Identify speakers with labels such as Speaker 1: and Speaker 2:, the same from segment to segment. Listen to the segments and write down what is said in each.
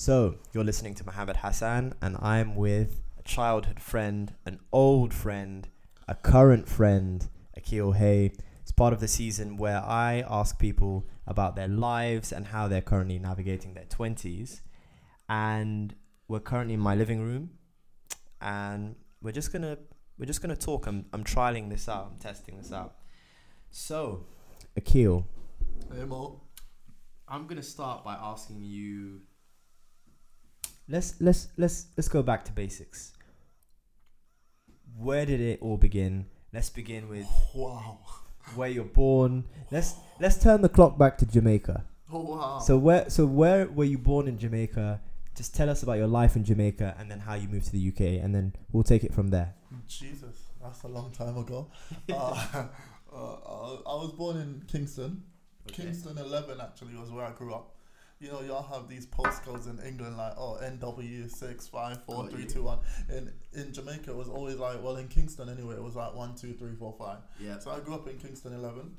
Speaker 1: So, you're listening to Mohammed Hassan, and I'm with a childhood friend, an old friend, a current friend, Akil Hay. It's part of the season where I ask people about their lives and how they're currently navigating their 20s. And we're currently in my living room, and we're just gonna we're just gonna talk. I'm I'm trialing this out. I'm testing this out. So, Akil,
Speaker 2: Hey Mo.
Speaker 1: I'm gonna start by asking you. Let's let's let's let's go back to basics. Where did it all begin? Let's begin with
Speaker 2: Wow.
Speaker 1: where you're born. Let's let's turn the clock back to Jamaica.
Speaker 2: Oh wow.
Speaker 1: So where so where were you born in Jamaica? Just tell us about your life in Jamaica and then how you moved to the UK, and then we'll take it from there.
Speaker 2: Jesus, that's a long time ago. uh, uh, I was born in Kingston. Kingston 11 actually was where I grew up. You know, y'all have these postcodes in England like, oh, NW six five four three two one,
Speaker 1: Got
Speaker 2: three
Speaker 1: you.
Speaker 2: two one. In in Jamaica, it was always like, well, in Kingston anyway, it was like one two three four five.
Speaker 1: Yeah.
Speaker 2: So I grew up in Kingston 11.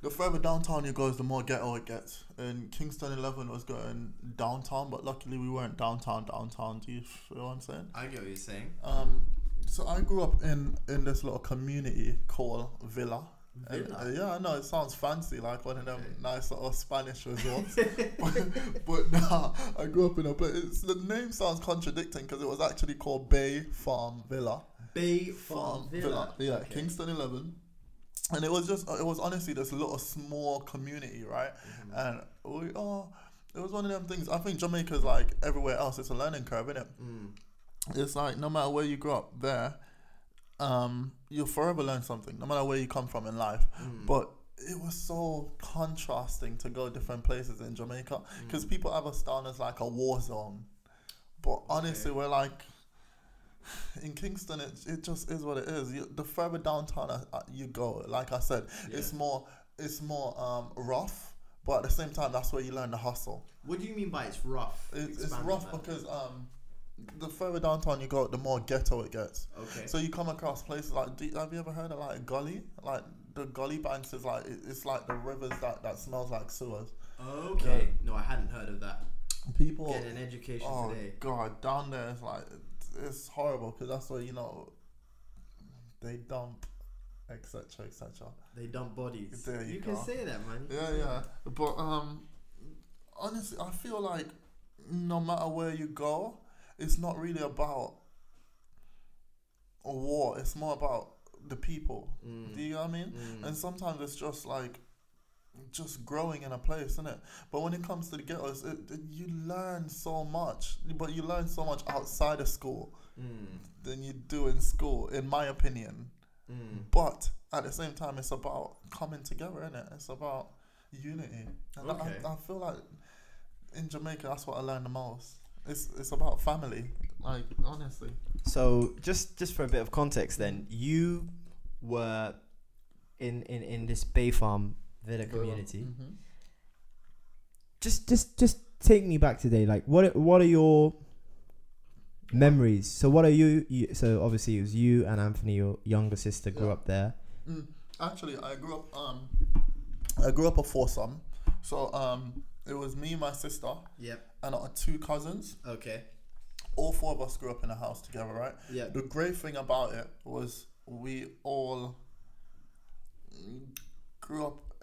Speaker 2: The further downtown you go, the more ghetto it gets. And Kingston 11 was going downtown, but luckily we weren't downtown, downtown. Do you feel what I'm saying?
Speaker 1: I get what you're saying.
Speaker 2: Um, so I grew up in in this little community called Villa. And,
Speaker 1: Villa?
Speaker 2: uh, yeah, I know it sounds fancy, like one of them
Speaker 1: Okay.
Speaker 2: nice little Spanish resorts. but, but nah, I grew up in a place. The name sounds contradicting because it was actually called Bay Farm Villa.
Speaker 1: Bay
Speaker 2: Farm Villa. Yeah,
Speaker 1: Okay.
Speaker 2: Kingston 11. And it was just, it was honestly this little small community, right? And we, oh, it was one of them things. I think Jamaica's like everywhere else. It's a learning curve, isn't it?
Speaker 1: Mm.
Speaker 2: it's like no matter where you grow up there um you'll forever learn something no matter where you come from in life
Speaker 1: Mm.
Speaker 2: but it was so contrasting to go different places in jamaica
Speaker 1: Mm.
Speaker 2: because people have us down as like a war zone but honestly we're like in kingston it, it just is what it is you, the further downtown uh, uh, you go like i said it's more it's more um rough but at the same time that's where you learn the hustle
Speaker 1: What do you mean by it's rough?
Speaker 2: it, it's rough
Speaker 1: that.
Speaker 2: because um the further downtown you go the more ghetto it gets
Speaker 1: Okay.
Speaker 2: so you come across places like, do, have you ever heard of like gully? Like the gully banks is like it- it's like the rivers that that smells like sewers.
Speaker 1: okay. No, I hadn't heard of that.
Speaker 2: People,
Speaker 1: Get an education
Speaker 2: oh
Speaker 1: today.
Speaker 2: god, down there it's like it's, horrible because that's where you know they dump, etc. etc.
Speaker 1: They dump bodies.
Speaker 2: There you
Speaker 1: can
Speaker 2: go.
Speaker 1: say that, man. You
Speaker 2: Yeah,
Speaker 1: can
Speaker 2: yeah. But um, honestly, I feel like no matter where you go, it's not really about a war. It's more about the people.
Speaker 1: Mm.
Speaker 2: Do you know what I mean?
Speaker 1: Mm.
Speaker 2: And sometimes it's just like just growing in a place, isn't it? But when it comes to the ghettos, it, it, you learn so much, but you learn so much outside of school
Speaker 1: Mm.
Speaker 2: than you do in school, in my opinion.
Speaker 1: Mm.
Speaker 2: But at the same time, it's about coming together, isn't it? It's about unity. And
Speaker 1: Okay.
Speaker 2: I, I feel like in Jamaica, that's what I learned the most. It's it's about family. Like honestly.
Speaker 1: So just just for a bit of context, then you were in in in this Bay Farm Villa community.
Speaker 2: Mhm.
Speaker 1: Just just just take me back today. Like what are- what are your memories? So what are you, you? So obviously it was you and Anthony, your younger sister, grew
Speaker 2: Yeah.
Speaker 1: up there.
Speaker 2: Mm. Actually, I grew up. Um, I grew up a foursome. So um, it was me, my sister,
Speaker 1: Yep.
Speaker 2: And our two cousins.
Speaker 1: Okay.
Speaker 2: All four of us grew up in a house together, right?
Speaker 1: Yeah.
Speaker 2: The great thing about it was we all grew up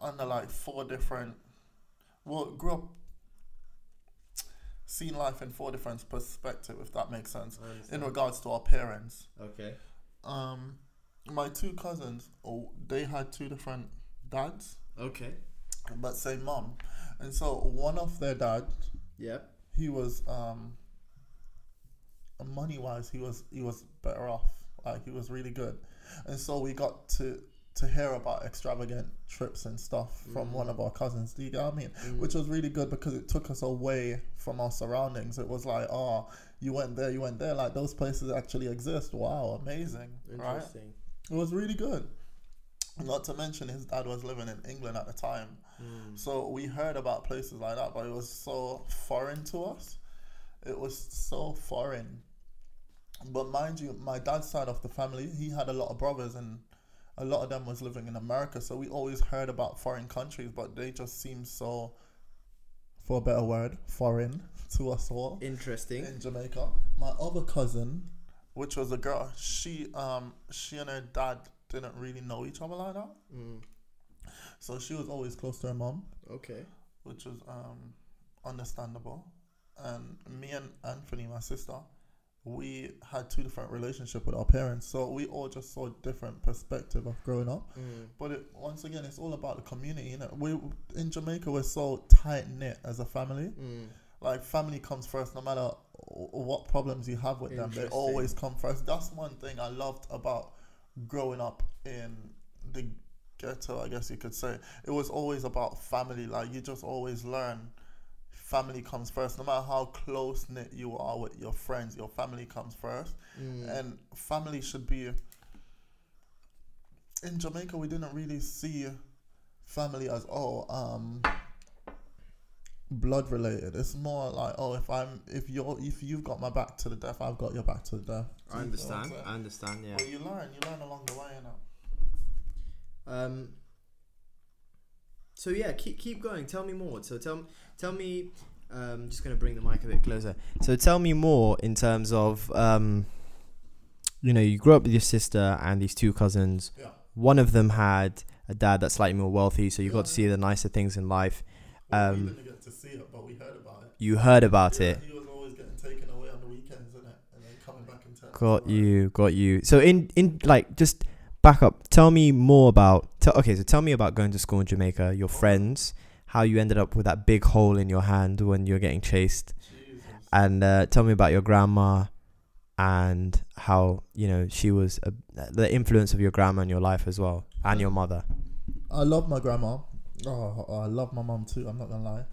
Speaker 2: under like four different. Well, grew up seeing life in four different perspectives, if that makes sense. In regards to our parents,
Speaker 1: Okay.
Speaker 2: um, my two cousins, oh, they had two different dads,
Speaker 1: Okay.
Speaker 2: but same mom, and so one of their dads,
Speaker 1: Yep.
Speaker 2: he was um, uh, money wise, he was he was better off. Like he was really good, and so we got to to hear about extravagant trips and stuff from mm. one of our cousins. Do you get what I mean? Mm. Which was really good because it took us away from our surroundings. It was like, oh, you went there, you went there. Like those places actually exist. Wow, amazing, right?
Speaker 1: Interesting.
Speaker 2: It was really good. Not to mention his dad was living in England at the time.
Speaker 1: Mm.
Speaker 2: So we heard about places like that, but it was so foreign to us. It was so foreign. But mind you, my dad's side of the family, he had a lot of brothers and a lot of them was living in America. So we always heard about foreign countries, but they just seemed so for a better word, foreign to us all
Speaker 1: Interesting.
Speaker 2: in Jamaica. My other cousin, which was a girl, she um she and her dad didn't really know each other like that,
Speaker 1: Mm.
Speaker 2: so she was always close to her mom,
Speaker 1: Okay.
Speaker 2: which was um understandable. And me and Anthony, my sister, we had two different relationship with our parents, so we all just saw different perspective of growing up.
Speaker 1: Mm.
Speaker 2: But it, once again, it's all about the community. You know, we in Jamaica we're so tight knit as a family.
Speaker 1: Mm.
Speaker 2: Like family comes first, no matter what problems you have with them. They always come first. That's one thing I loved about growing up in the ghetto. I guess you could say it was always about family. Like you just always learn. Family comes first, no matter how close knit you are with your friends. Your family comes first
Speaker 1: Mm.
Speaker 2: and family should be in Jamaica we didn't really see family as oh um blood related it's more like oh if I'm if you're if you've got my back to the death I've got your back to the death
Speaker 1: I
Speaker 2: Do you feel what I'm
Speaker 1: understand. I understand. Yeah.
Speaker 2: well you learn you learn along the way you know
Speaker 1: Um. So yeah, keep keep going. Tell me more. So tell tell me. Um, just gonna bring the mic a bit closer. So tell me more in terms of um, you know, you grew up with your sister and these two cousins.
Speaker 2: yeah
Speaker 1: One of them had a dad that's slightly more wealthy, so you
Speaker 2: Yeah,
Speaker 1: got to see the nicer things in life.
Speaker 2: Well,
Speaker 1: Um,
Speaker 2: we didn't get to see it but we heard about it
Speaker 1: You heard about
Speaker 2: yeah,
Speaker 1: it.
Speaker 2: he was always getting taken away on the weekends and and then coming back in town
Speaker 1: Got you, got you. So in in like just back up. Tell me more about. Tell, okay, so tell me about going to school in Jamaica. Your friends, how you ended up with that big hole in your hand when you were getting chased,
Speaker 2: Jesus.
Speaker 1: and uh, tell me about your grandma, and how you know she was a, the influence of your grandma in your life as well, and your mother.
Speaker 2: I love my grandma. Oh, I love my mom too. I'm not gonna lie.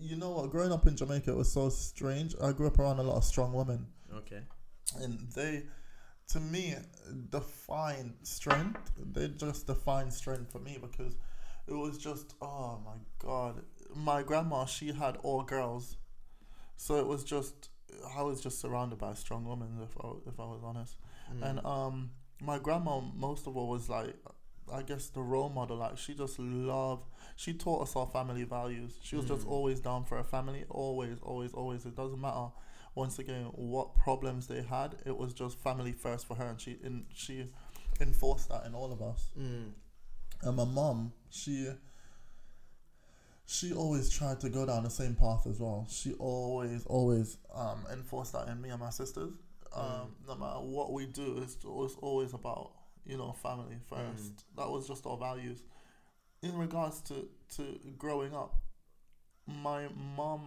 Speaker 2: You know what? Growing up in Jamaica, it was so strange. I grew up around a lot of strong women,
Speaker 1: Okay.
Speaker 2: And they, to me, define strength. They just define strength for me because it was just oh my god. My grandma, she had all girls, so it was just I was just surrounded by strong women. If I, if I was honest.
Speaker 1: Mm.
Speaker 2: And um, my grandma most of all was like, I guess the role model. Like she just loved. She taught us our family values. She was just
Speaker 1: Mm.
Speaker 2: always down for her family. Always, always, always. It doesn't matter. Once again, what problems they had, it was just family first for her, and she in she enforced that in all of us.
Speaker 1: Mm.
Speaker 2: And my mom, she she always tried to go down the same path as well. She always, always um, enforced that in me and my sisters. Um, No matter what we do, it's always, always about you know family first. That was just our values. In regards to to growing up, my mom,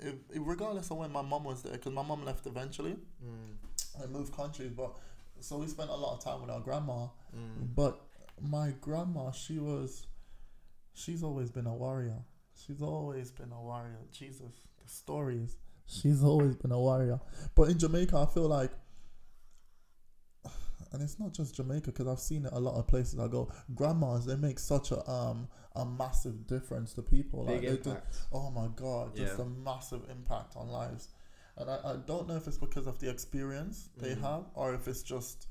Speaker 2: if, regardless of when my mom was there, because my mom left eventually
Speaker 1: Mm.
Speaker 2: and moved countries, but so we spent a lot of time with our grandma.
Speaker 1: Mm.
Speaker 2: But my grandma, she was, she's always been a warrior. She's always been a warrior. Jesus, the stories. She's always been a warrior. But in Jamaica, I feel like, and it's not just Jamaica because I've seen it a lot of places I go. Grandmas, they make such a um a massive difference to people.
Speaker 1: Big
Speaker 2: they do-
Speaker 1: impact.
Speaker 2: oh my god, just
Speaker 1: Yeah.
Speaker 2: a massive impact on lives. And I, I don't know if it's because of the experience they
Speaker 1: Mm.
Speaker 2: have or if it's just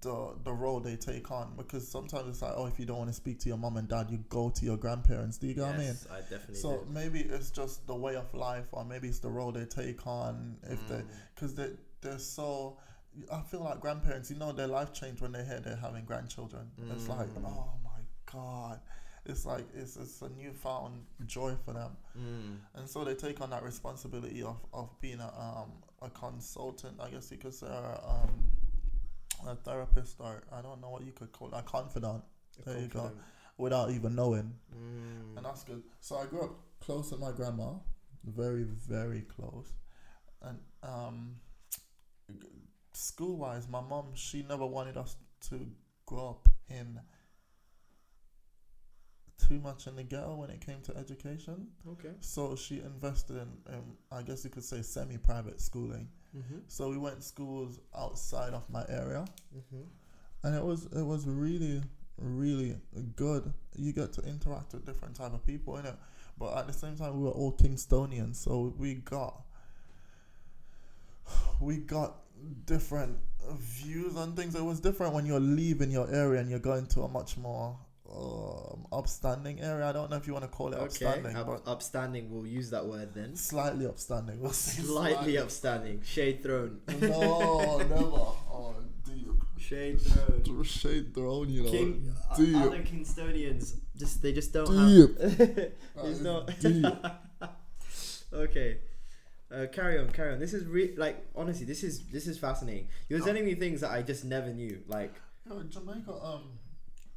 Speaker 2: the the role they take on. Because sometimes it's like, oh, if you don't want to speak to your mom and dad, you go to your grandparents. Do you get what I mean?
Speaker 1: Yes, I definitely
Speaker 2: So
Speaker 1: do.
Speaker 2: maybe it's just the way of life, or maybe it's the role they take on. If they,
Speaker 1: Mm.
Speaker 2: because they they're so. I feel like grandparents, you know, their life changed when they hear they're having grandchildren. It's like,
Speaker 1: Mm.
Speaker 2: oh my god, it's like it's it's a newfound joy for them,
Speaker 1: Mm.
Speaker 2: and so they take on that responsibility of, of being a um a consultant. I guess you could say or, um a therapist or I don't know what you could call it, a confidant There you go. Without even knowing.
Speaker 1: Mm.
Speaker 2: and that's good. So I grew up close with my grandma, very very close, and um, school wise, my mom she never wanted us to grow up in too much in the ghetto when it came to education.
Speaker 1: Okay.
Speaker 2: So she invested in, in I guess you could say semi-private schooling.
Speaker 1: Mm-hmm.
Speaker 2: So we went schools outside of my area,
Speaker 1: Mm-hmm.
Speaker 2: and it was it was really really good. You get to interact with different type of people in it, but at the same time we were all Kingstonians, so we got we got different views on things. It was different when you're leaving your area and you're going to a much more um, upstanding area. I don't know if you want to call it
Speaker 1: Okay,
Speaker 2: upstanding,
Speaker 1: up- upstanding. We'll use that word then.
Speaker 2: slightly upstanding. We'll say
Speaker 1: Slightly upstanding. Shade thrown.
Speaker 2: No, never. Oh, deep.
Speaker 1: Shade thrown.
Speaker 2: Shade thrown, you know.
Speaker 1: King, uh,
Speaker 2: deep.
Speaker 1: other Kingstonians just they just don't
Speaker 2: Deep.
Speaker 1: have.
Speaker 2: Is
Speaker 1: not.
Speaker 2: deep.
Speaker 1: okay. Uh, carry on, carry on. This is re- like honestly, this is this is fascinating. You're telling me things that I just never knew. Like
Speaker 2: Jamaica, um,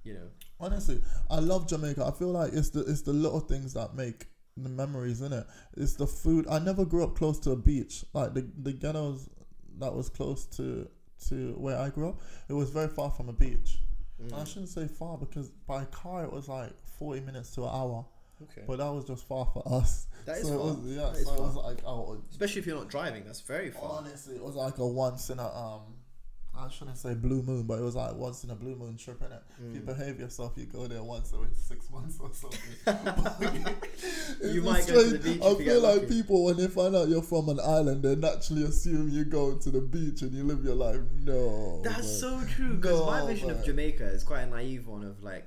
Speaker 1: you know,
Speaker 2: honestly, I love Jamaica. I feel like it's the it's the little things that make the memories in it. It's the food. I never grew up close to a beach. Like the the ghettos that was close to to where I grew up, it was very far from a beach.
Speaker 1: Mm.
Speaker 2: I shouldn't say far because by car it was like forty minutes to an hour,
Speaker 1: okay.
Speaker 2: but that was just far for us.
Speaker 1: That is
Speaker 2: so
Speaker 1: far.
Speaker 2: It was, yeah,
Speaker 1: That is
Speaker 2: so it was
Speaker 1: far.
Speaker 2: like oh,
Speaker 1: Especially if you're not driving, that's very far.
Speaker 2: honestly, it was like a once in a um. I shouldn't say blue moon, but it was like once in a blue moon trip, innit? If you
Speaker 1: Mm.
Speaker 2: behave yourself, you go there once every six months or something.
Speaker 1: You
Speaker 2: just
Speaker 1: might go to the beach
Speaker 2: I feel like
Speaker 1: lucky.
Speaker 2: people, when they find out you're from an island, they naturally assume you go to the beach and you live your life. No.
Speaker 1: That's
Speaker 2: man.
Speaker 1: so true. Because my
Speaker 2: No,
Speaker 1: vision of. Jamaica is quite a naive one of like,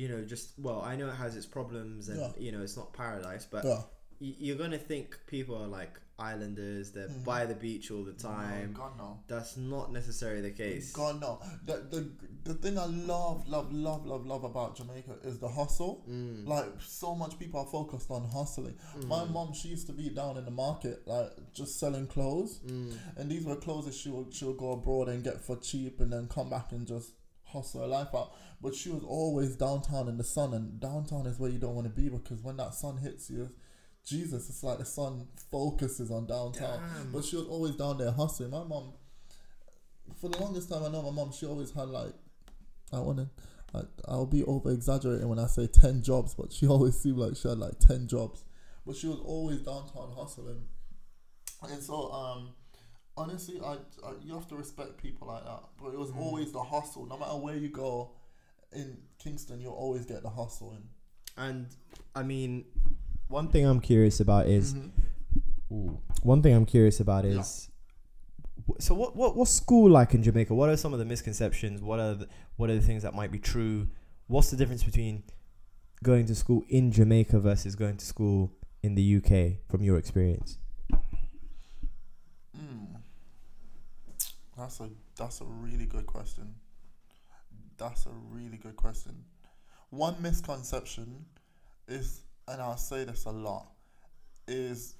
Speaker 1: you know, just well, I know it has its problems and
Speaker 2: Yeah.
Speaker 1: you know it's not paradise, but
Speaker 2: Yeah.
Speaker 1: y- you're gonna think people are like islanders. They're
Speaker 2: Mhm.
Speaker 1: by the beach all the time.
Speaker 2: No, God no.
Speaker 1: That's not necessarily the case.
Speaker 2: God no. The, the the thing I love, love, love, love, love about Jamaica is the hustle.
Speaker 1: Mm.
Speaker 2: Like so much people are focused on hustling. My
Speaker 1: Mm.
Speaker 2: mom, she used to be down in the market, like just selling clothes.
Speaker 1: Mm.
Speaker 2: And these were clothes that she would she would go abroad and get for cheap, and then come back and just hustle her life out. But she was always downtown in the sun, and downtown is where you don't want to be because when that sun hits you, Jesus, it's like the sun focuses on downtown.
Speaker 1: Damn.
Speaker 2: But she was always down there hustling. My mom, for the longest time I know my mom, she always had like, I want to. I, I'll be over exaggerating when I say 10 jobs, but she always seemed like she had like 10 jobs. But she was always downtown hustling. And so, um, honestly, I, I you have to respect people like that. But it was
Speaker 1: Mm.
Speaker 2: always the hustle. No matter where you go in Kingston, you'll always get the hustle in.
Speaker 1: And I mean, one thing I'm curious about is
Speaker 2: Mm-hmm.
Speaker 1: Ooh. One thing I'm curious about is wh- so what, what what's school like in Jamaica? What are some of the misconceptions? What are the, what are the things that might be true? What's the difference between going to school in Jamaica versus going to school in the UK from your experience?
Speaker 2: Mm. That's a that's a really good question. That's a really good question. One misconception is, and I'll say this a lot, is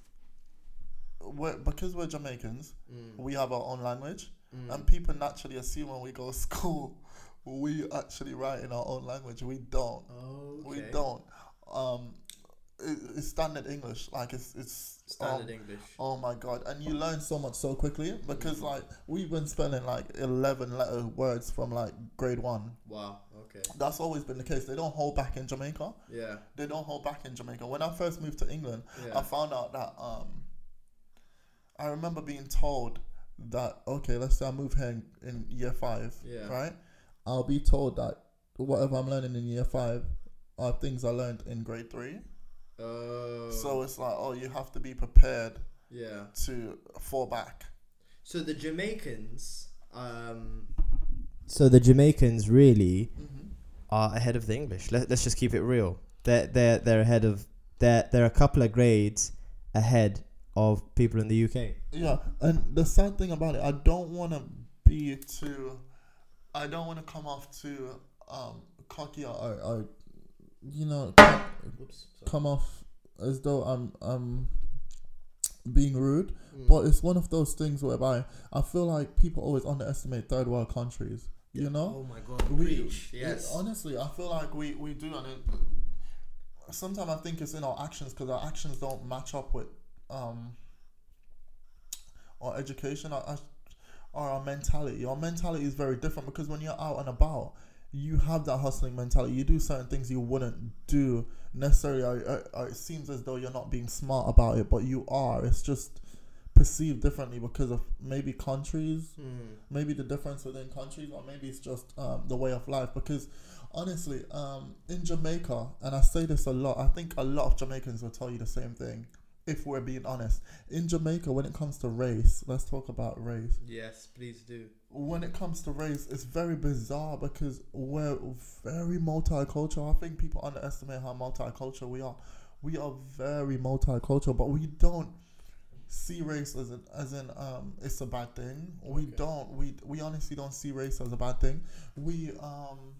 Speaker 2: we're, because we're Jamaicans, we have our own language, and people naturally assume when we go to school, we actually write in our own language. We don't.
Speaker 1: Oh,
Speaker 2: We don't. Um, it's standard English. Like it's it's um,
Speaker 1: English.
Speaker 2: Oh my god! And you learn so much so quickly because like we've been spelling like eleven letter words from like grade one.
Speaker 1: Wow. Okay.
Speaker 2: That's always been the case. They don't hold back in Jamaica.
Speaker 1: Yeah.
Speaker 2: They don't hold back in Jamaica. When I first moved to England, I found out that um, I remember being told that okay, let's say I move here in, in year five,
Speaker 1: Yeah.
Speaker 2: right? I'll be told that whatever I'm learning in year five are things I learned in grade three.
Speaker 1: Oh.
Speaker 2: So it's like, oh, you have to be prepared
Speaker 1: yeah.
Speaker 2: to fall back.
Speaker 1: So the Jamaicans, um, so the Jamaicans really are ahead of the English. Let, let's just keep it real. They're they're they're ahead of they're they're a couple of grades ahead of people in the UK.
Speaker 2: Yeah, and the sad thing about it, I don't want to be too, I don't want to come off too um cocky or, or, or you know, come,
Speaker 1: Whoops.
Speaker 2: come off as though I'm I'm being rude.
Speaker 1: Mm.
Speaker 2: But it's one of those things whereby I feel like people always underestimate third world countries. You know,
Speaker 1: Oh my God!
Speaker 2: we.
Speaker 1: Yes.
Speaker 2: it- honestly, I feel like we we do, and it, sometimes I think it's in our actions because our actions don't match up with um our education or our mentality. Our mentality is very different because when you're out and about, you have that hustling mentality. You do certain things you wouldn't do necessarily. It seems as though you're not being smart about it, but you are. It's just perceived differently because of maybe countries
Speaker 1: Mm.
Speaker 2: maybe the difference within countries or maybe it's just um, the way of life because honestly um, in jamaica and i say this a lot i think a lot of jamaicans will tell you the same thing if we're being honest. In Jamaica, when it comes to race, let's talk about race.
Speaker 1: Yes, please do.
Speaker 2: When it comes to race, it's very bizarre because we're very multicultural. I think people underestimate how multicultural we are. We are very multicultural, but we don't see race as an, as in um it's a bad thing. We
Speaker 1: Okay.
Speaker 2: don't. We we honestly don't see race as a bad thing. We um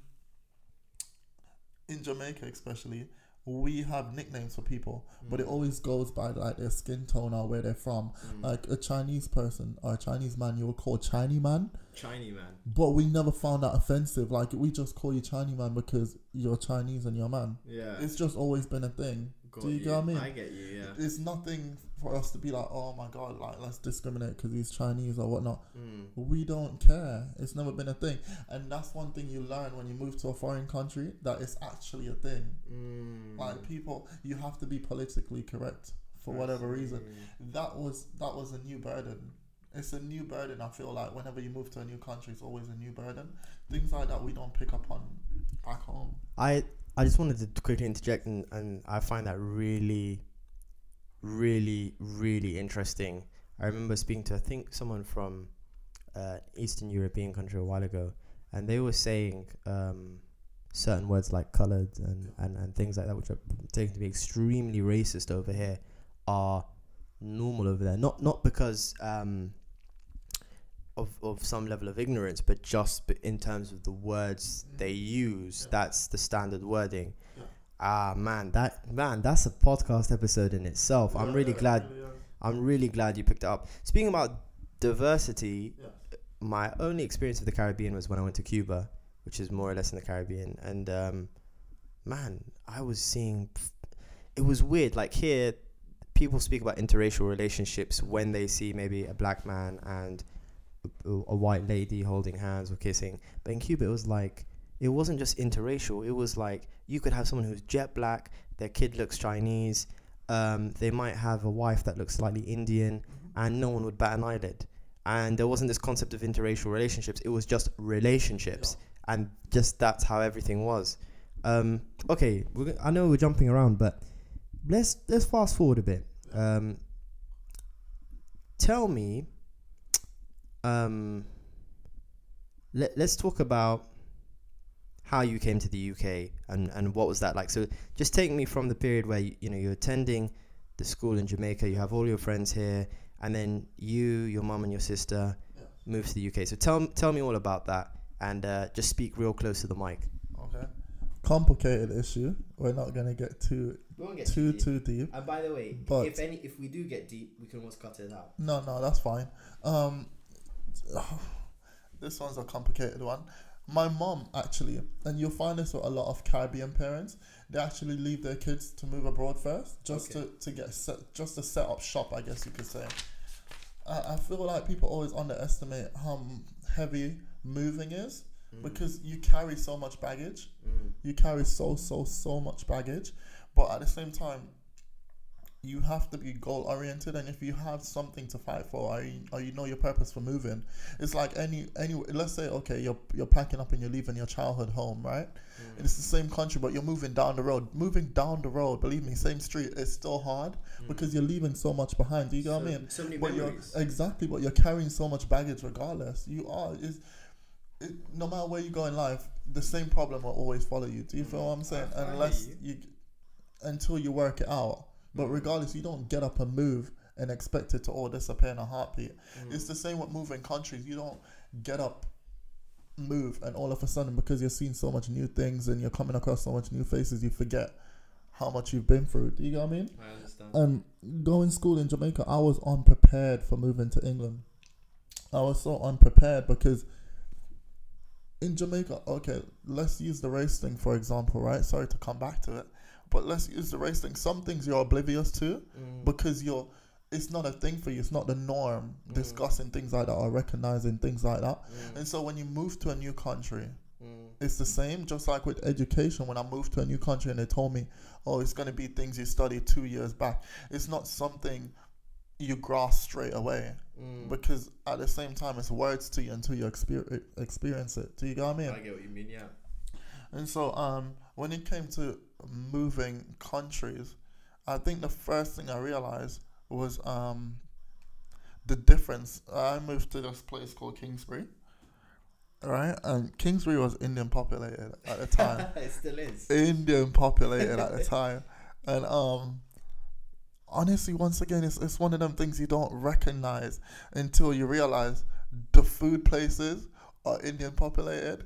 Speaker 2: in Jamaica especially we have nicknames for people, but it mm. always goes by like their skin tone or where they're from. Mm. Like a Chinese person or a Chinese man, you will call Chinese man,
Speaker 1: Chinese man.
Speaker 2: but we never found that offensive. Like we just call you Chinese man because you're Chinese and you're a man.
Speaker 1: Yeah.
Speaker 2: It's just always been a thing. Do you get what I mean?
Speaker 1: I get you. Yeah.
Speaker 2: It's nothing for us to be like, oh my god, like let's discriminate because he's Chinese or whatnot.
Speaker 1: Mm.
Speaker 2: We don't care. It's never been a thing, and that's one thing you learn when you move to a foreign country that it's actually a thing.
Speaker 1: Mm.
Speaker 2: Like people, you have to be politically correct for whatever reason. That was that was a new burden. It's a new burden. I feel like whenever you move to a new country, it's always a new burden. Things like that we don't pick up on back home.
Speaker 1: I I just wanted to quickly interject, and, and I find that really, really, really interesting. I remember speaking to I think someone from uh, Eastern European country a while ago, and they were saying um, certain words like coloured and, and, and things like that, which are taken to be extremely racist over here, are normal over there. Not not because um, of of some level of ignorance, but just in terms of the words they use. That's the standard wording.
Speaker 2: Yeah.
Speaker 1: Ah man, that man, that's a podcast episode in itself. I'm really glad. I'm really glad you picked it up. Speaking about diversity,
Speaker 2: Yeah.
Speaker 1: my only experience of the Caribbean was when I went to Cuba, which is more or less in the Caribbean, and um, man, I was seeing. It was weird. Like here, people speak about interracial relationships when they see maybe a black man and a white lady holding hands or kissing. But in Cuba, it was like it wasn't just interracial. It was like you could have someone who's jet black, their kid looks Chinese, um, they might have a wife that looks slightly Indian, and no one would bat an eyelid. And there wasn't this concept of interracial relationships. It was just relationships, and just that's how everything was. Um, okay, we're, I know we're jumping around, but let's let's fast forward a bit. Um, tell me, um, let, let's talk about how you came to the UK and, and what was that like. So just take me from the period where you, you know you're attending the school in Jamaica, you have all your friends here, and then you, your mum, and your sister
Speaker 2: Yeah.
Speaker 1: move to the UK. So tell tell me all about that, and uh, just speak real close to the mic.
Speaker 2: Okay. Complicated issue. We're not gonna get too
Speaker 1: We won't
Speaker 2: too too deep.
Speaker 1: And by the way,
Speaker 2: But-
Speaker 1: if any, if we do get deep, we can always cut it out.
Speaker 2: No, no, that's fine. Um, this one's a complicated one. My mom actually, and you'll find this with a lot of Caribbean parents, they actually leave their kids to move abroad first, just
Speaker 1: Okay.
Speaker 2: to, to get set, just to set up shop, I guess you could say. I, I feel like people always underestimate how heavy moving is because you carry so much baggage.
Speaker 1: Mm.
Speaker 2: You carry so so so much baggage, but at the same time, you have to be goal oriented. And if you have something to fight for, or you, or you know your purpose for moving, it's like any any. Let's say okay, you're you're packing up and you're leaving your childhood home, right? Mm. And it's the same country, but you're moving down the road. Moving down the road, believe me, same street, it's still hard mm. because you're leaving so much behind. Do you get what I mean?
Speaker 1: so many
Speaker 2: But you're
Speaker 1: memories.
Speaker 2: exactly, but you're carrying so much baggage regardless. You are is. It, no matter where you go in life, the same problem will always follow you. Do you feel what I'm saying? Unless
Speaker 1: you.
Speaker 2: you, until you work it out. But regardless, you don't get up and move and expect it to all disappear in a heartbeat. It's the same with moving countries. You don't get up, move, and all of a sudden, because you're seeing so much new things and you're coming across so much new faces, you forget how much you've been through. Do you get what I mean?
Speaker 1: I understand.
Speaker 2: Um, going school in Jamaica, I was unprepared for moving to England. I was so unprepared because in Jamaica, okay, let's use the race thing for example, right? Sorry to come back to it, but let's use the race thing. Some things you're oblivious to
Speaker 1: Mm.
Speaker 2: because you're. It's not a thing for you. It's not the norm.
Speaker 1: Mm.
Speaker 2: Discussing things like that or recognizing things like that.
Speaker 1: Mm.
Speaker 2: And so when you move to a new country,
Speaker 1: Mm.
Speaker 2: it's the same, just like with education. When I moved to a new country and they told me, oh, it's going to be things you studied two years back, it's not something you grasp straight away
Speaker 1: Mm.
Speaker 2: because at the same time, it's words to you until you exper- experience it. Do you get what I mean?
Speaker 1: I get what you mean. Yeah.
Speaker 2: And so, um, when it came to moving countries, I think the first thing I realized was um, the difference. I moved to this place called Kingsbury, right? And Kingsbury was Indian populated at the time.
Speaker 1: it still is.
Speaker 2: Indian populated at the time, and um, honestly, once again, it's it's one of them things you don't recognize until you realize the food places are Indian populated,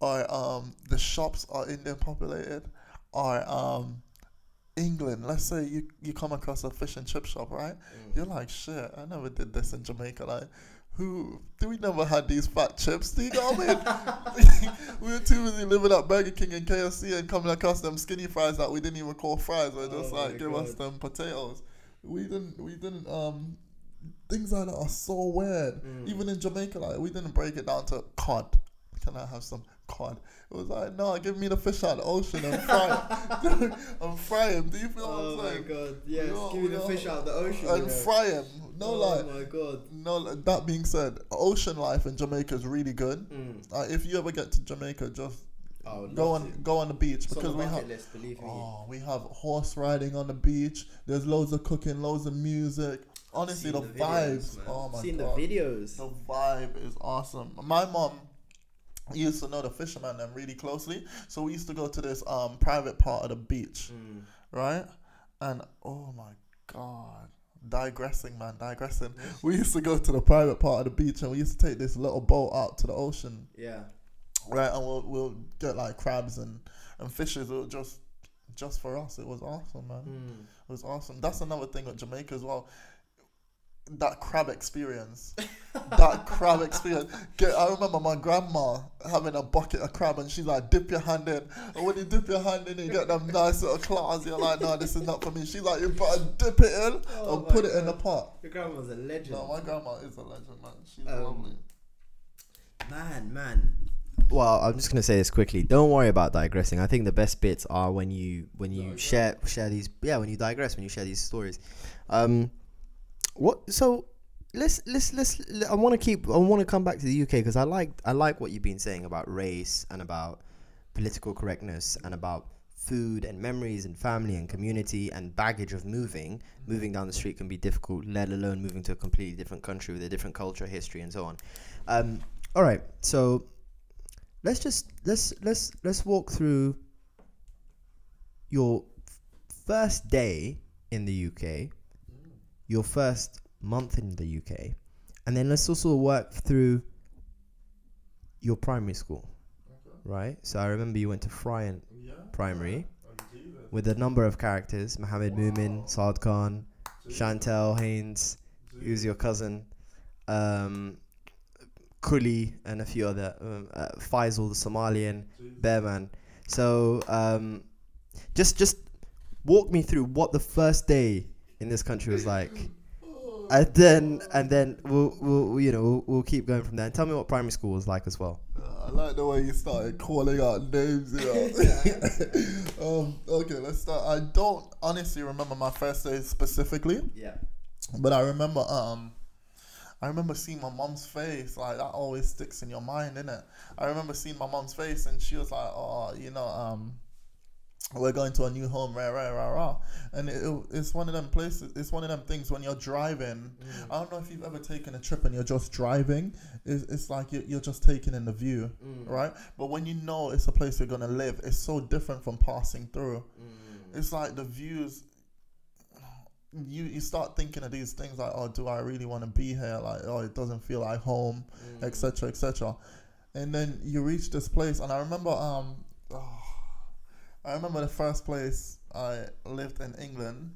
Speaker 2: or um, the shops are Indian populated, or um, England. Let's say you you come across a fish and chip shop, right?
Speaker 1: Mm.
Speaker 2: You're like, shit, I never did this in Jamaica. Like, who do we never had these fat chips? Do you know what I mean? we were too busy living at Burger King and KFC and coming across them skinny fries that we didn't even call fries. We're just
Speaker 1: Oh
Speaker 2: like, give us them potatoes. We didn't. We didn't. Um, things like that are so weird.
Speaker 1: Mm.
Speaker 2: Even in Jamaica, like we didn't break it down to cod. Can I have some cod? It was like, no, give me the fish out of the ocean and fry it. and fry him. Do you feel
Speaker 1: Oh
Speaker 2: what I'm
Speaker 1: my god! Yes,
Speaker 2: know-
Speaker 1: give me the
Speaker 2: know-
Speaker 1: fish out of the ocean.
Speaker 2: And
Speaker 1: you know.
Speaker 2: fry him. No,
Speaker 1: oh
Speaker 2: like,
Speaker 1: my god!
Speaker 2: no. like, That being said, ocean life in Jamaica is really good.
Speaker 1: Mm.
Speaker 2: Uh, if you ever get to Jamaica, just
Speaker 1: I
Speaker 2: go on
Speaker 1: to.
Speaker 2: go on the beach
Speaker 1: It's
Speaker 2: because
Speaker 1: the
Speaker 2: we have
Speaker 1: list,
Speaker 2: oh we have horse riding on the beach. There's loads of cooking, loads of music. Honestly,
Speaker 1: Seen
Speaker 2: the,
Speaker 1: videos,
Speaker 2: vibes.
Speaker 1: man.
Speaker 2: Oh my
Speaker 1: Seen
Speaker 2: god,
Speaker 1: the videos.
Speaker 2: the vibe is awesome. My mom used to know the fisherman them really closely, so we used to go to this um private part of the beach,
Speaker 1: Mm.
Speaker 2: right? And oh my god. Digressing, man, digressing. We used to go to the private part of the beach and we used to take this little boat out to the ocean
Speaker 1: Yeah.
Speaker 2: right? And we'll we'll get like crabs and and fishes. It was just just for us. It was awesome, man.
Speaker 1: Mm.
Speaker 2: It was awesome. That's another thing with Jamaica as well. That crab experience, that crab experience. Get, I remember my grandma having a bucket of crab, and she's like, "Dip your hand in." And when you dip your hand in, you get them nice little claws. You're like, "No, this is not for me." She's like, "You better dip it in
Speaker 1: Oh
Speaker 2: and
Speaker 1: my
Speaker 2: put it in the pot."
Speaker 1: Your grandma's a legend.
Speaker 2: No, my grandma is a legend, man. She's
Speaker 1: Um,
Speaker 2: lovely.
Speaker 1: Man, man. Well, I'm just gonna say this quickly. Don't worry about digressing. I think the best bits are when you when you share share these. Yeah, when you digress, when you share these stories. Um, what? So let's let's let's. I want to keep. I want to come back to the UK because I like I like what you've been saying about race and about political correctness and about food and memories and family and community and baggage of moving. Moving down the street can be difficult, let alone moving to a completely different country with a different culture, history, and so on. Um, all right, so let's just let's let's let's walk through your first day in the UK, your first month in the UK, and then let's also work through your primary school, right? So I remember you went to Fryent
Speaker 2: Yeah.
Speaker 1: Primary with a number of characters: Mohammed Mumin, Saad Khan, Chantel Haynes, who's your cousin, um, Kuli, and a few other um, uh, Faisal the Somalian, Bearman. So um, just just walk me through what the first day in this country was like, and then and then we'll, we'll you know we'll, we'll keep going from there. And tell me what primary school was like as well.
Speaker 2: Uh, I like the way you started calling out names. You know? um, okay, let's start. I don't honestly remember my first day specifically,
Speaker 1: Yeah.
Speaker 2: but I remember um, I remember seeing my mom's face. Like that always sticks in your mind, innit? I remember seeing my mom's face, and she was like, "Oh, you know, um." We're going to a new home, rah rah rah rah, and it, it- it's one of them places. It's one of them things when you're driving. Mm. I don't know if you've ever taken a trip and you're just driving. It's, it's like you're, you're just taking in the view, mm. right? But when you know it's a place you're gonna live, it's so different from passing through. Mm. It's like the views. You you start thinking of these things like, oh, do I really want to be here? Like, oh, it doesn't feel like home, etc. etc. And then you reach this place, and I remember um, oh, I remember the first place I lived in England.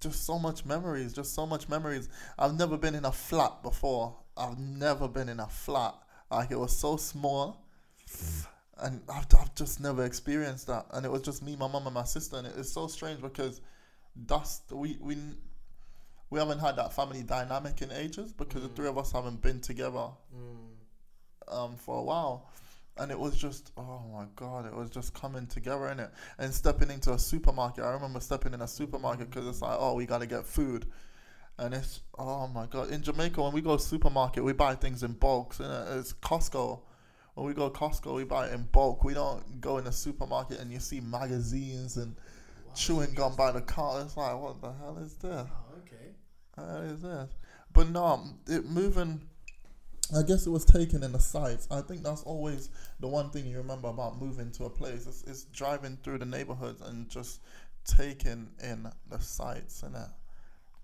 Speaker 2: Just so much memories, just so much memories. I've never been in a flat before. I've never been in a flat. Like it was so small, and I've, I've just never experienced that. And it was just me, my mum, and my sister. And it's so strange because that's we we we haven't had that family dynamic in ages because the three of us haven't been together um, for a while. And it was just, oh my God, it was just coming together in it. And stepping into a supermarket. I remember stepping in a supermarket because it's like, oh, we got to get food. And it's, oh my God. In Jamaica, when we go to supermarket, we buy things in bulk bulks. innit? It's Costco. When we go to Costco, we buy it in bulk. We don't go in a supermarket and you see magazines and chewing gum by the car. It's like, what the hell is this?
Speaker 1: Oh, okay.
Speaker 2: What is this? But no, it moving. I guess it was taken in the sights. I think that's always the one thing you remember about moving to a place. It's driving through the neighborhoods and just taking in the sights and.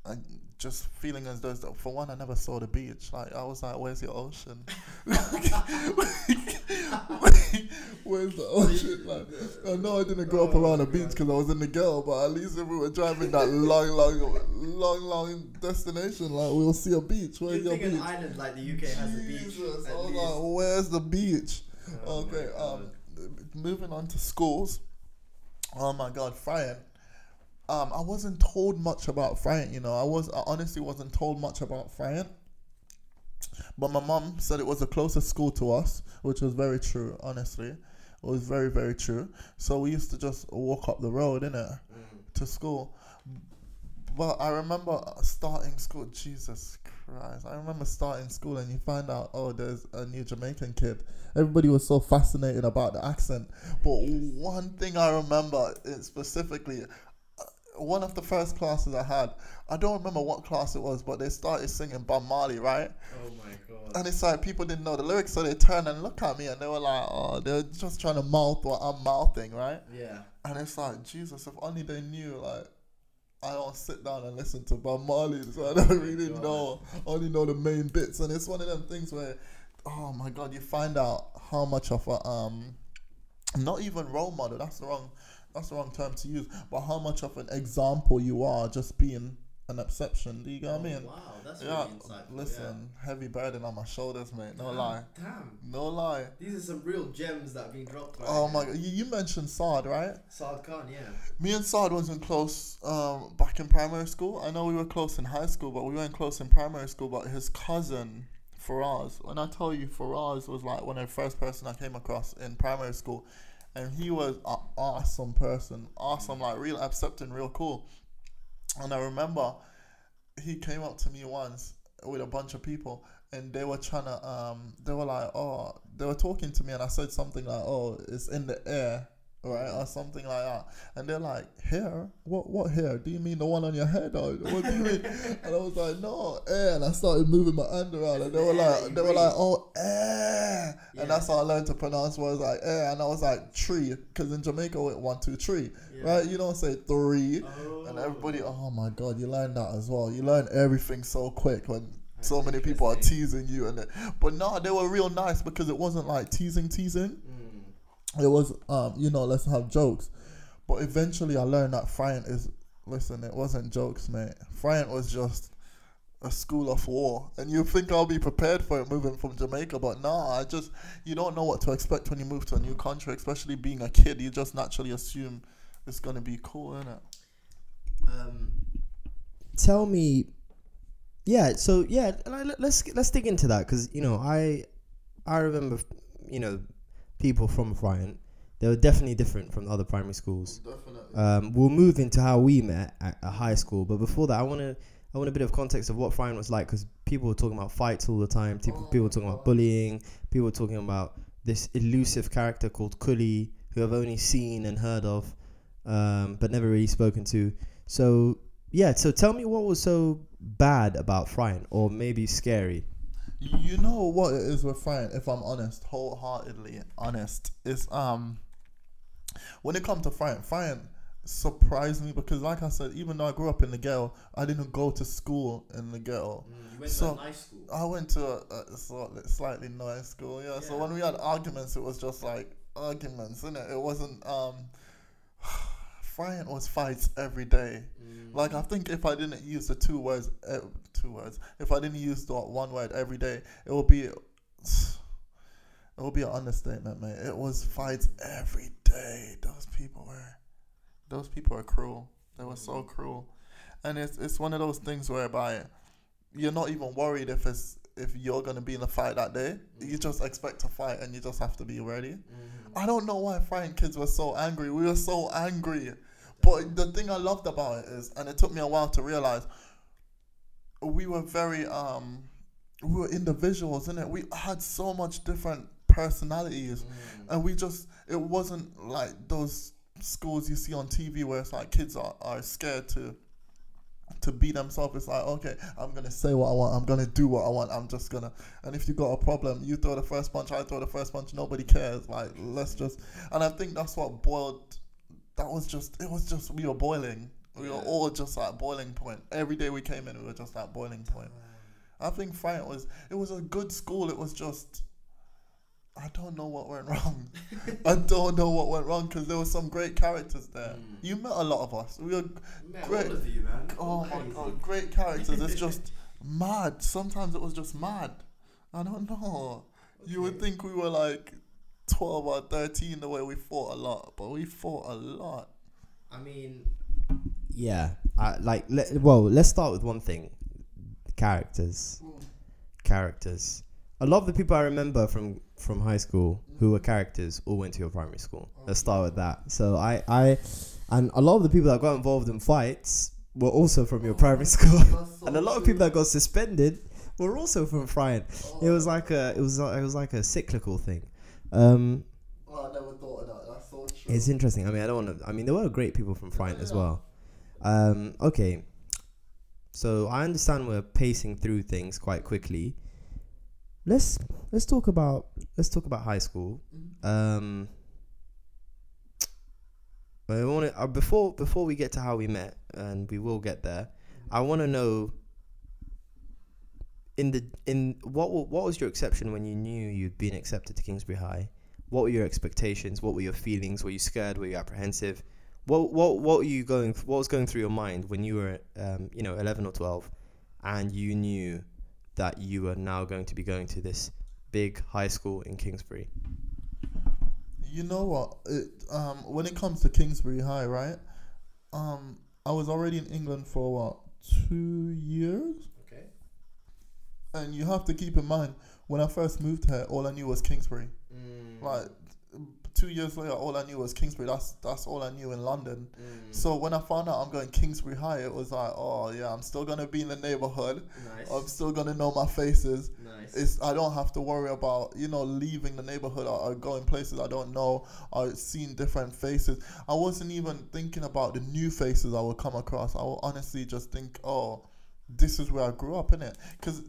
Speaker 2: And just feeling as though, for one, I never saw the beach. Like, I was like, where's your ocean? where's the ocean? Like, I know I didn't grow up
Speaker 1: Oh
Speaker 2: around a beach because I was in the girl, but at least if we were driving that long, long, long, long destination, like, we'll see a beach. Where's
Speaker 1: You
Speaker 2: your
Speaker 1: think an island like the UK has a beach?
Speaker 2: Jesus, I was like, where's the beach?
Speaker 1: Oh
Speaker 2: okay, um, moving on to schools. Oh my God, Fryent. Um, I wasn't told much about Fryent. You know, I was I honestly wasn't told much about Fryent. But my mom said it was the closest school to us, which was very true. Honestly, it was very very true. So we used to just walk up the road, innit,
Speaker 1: Mm.
Speaker 2: to school. But I remember starting school. Jesus Christ! I remember starting school and you find out, oh, there's a new Jamaican kid. Everybody was so fascinated about the accent. But one thing I remember specifically, uh, one of the first classes I had, I don't remember what class it was, but they started singing Bob Marley, right?
Speaker 1: Oh my god.
Speaker 2: And it's like people didn't know the lyrics, so they turned and looked at me and they were like, oh, they're just trying to mouth what I'm mouthing, right?
Speaker 1: Yeah.
Speaker 2: And it's like, Jesus, if only they knew, like, I don't sit down and listen to Bob Marley, so I don't really
Speaker 1: God.
Speaker 2: know, only know the main bits. And it's one of them things where, oh my God, you find out how much of a, um, not even role model, that's the wrong, that's the wrong term to use, but how much of an example you are just being an exception. Do you get what I mean?
Speaker 1: Oh, Wow, that's
Speaker 2: Yeah,
Speaker 1: really insightful.
Speaker 2: listen, heavy burden on my shoulders, mate. No
Speaker 1: Damn,
Speaker 2: lie.
Speaker 1: Damn.
Speaker 2: No lie.
Speaker 1: These are some real gems that have been dropped. Right
Speaker 2: Oh
Speaker 1: here.
Speaker 2: my god, you, you mentioned Saad, right?
Speaker 1: Saad Khan, yeah.
Speaker 2: Me and Saad wasn't close um, back in primary school. I know we were close in high school, but we weren't close in primary school. But his cousin, Faraz, when I tell you, Faraz was like one of the first person I came across in primary school. And he was an awesome person. Awesome, like real accepting, real cool. And I remember he came up to me once with a bunch of people and they were trying to um they were like oh they were talking to me and I said something like oh it's in the air right or something like that. And they're like hair what what hair do you mean the one on your head or what do you mean? And I was like no air. And I started moving my hand around and they were
Speaker 1: The air that
Speaker 2: like they were like oh air.
Speaker 1: Yeah.
Speaker 2: and that's how I learned to pronounce words like air. And I was like tree. Because in Jamaica we one two three
Speaker 1: Yeah.
Speaker 2: right? You don't say three.
Speaker 1: Oh.
Speaker 2: and everybody, oh my god, you learn that as well. You learn everything so quick when so many people are teasing you, and it- but no, they were real nice because it wasn't like teasing, teasing. It was, um, you know, let's have jokes. But eventually, I learned that Fryent is, listen, it wasn't jokes, mate. Fryent was just a school of war, and you think I'll be prepared for it moving from Jamaica, but nah, I just you don't know what to expect when you move to a new country, especially being a kid. You just naturally assume it's gonna be cool, innit?
Speaker 1: Um, tell me, yeah. So yeah, let's let's dig into that because you know I I remember you know people from Fryent. They were definitely different from the other primary schools.
Speaker 2: Definitely.
Speaker 1: Um, we'll move into how we met at, at high school, but before that, I want to I want a bit of context of what Fryent was like because people were talking about fights all the time. People,
Speaker 2: Oh
Speaker 1: people were talking about bullying. People were talking about this elusive character called Kuli, who I've only seen and heard of, um, but never really spoken to. So yeah, so tell me what was so bad about Fryent, or maybe scary.
Speaker 2: You know what it is with Fryent, if I'm honest, wholeheartedly honest, is um when it comes to Fryent, Fryent surprised me because like I said, even though I grew up in the ghetto, I didn't go to school in the ghetto.
Speaker 1: you
Speaker 2: went to a So-
Speaker 1: nice school.
Speaker 2: I went to a, a slightly, slightly nice school, yeah. So when we had arguments, it was just like arguments, innit? It wasn't um Fryent was fights every day. Mm. Like I think if I didn't use the two words, uh, two words, if I didn't use the one word every day, it would be, it would be an understatement, mate. It was fights every day. Those people were, those people are cruel. They were so mm. cruel, and it's it's one of those things whereby you're not even worried if it's if you're gonna be in a fight that day. You mm. just expect to fight, and you just have to be ready. I don't know why Fryent kids were so angry. We were so angry. But the thing I loved about it is, and it took me a while to realize, we were very um, we were individuals, innit? We had so much different personalities, and we just it wasn't like those schools you see on TV where it's like kids are, are scared to to be themselves. It's like, okay, I'm gonna say what I want. I'm gonna do what I want. I'm just gonna. And if you got a problem, you throw the first punch. I throw the first punch. Nobody cares. Like, let's just. And I think that's what boiled. That was just. It was just we were boiling. We were all just at boiling point. Every day we came in, we were just at boiling point. I think Fryent was. It was a good school. It was just. I don't know what went wrong. I don't know what went wrong because there were some great characters there.
Speaker 1: Mm.
Speaker 2: You met a lot of us. We were Great.
Speaker 1: you, man.
Speaker 2: Oh my god, great characters. It's just mad. Sometimes it was just mad. I don't know. You would think we were like 12 or 13 the way we fought a lot, but we fought a lot.
Speaker 1: I mean, yeah. I, like, let, well, let's start with one thing: characters. Hmm. Characters. A lot of the people I remember from from high school who were characters all went to your primary school. Let's start with that. So I, I, and a lot of the people that got involved in fights were also from your primary school, and a lot of people that got suspended were also from Fryent. It oh. was like a, it was, it was like a cyclical thing. Um,
Speaker 2: Oh, I never thought of that. That's so true.
Speaker 1: it's interesting. I mean, I don't want to. I mean, there were great people from Fryent as well. Um, okay, so I understand we're pacing through things quite quickly. Let's let's talk about let's talk about high school. Um, I want to uh, before before we get to how we met, and we will get there. I want to know in the in what what was your exception when you knew you'd been accepted to Kingsbury High? What were your expectations? What were your feelings? Were you scared? Were you apprehensive? What what what were you going? What was going through your mind when you were um, you know eleven or twelve, and you knew that you were now going to be going to this big high school in Kingsbury?
Speaker 2: You know what? It, um, when it comes to Kingsbury High, right? Um, I was already in England for what two years. And you have to keep in mind when I first moved here, all I knew was Kingsbury. Mm. Like two years later, all I knew was Kingsbury. That's that's all I knew in London. Mm. So when I found out I'm going Kingsbury High, it was like, oh yeah, I'm still gonna be in the neighborhood.
Speaker 1: nice.
Speaker 2: I'm still gonna know my faces.
Speaker 1: nice.
Speaker 2: It's I don't have to worry about you know leaving the neighborhood or, or going places I don't know or seeing different faces. I wasn't even thinking about the new faces I would come across. I would honestly just think, oh, this is where I grew up in it. Because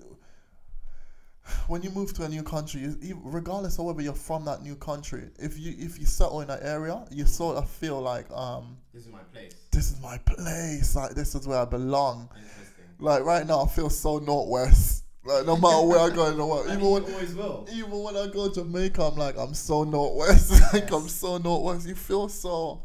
Speaker 2: when you move to a new country, you, regardless of whether you're from that new country, if you if you settle in that area, you sort of feel like um
Speaker 1: this is my place.
Speaker 2: this is my place. Like this is where I belong.
Speaker 1: Interesting.
Speaker 2: Like right now, I feel so northwest. Like no matter where I go in the world, even when even when I go to Jamaica, I'm like I'm so northwest. like I'm so northwest. You feel so.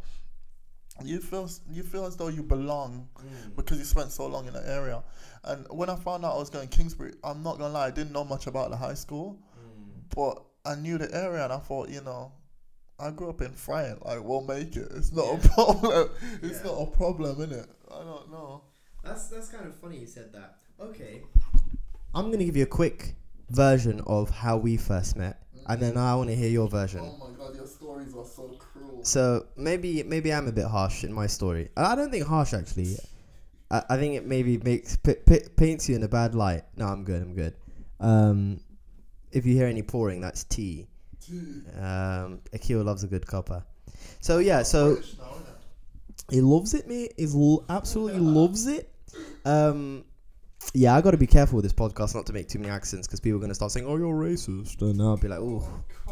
Speaker 2: You feel you feel as though you belong mm. because you spent so long in the area. And when I found out I was going Kingsbury, I'm not gonna lie, I didn't know much about the high school, mm. but I knew the area, and I thought, you know, I grew up in Fryent. Like we'll make it. It's not a problem. It's
Speaker 1: Yeah.
Speaker 2: not a problem, innit? I don't know.
Speaker 1: That's that's kind of funny you said that. Okay. I'm gonna give you a quick version of how we first met, and then mm. I want to hear your version.
Speaker 2: Oh my god, your stories are so cruel.
Speaker 1: So maybe maybe I'm a bit harsh in my story. I don't think harsh actually. I, I think it maybe makes p- p- paints you in a bad light. No, I'm good. I'm good. Um, if you hear any pouring, that's tea. Um, Akil loves a good copper. So yeah, so he loves it, mate. He l- absolutely loves it. Um, yeah, I got to be careful with this podcast not to make too many accents because people are gonna start saying, "Oh, you're racist," and I'll be like, "Oh,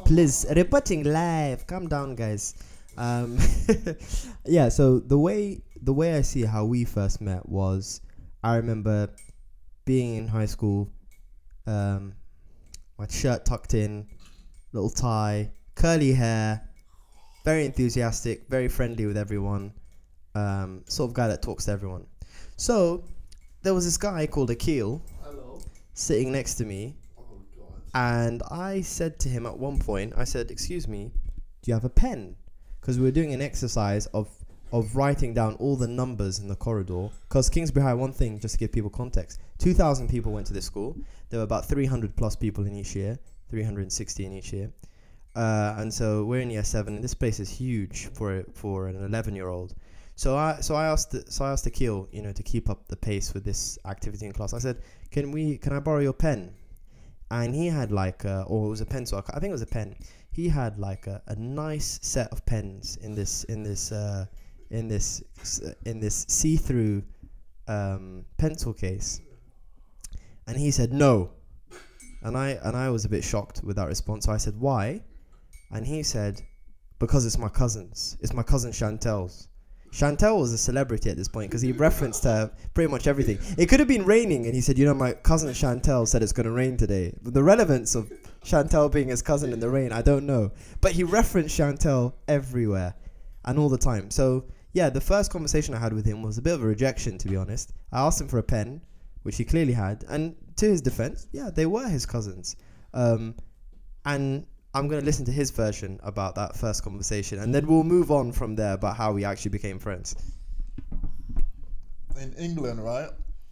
Speaker 1: please, reporting live. Calm down, guys." Um, yeah. So the way the way I see how we first met was, I remember being in high school, um, my shirt tucked in, little tie, curly hair, very enthusiastic, very friendly with everyone, um, sort of guy that talks to everyone. So there was this guy called Akil
Speaker 2: Hello.
Speaker 1: sitting next to me,
Speaker 2: Oh
Speaker 1: and I said to him at one point, I said, "Excuse me, do you have a pen?" Because we were doing an exercise of of writing down all the numbers in the corridor. Because Kingsbury High, one thing, just to give people context, two thousand people went to this school. There were about three hundred plus people in each year, three hundred and sixty in each year. Uh, and so we're in year seven, and this place is huge for for an eleven year old. So I so I asked so I asked Akil, you know, to keep up the pace with this activity in class. I said, "Can we? Can I borrow your pen?" and he had like, a, or it was a pencil. I think it was a pen. He had like a, a nice set of pens in this in this uh, in this in this see through um, pencil case, and he said no, and I and I was a bit shocked with that response. So I said why, and he said because it's my cousin's. It's my cousin Chantel's. Chantel was a celebrity at this point because he referenced her pretty much everything. It could have been raining, and he said, "You know, my cousin Chantel said it's going to rain today." But the relevance of Chantel being his cousin in the rain, I don't know. But he referenced Chantel everywhere and all the time. So yeah, the first conversation I had with him was a bit of a rejection, to be honest. I asked him for a pen, which he clearly had, and to his defense, yeah, they were his cousins. Um, and I'm going to listen to his version about that first conversation, and then we'll move on from there about how we actually became friends.
Speaker 2: In England, right?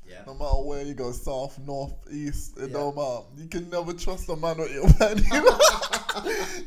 Speaker 1: Yeah.
Speaker 2: No matter where you go, south, north, east, it
Speaker 1: Yeah.
Speaker 2: don't matter. You can never trust a man with your pen.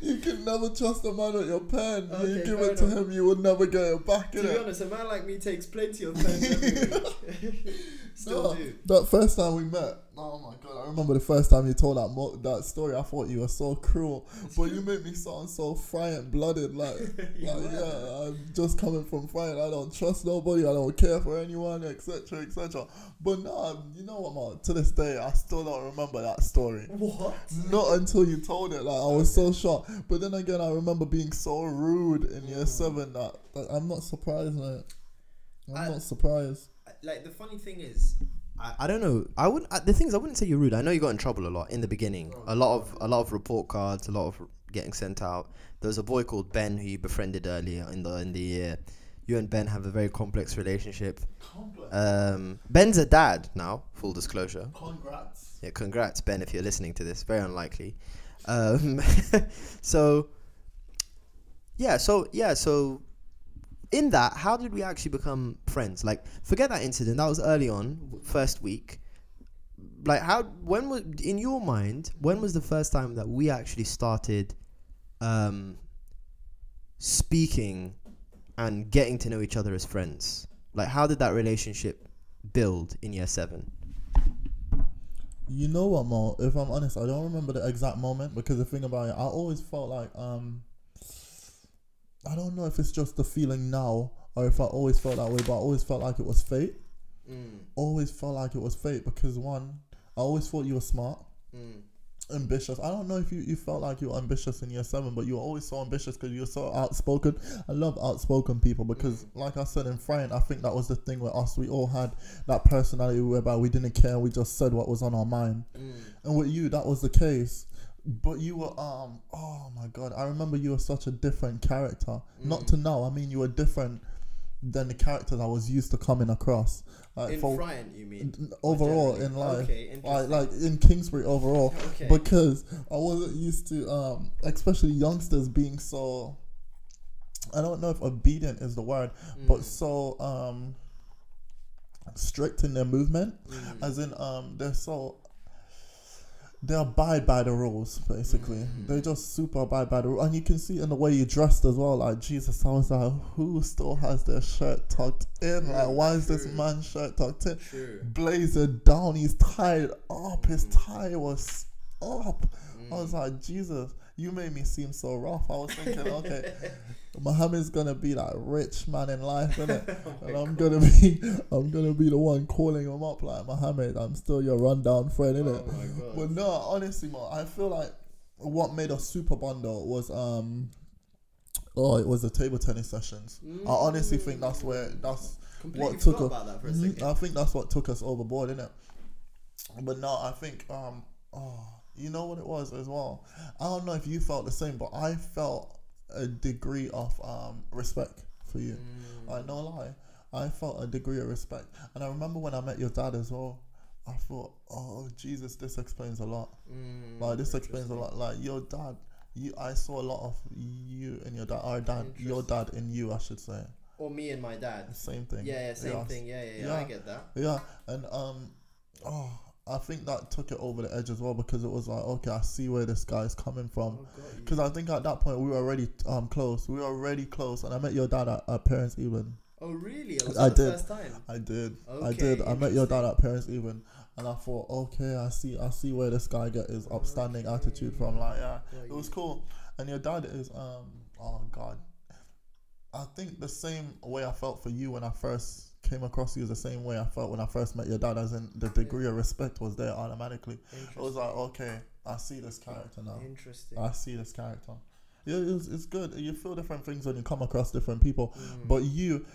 Speaker 2: you can never trust a man with your pen. you give it to him, you will never get it back.
Speaker 1: To be honest, a man like me takes plenty of pens. Still
Speaker 2: No,
Speaker 1: do.
Speaker 2: That first time we met, oh my god, I remember the first time you told that mo- that story. I thought you were so cruel, but you made me sound so frightened, blooded. Like, like, yeah, I'm just coming from fright. I don't trust nobody. I don't care for anyone, etc., etc. But no, you know what, man? To this day, I still don't remember that story.
Speaker 1: What?
Speaker 2: Not until you told it. Like I was so shocked. But then again, I remember being so rude in year
Speaker 1: Mm.
Speaker 2: seven that, that I'm not surprised. I'm
Speaker 1: I-
Speaker 2: not surprised.
Speaker 1: like the funny thing is I, I don't know i wouldn't I, the things i wouldn't say you're rude i know you got in trouble a lot in the beginning a lot of a lot of report cards a lot of getting sent out there was a boy called ben who you befriended earlier in the in the year you and ben have a very complex relationship
Speaker 2: Complex.
Speaker 1: um ben's a dad now full disclosure
Speaker 2: Congrats.
Speaker 1: yeah, congrats, Ben, if you're listening to this. Very unlikely. Um, so, yeah, so yeah, so in that, how did we actually become friends? Like, forget that incident. That was early on, first week. Like, how? When was in your mind? When was the first time that we actually started um, speaking and getting to know each other as friends? Like, how did that relationship build in year seven?
Speaker 2: You know what, Mo? If I'm honest, I don't remember the exact moment because the thing about it, I always felt like um, I don't know if it's just the feeling now or if I always felt that way, but I always felt like it was fate. Mm. Always felt like it was fate because one, I always thought you were smart. Mm. ambitious. I don't know if you, you felt like you were ambitious in year seven, but you were always so ambitious because you were so outspoken. I love outspoken people because, mm. like I said in Fryent, I think that was the thing with us. We all had that personality whereby we didn't care. We just said what was on our mind. And with you, that was the case. But you were um oh my god, I remember you were such a different character. Not to now, I mean you were different than the characters I was used to coming across. Like
Speaker 1: In
Speaker 2: for-
Speaker 1: Fryent, you mean?
Speaker 2: overall in life
Speaker 1: Okay,
Speaker 2: like, like in kingsbury overall
Speaker 1: Okay.
Speaker 2: because i wasn't used to um especially youngsters being so i don't know if obedient is the word
Speaker 1: Mm.
Speaker 2: but so um strict in their movement
Speaker 1: Mm.
Speaker 2: as in um they're so they abide by the rules basically
Speaker 1: Mm.
Speaker 2: they just super abide by the rules and you can see in the way you dressed as well like jesus i was like who still has their shirt tucked in like why is this man's shirt tucked in
Speaker 1: True.
Speaker 2: blazer down. He's tied up. His tie was up. I was like, Jesus, you made me seem so rough. I was thinking, okay, Muhammad's gonna be that rich man in life, innit? and I'm gonna be, I'm gonna be the one calling him up like Muhammad. I'm still your rundown friend, innit?
Speaker 1: Oh god.
Speaker 2: But no, honestly, man, I feel like what made us super bundle was um. Oh, it was the table tennis sessions. I honestly think that's where that's
Speaker 1: Completely
Speaker 2: what took
Speaker 1: forgot
Speaker 2: us-
Speaker 1: about that for a second.
Speaker 2: I think that's what took us overboard, innit? But no, I think um oh you know what it was as well. I don't know if you felt the same, but I felt a degree of um respect for you.
Speaker 1: Mm.
Speaker 2: I no lie. I felt a degree of respect. And I remember when I met your dad as well, I thought, Oh Jesus, this explains a lot.
Speaker 1: Mm,
Speaker 2: Like this explains a lot. Like your dad you I saw a lot of you and your dad our dad your dad and you I should say.
Speaker 1: Or me and my dad.
Speaker 2: Same thing.
Speaker 1: Yeah, yeah, same
Speaker 2: Yes.
Speaker 1: thing. Yeah, yeah, yeah, I get that.
Speaker 2: Yeah, and um, oh, I think that took it over the edge as well because it was like, okay, I see where this guy's coming from.
Speaker 1: Oh,
Speaker 2: Because I think at that point we were already um close. We were already close, and I met your dad at, at parents' evening.
Speaker 1: Oh really? Was
Speaker 2: I
Speaker 1: the
Speaker 2: did.
Speaker 1: first time?
Speaker 2: I did. I did. I met your dad at Parents Even, and I thought, okay, I see, I see where this guy get his upstanding attitude from. Like, yeah, it was cool. And your dad is, um, oh god, I think the same way I felt for you when I first came across you the same way I felt when I first met your dad. As in, the degree of respect was there automatically. It was like, okay, I see this character now.
Speaker 1: Interesting.
Speaker 2: I see this character. Yeah, it's, it's good. You feel different things when you come across different people.
Speaker 1: Mm.
Speaker 2: But you,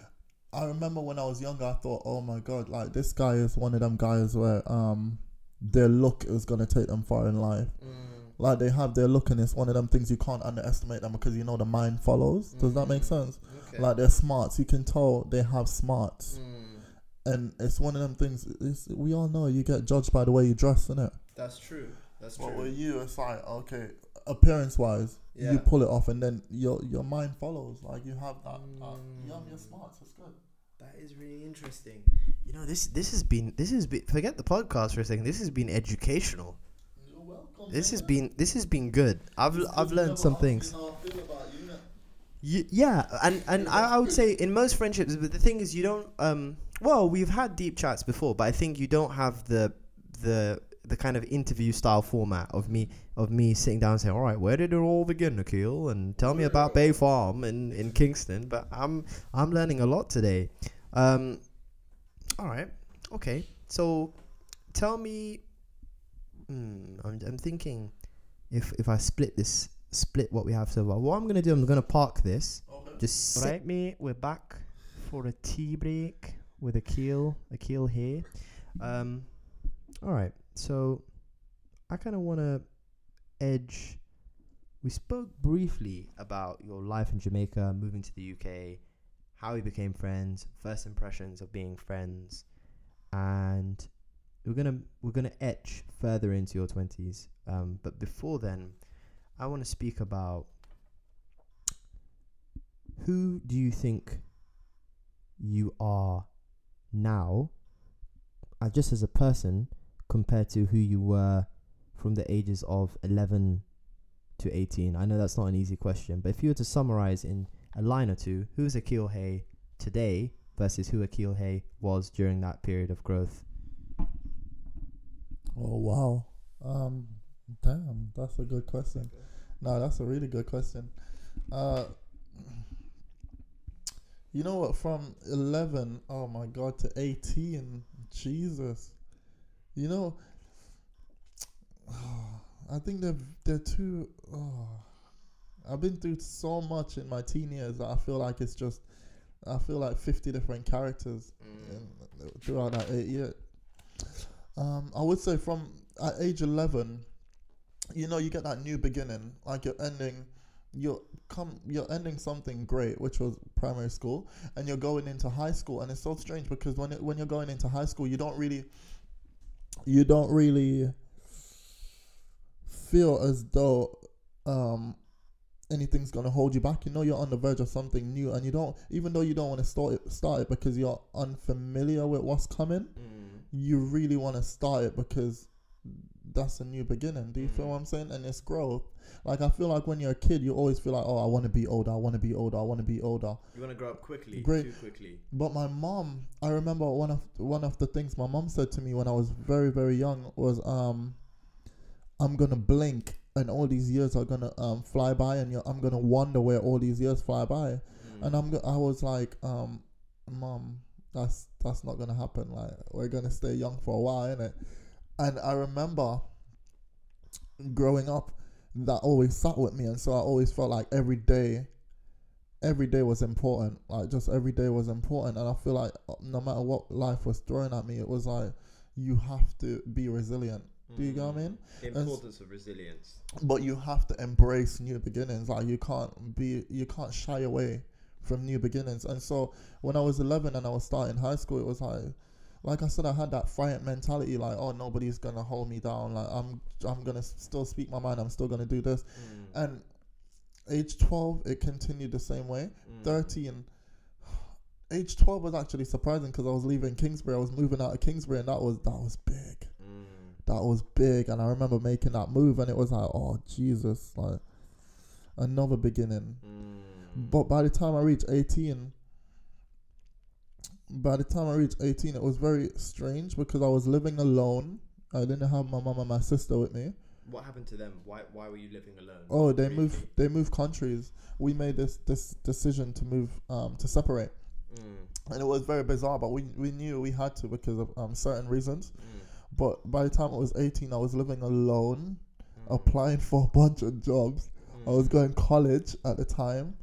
Speaker 2: I remember when I was younger, I thought, oh my god, like this guy is one of them guys where um their look is gonna take them far in life.
Speaker 1: Mm.
Speaker 2: Like they have their look, and it's one of them things you can't underestimate them because you know the mind follows. Does that make
Speaker 1: Mm.
Speaker 2: sense?
Speaker 1: Okay.
Speaker 2: Like they're smarts. You can tell they have smarts,
Speaker 1: Mm.
Speaker 2: and it's one of them things. It's, we all know you get judged by the way you dress, innit?
Speaker 1: That's true. That's true.
Speaker 2: But
Speaker 1: true.
Speaker 2: with you, it's like okay, appearance wise,
Speaker 1: Yeah.
Speaker 2: you pull it off, and then your your mind follows. Like you have that. that
Speaker 1: Mm.
Speaker 2: yum, you're smart. It's good.
Speaker 1: That is really interesting. You know, this this has been this has been forget the podcast for a second. This has been educational.
Speaker 2: You're welcome.
Speaker 1: This has been this has been good. I've
Speaker 2: It's
Speaker 1: I've
Speaker 2: good you
Speaker 1: learned
Speaker 2: never
Speaker 1: some
Speaker 2: asked me
Speaker 1: things.
Speaker 2: how I feel about you, innit?
Speaker 1: Yeah, and and I, I would say in most friendships, but the thing is, you don't. Um, well, we've had deep chats before, but I think you don't have the the the kind of interview style format of me of me sitting down and saying, "All right, where did it all begin, Nikhil?" and tell me about Bay Farm in in Kingston. But I'm I'm learning a lot today. Um, all right, okay. So, tell me. Hmm, I'm I'm thinking if if I split this split what we have so far. What I'm gonna do, I'm gonna park this.
Speaker 2: Okay.
Speaker 1: Just sit. Right, mate. We're back for a tea break with Akil. Akil here. Um, all right. So, I kind of want to edge. We spoke briefly about your life in Jamaica, moving to the UK, how we became friends, first impressions of being friends, and we're gonna we're gonna etch further into your twenties. Um, but before then, I want to speak about who do you think you are now, uh, just as a person, compared to who you were from the ages of 11 to 18? I know that's not an easy question, but if you were to summarize in a line or two, who's Akil Hay today versus who Akil Hay was during that period of growth?
Speaker 2: Oh wow. Um, damn, that's a good question. No, that's a really good question. Uh, you know what? From eleven, oh my god, to eighteen, Jesus. You know, I think they're they're too. Oh, I've been through so much in my teen years that I feel like it's just. I feel like fifty different characters in, throughout that eight years. Um, I would say from at age eleven, you know, you get that new beginning, like you're ending, you're come, you're ending something great, which was primary school, and you're going into high school, and it's so strange because when it, when you're going into high school, you don't really, you don't really feel as though um anything's gonna hold you back. You know you're on the verge of something new, and you don't, even though you don't want to start it, start it because you're unfamiliar with what's coming you really want to start it because that's a new beginning. Do you feel
Speaker 1: Mhm.
Speaker 2: what I'm saying? And it's growth. Like I feel like when you're a kid, you always feel like, oh, I want to be older. I want to be older. I want to be older.
Speaker 1: You want to grow up quickly,
Speaker 2: Great.
Speaker 1: too quickly.
Speaker 2: But my mom, I remember one of one of the things my mom said to me when I was very very young was, um, I'm gonna blink and all these years are gonna um fly by, and you're, I'm gonna wonder where all these years fly by. And I'm go- I was like, um, mom, that's that's not gonna happen. Like we're gonna stay young for a while, innit? And I remember growing up, that always sat with me, and so I always felt like every day, every day was important. Like just every day was important, and I feel like uh, no matter what life was throwing at me, it was like you have to be resilient. Do you get what I mean?
Speaker 1: The importance of resilience.
Speaker 2: but you have to embrace new beginnings like you can't be you can't shy away from new beginnings and so when i was 11 and i was starting high school it was like like i said i had that fight mentality like oh nobody's gonna hold me down. Like i'm i'm gonna still speak my mind. I'm still gonna do this. Mm. And age 12 it continued the same way. Mm. 13 age 12 was actually surprising because i was leaving kingsbury. I was moving out of kingsbury and that was that was big. Mm. That was big. And i remember making that move and it was like oh jesus like another beginning. But by the time i reached 18 by the time I reached 18, it was very strange because I was living alone. I didn't have my mom and my sister with me.
Speaker 1: What happened to them? Why why were you living alone?
Speaker 2: Oh, they moved. They moved countries. We made this this decision to move um, to separate,
Speaker 1: Mm,
Speaker 2: and it was very bizarre. But we we knew we had to because of um, certain reasons.
Speaker 1: mm,
Speaker 2: But by the time I was 18, I was living alone,
Speaker 1: mm,
Speaker 2: applying for a bunch of jobs. I was
Speaker 1: mm.
Speaker 2: going college at the time,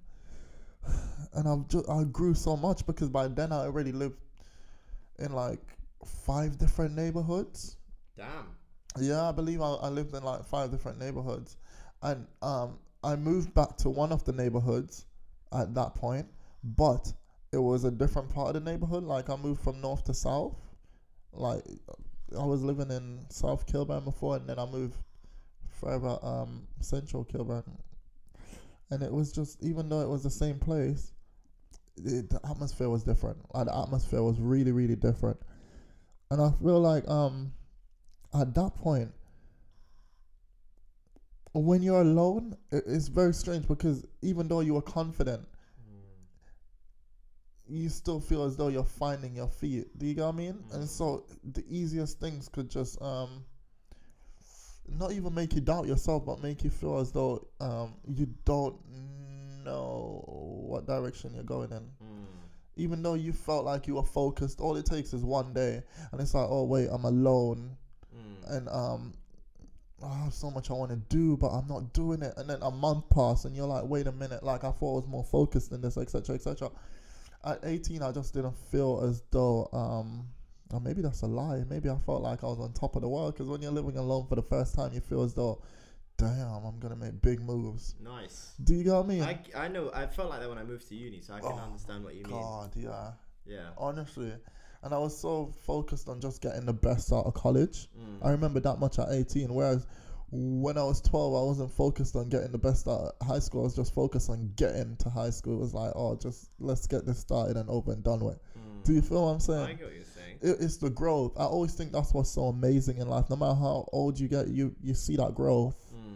Speaker 2: and I've just I grew so much because by then I already lived in like five different neighborhoods.
Speaker 1: Damn.
Speaker 2: Yeah, I believe I, I lived in like five different neighborhoods, and um, I moved back to one of the neighborhoods at that point, but it was a different part of the neighborhood. Like I moved from north to south. Like I was living in South Kilburn before, and then I moved further um central Kilburn, and it was just even though it was the same place, it, the atmosphere was different. Like the atmosphere was really really different, and I feel like um at that point when you're alone it, it's very strange because even though you are confident
Speaker 1: Mm,
Speaker 2: you still feel as though you're finding your feet do you get what i mean
Speaker 1: Mm.
Speaker 2: and so the easiest things could just um not even make you doubt yourself but make you feel as though um you don't know what direction you're going in
Speaker 1: mm,
Speaker 2: even though you felt like you were focused all it takes is one day and it's like oh wait i'm alone
Speaker 1: mm.
Speaker 2: and um I have so much I want to do, but I'm not doing it. And then a month passed, and you're like, wait a minute, like I thought I was more focused than this, etc., etc. At 18, I just didn't feel as though, um, or maybe that's a lie. Maybe I felt like I was on top of the world because when you're living alone for the first time, you feel as though, damn, I'm gonna make big moves.
Speaker 1: Nice.
Speaker 2: Do you get what I mean?
Speaker 1: I, I know. I felt like that when I moved to uni, so I can
Speaker 2: Oh,
Speaker 1: understand what you mean.
Speaker 2: God, yeah,
Speaker 1: Yeah.
Speaker 2: honestly. And I was so focused on just getting the best out of college.
Speaker 1: Mm.
Speaker 2: I remember that much at 18. Whereas when I was 12, I wasn't focused on getting the best out of high school. I was just focused on getting to high school. It was like, oh, just let's get this started and over and done with.
Speaker 1: Mm.
Speaker 2: Do you feel what I'm saying?
Speaker 1: I get saying.
Speaker 2: It, it's the growth. I always think that's what's so amazing in life. No matter how old you get, you you see that growth.
Speaker 1: Mm.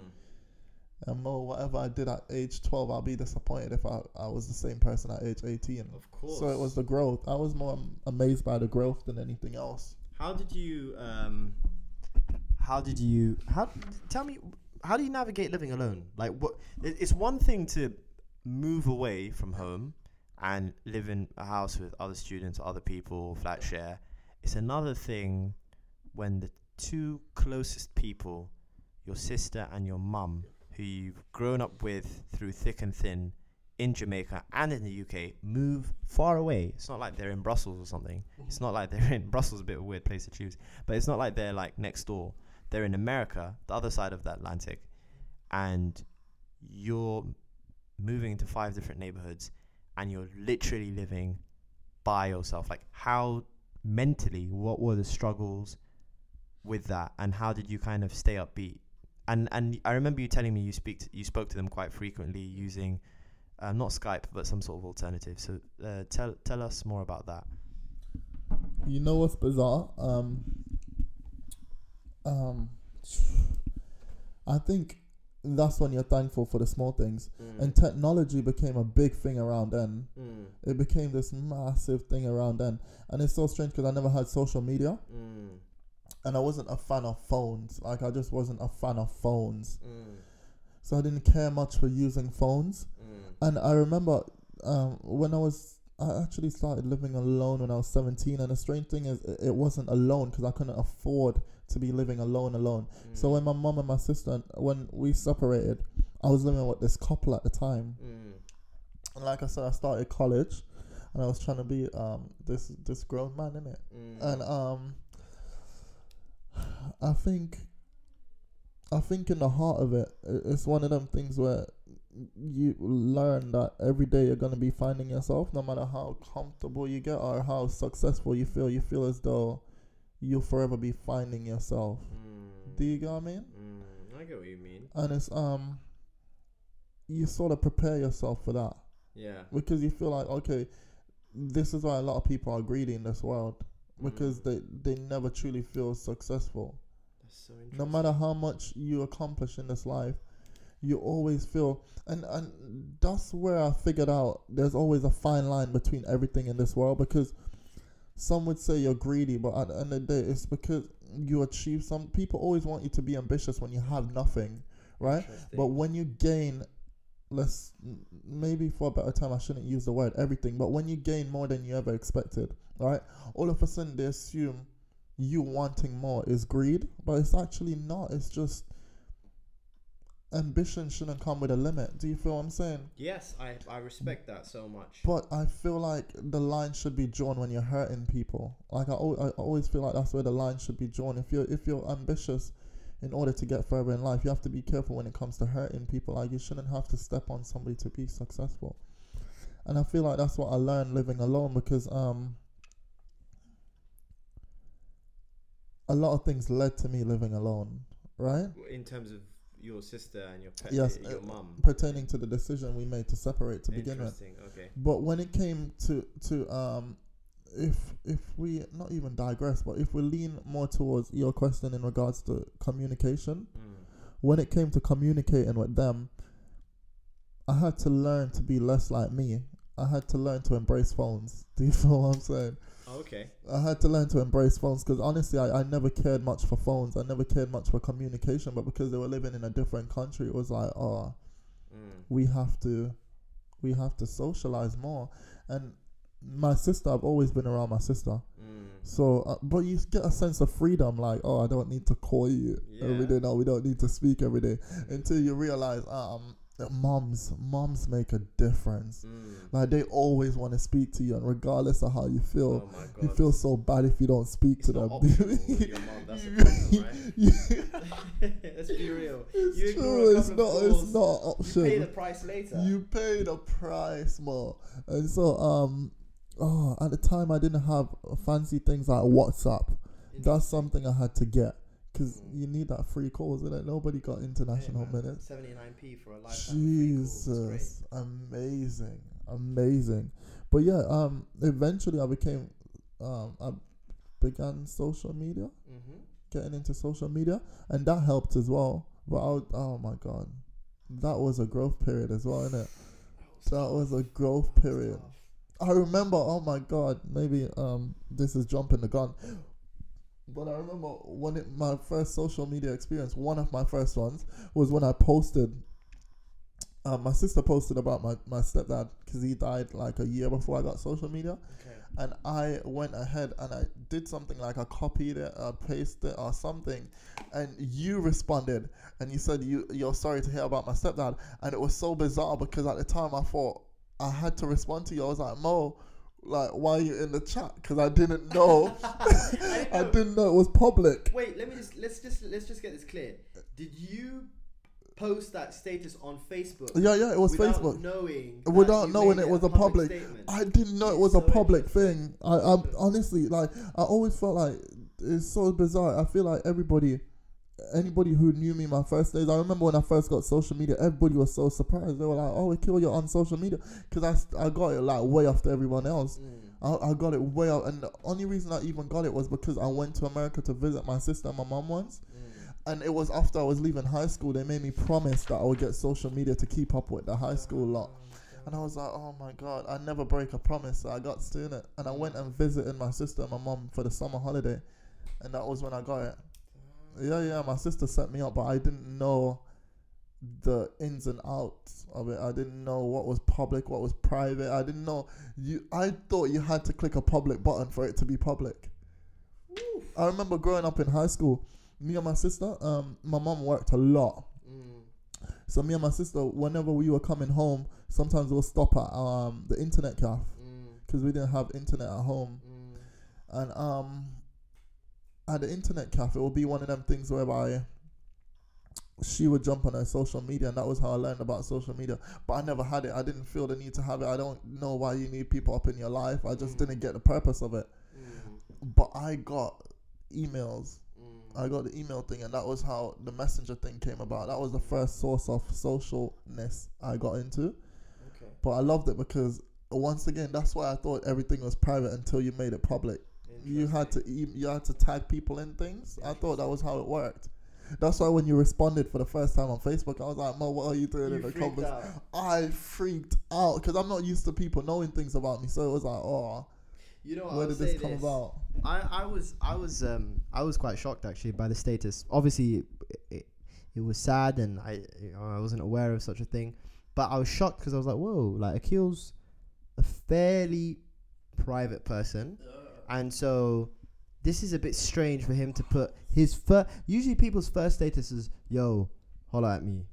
Speaker 2: And more, whatever I did at age 12, I'll be disappointed if I, I was the same person at age 18.
Speaker 1: Of course.
Speaker 2: So it was the growth. I was more amazed by the growth than anything else.
Speaker 1: How did you? Um, how did you? How? Tell me. How do you navigate living alone? Like, what? it- It's one thing to move away from home and live in a house with other students, other people, flat share. It's another thing when the two closest people, your sister and your mum, who you've grown up with through thick and thin in Jamaica and in the UK, move far away. It's not like they're in Brussels or something. Mm-hmm. It's not like they're in Brussels, a bit of a weird place to choose, but it's not like they're like next door. They're in America, the other side of the Atlantic, and you're moving into five different neighborhoods, and you're literally living by yourself. Like, how mentally, what were the struggles with that, and how did you kind of stay upbeat? And and I remember you telling me you speak to, you spoke to them quite frequently using. Uh, not Skype, but some sort of alternative. So uh, tell tell us more about that.
Speaker 2: You know what's bizarre? Um, um, I think that's when you're thankful for the small things. And technology became a big thing around then.
Speaker 1: Mm,
Speaker 2: It became this massive thing around then. And it's so strange because I never had social media
Speaker 1: mm,
Speaker 2: and I wasn't a fan of phones. Like, I just wasn't a fan of phones.
Speaker 1: mm,
Speaker 2: So I didn't care much for using phones.
Speaker 1: mm,
Speaker 2: And I remember um, when I was, I actually started living alone when I was 17. And the strange thing is, it it wasn't alone because I couldn't afford to be living alone, alone. So
Speaker 1: mm,
Speaker 2: when my mom and my sister, when we separated, I was living with this couple at the time.
Speaker 1: mm,
Speaker 2: And like I said, I started college and I was trying to be um, this this grown man in it.
Speaker 1: mm,
Speaker 2: And um, I think, I think in the heart of it, it's one of them things where you learn that every day you're gonna be finding yourself, no matter how comfortable you get or how successful you feel. You feel as though you'll forever be finding yourself.
Speaker 1: mm,
Speaker 2: Do you get what I mean?
Speaker 1: mm, I get what you mean.
Speaker 2: And it's um, you sort of prepare yourself for that
Speaker 1: Yeah.
Speaker 2: because you feel like okay, this is why a lot of people are greedy in this world because
Speaker 1: Mm.
Speaker 2: they they never truly feel successful.
Speaker 1: That's so interesting.
Speaker 2: no matter how much you accomplish in this life you always feel and and that's where i figured out there's always a fine line between everything in this world because some would say you're greedy, but at the end of the day, it's because you achieve some. People always want you to be ambitious when you have nothing, right? But when you gain, let's maybe for a better time, I shouldn't use the word everything, but when you gain more than you ever expected, right? All of a sudden they assume you wanting more is greed, but it's actually not. It's just ambition shouldn't come with a limit. Do you feel what I'm saying?
Speaker 1: yes, I, I respect that so much.
Speaker 2: But I feel like the line should be drawn when you're hurting people. Like I, I always feel like that's where the line should be drawn. If you're if you're ambitious, in order to get further in life, you have to be careful when it comes to hurting people. Like you shouldn't have to step on somebody to be successful. And I feel like that's what I learned living alone because um a lot of things led to me living alone, right?
Speaker 1: In terms of your sister and your pet,
Speaker 2: Yes,
Speaker 1: your
Speaker 2: uh,
Speaker 1: mum.
Speaker 2: Pertaining to the decision we made to separate to begin with.
Speaker 1: Okay.
Speaker 2: But when it came to to um, if if we not even digress, but if we lean more towards your question in regards to communication,
Speaker 1: Mm.
Speaker 2: when it came to communicating with them, I had to learn to be less like me. I had to learn to embrace phones. Do you feel what I'm saying?
Speaker 1: Okay.
Speaker 2: I had to learn to embrace phones because honestly, I, I never cared much for phones. I never cared much for communication, but because they were living in a different country, it was like, oh,
Speaker 1: Mm.
Speaker 2: we have to we have to socialize more and my sister i've always been around my sister
Speaker 1: Mm.
Speaker 2: so uh, but you get a sense of freedom like oh i don't need to call you every
Speaker 1: Yeah.
Speaker 2: day no we don't need to speak every day until you realize um that moms moms make a difference
Speaker 1: Mm.
Speaker 2: like they always want to speak to you and regardless of how you feel
Speaker 1: Oh
Speaker 2: you feel so bad if you don't speak
Speaker 1: it's
Speaker 2: to them
Speaker 1: optional with your mom. That's the problem, right? Let's be real.
Speaker 2: it's
Speaker 1: you
Speaker 2: true it's not it's not an
Speaker 1: You
Speaker 2: option
Speaker 1: pay the price later.
Speaker 2: you pay the price more and so um oh at the time i didn't have fancy things like whatsapp that's something i had to get because
Speaker 1: Mm.
Speaker 2: you need that free calls isn't it? Nobody got international
Speaker 1: Hey,
Speaker 2: minutes.
Speaker 1: 79p for a lifetime. of free calls,
Speaker 2: jesus. amazing. Amazing. But yeah um eventually i became um i began social media.
Speaker 1: Mhm.
Speaker 2: getting into social media and that helped as well. But I would, oh my god. That was a growth period as well innit? that was a growth period. I remember, oh my god, maybe um this is jumping the gun. But I remember when it, my first social media experience, one of my first ones, was when I posted. Um, my sister posted about my, my stepdad because he died like a year before I got social media,
Speaker 1: Okay.
Speaker 2: and I went ahead and I did something like I copied it, I pasted it or something, and you responded and you said you you're sorry to hear about my stepdad, and it was so bizarre because at the time I thought I had to respond to you. I was like Mo, like why are you in the chat? Because I didn't know,
Speaker 1: I know.
Speaker 2: didn't know it was public.
Speaker 1: Wait, let me just let's just let's just get this clear. Did you post that status on Facebook?
Speaker 2: Yeah, yeah, it was
Speaker 1: without
Speaker 2: Facebook.
Speaker 1: Knowing
Speaker 2: Without knowing it was a
Speaker 1: public.
Speaker 2: public. I didn't know it was a public thing. I, I honestly like I always felt like it's so bizarre. I feel like everybody, anybody who knew me my first days. I remember when I first got social media, everybody was so surprised. They were like, "Oh, we Akil, you're on social media," because I, st- I got it like way after everyone else.
Speaker 1: Mm.
Speaker 2: I, I got it way out, and the only reason I even got it was because I went to America to visit my sister and my mom once,
Speaker 1: Mm.
Speaker 2: and it was after I was leaving high school. They made me promise that I would get social media to keep up with the high school lot. And I was like, oh my god, I never break a promise. So I got to it. And I went and visited my sister and my mom for the summer holiday. And that was when I got it. Yeah, yeah, my sister set me up, but I didn't know the ins and outs of it. I didn't know what was public, what was private. I didn't know you I thought you had to click a public button for it to be public. I remember growing up in high school, me and my sister, um, my mom worked a lot.
Speaker 1: Mm.
Speaker 2: So me and my sister, whenever we were coming home, sometimes we'll stop at um the internet cafe
Speaker 1: Mm.
Speaker 2: because we didn't have internet at home.
Speaker 1: Mm.
Speaker 2: And um, at the internet cafe, it would be one of them things whereby she would jump on her social media, and that was how I learned about social media. But I never had it. I didn't feel the need to have it. I don't know why you need people up in your life. I just
Speaker 1: Mm.
Speaker 2: didn't get the purpose of it.
Speaker 1: Mm.
Speaker 2: But I got emails.
Speaker 1: Mm.
Speaker 2: I got the email thing, and that was how the messenger thing came about. That was the first source of socialness I got into.
Speaker 1: Okay.
Speaker 2: But I loved it because once again, that's why I thought everything was private until you made it public. You had to e- you had to tag people in things. I thought that was how it worked. That's why when you responded for the first time on Facebook, I was like, "Mo, what are you doing
Speaker 1: You
Speaker 2: in the comments?"
Speaker 1: out.
Speaker 2: I freaked out because I'm not used to people knowing things about me. So it was like, "Oh,
Speaker 1: You know,
Speaker 2: Where
Speaker 1: I'll
Speaker 2: did this come about?
Speaker 1: I, I was I was um I was quite shocked actually by the status. Obviously, it, it, it was sad and I you know, I wasn't aware of such a thing, but I was shocked because I was like, whoa, like Akil's a fairly private person, and so this is a bit strange for him to put his first. Usually, people's first status is, "Yo, holla at me."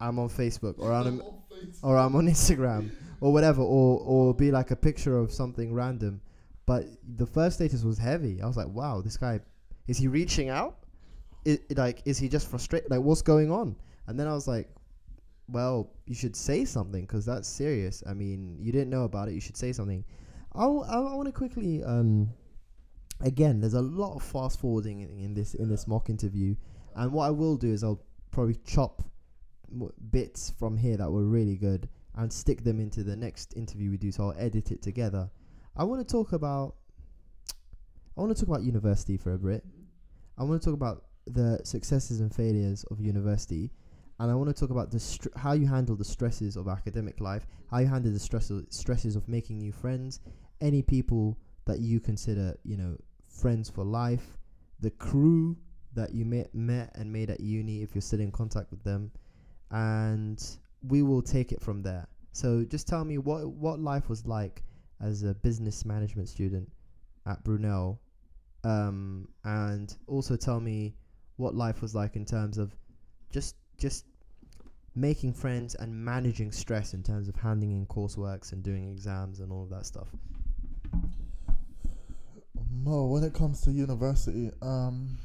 Speaker 1: I'm on Facebook or I'm or I'm on Instagram or whatever, or or be like a picture of something random. But the first status was heavy. I was like, wow, this guy is he reaching out? Like is he just frustrated? Like what's going on? And then I was like, well, you should say something because that's serious. I mean, you didn't know about it. You should say something. I I want to quickly um again. There's a lot of fast forwarding in, in this in this mock interview, and what I will do is I'll probably chop bits from here that were really good and stick them into the next interview we do. So I'll edit it together. I want to talk about. I want to talk about university for a bit. I want to talk about the successes and failures of university, and I want to talk about the str- how you handle the stresses of academic life, how you handle the stresses stresses of making new friends, any people that you consider you know friends for life, the crew that you met met and made at uni if you're still in contact with them, and we will take it from there. So just tell me what what life was like as a business management student at Brunel, um, and also tell me what life was like in terms of just just making friends and managing stress in terms of handing in courseworks and doing exams and all of that stuff.
Speaker 2: Mo, when it comes to university, um,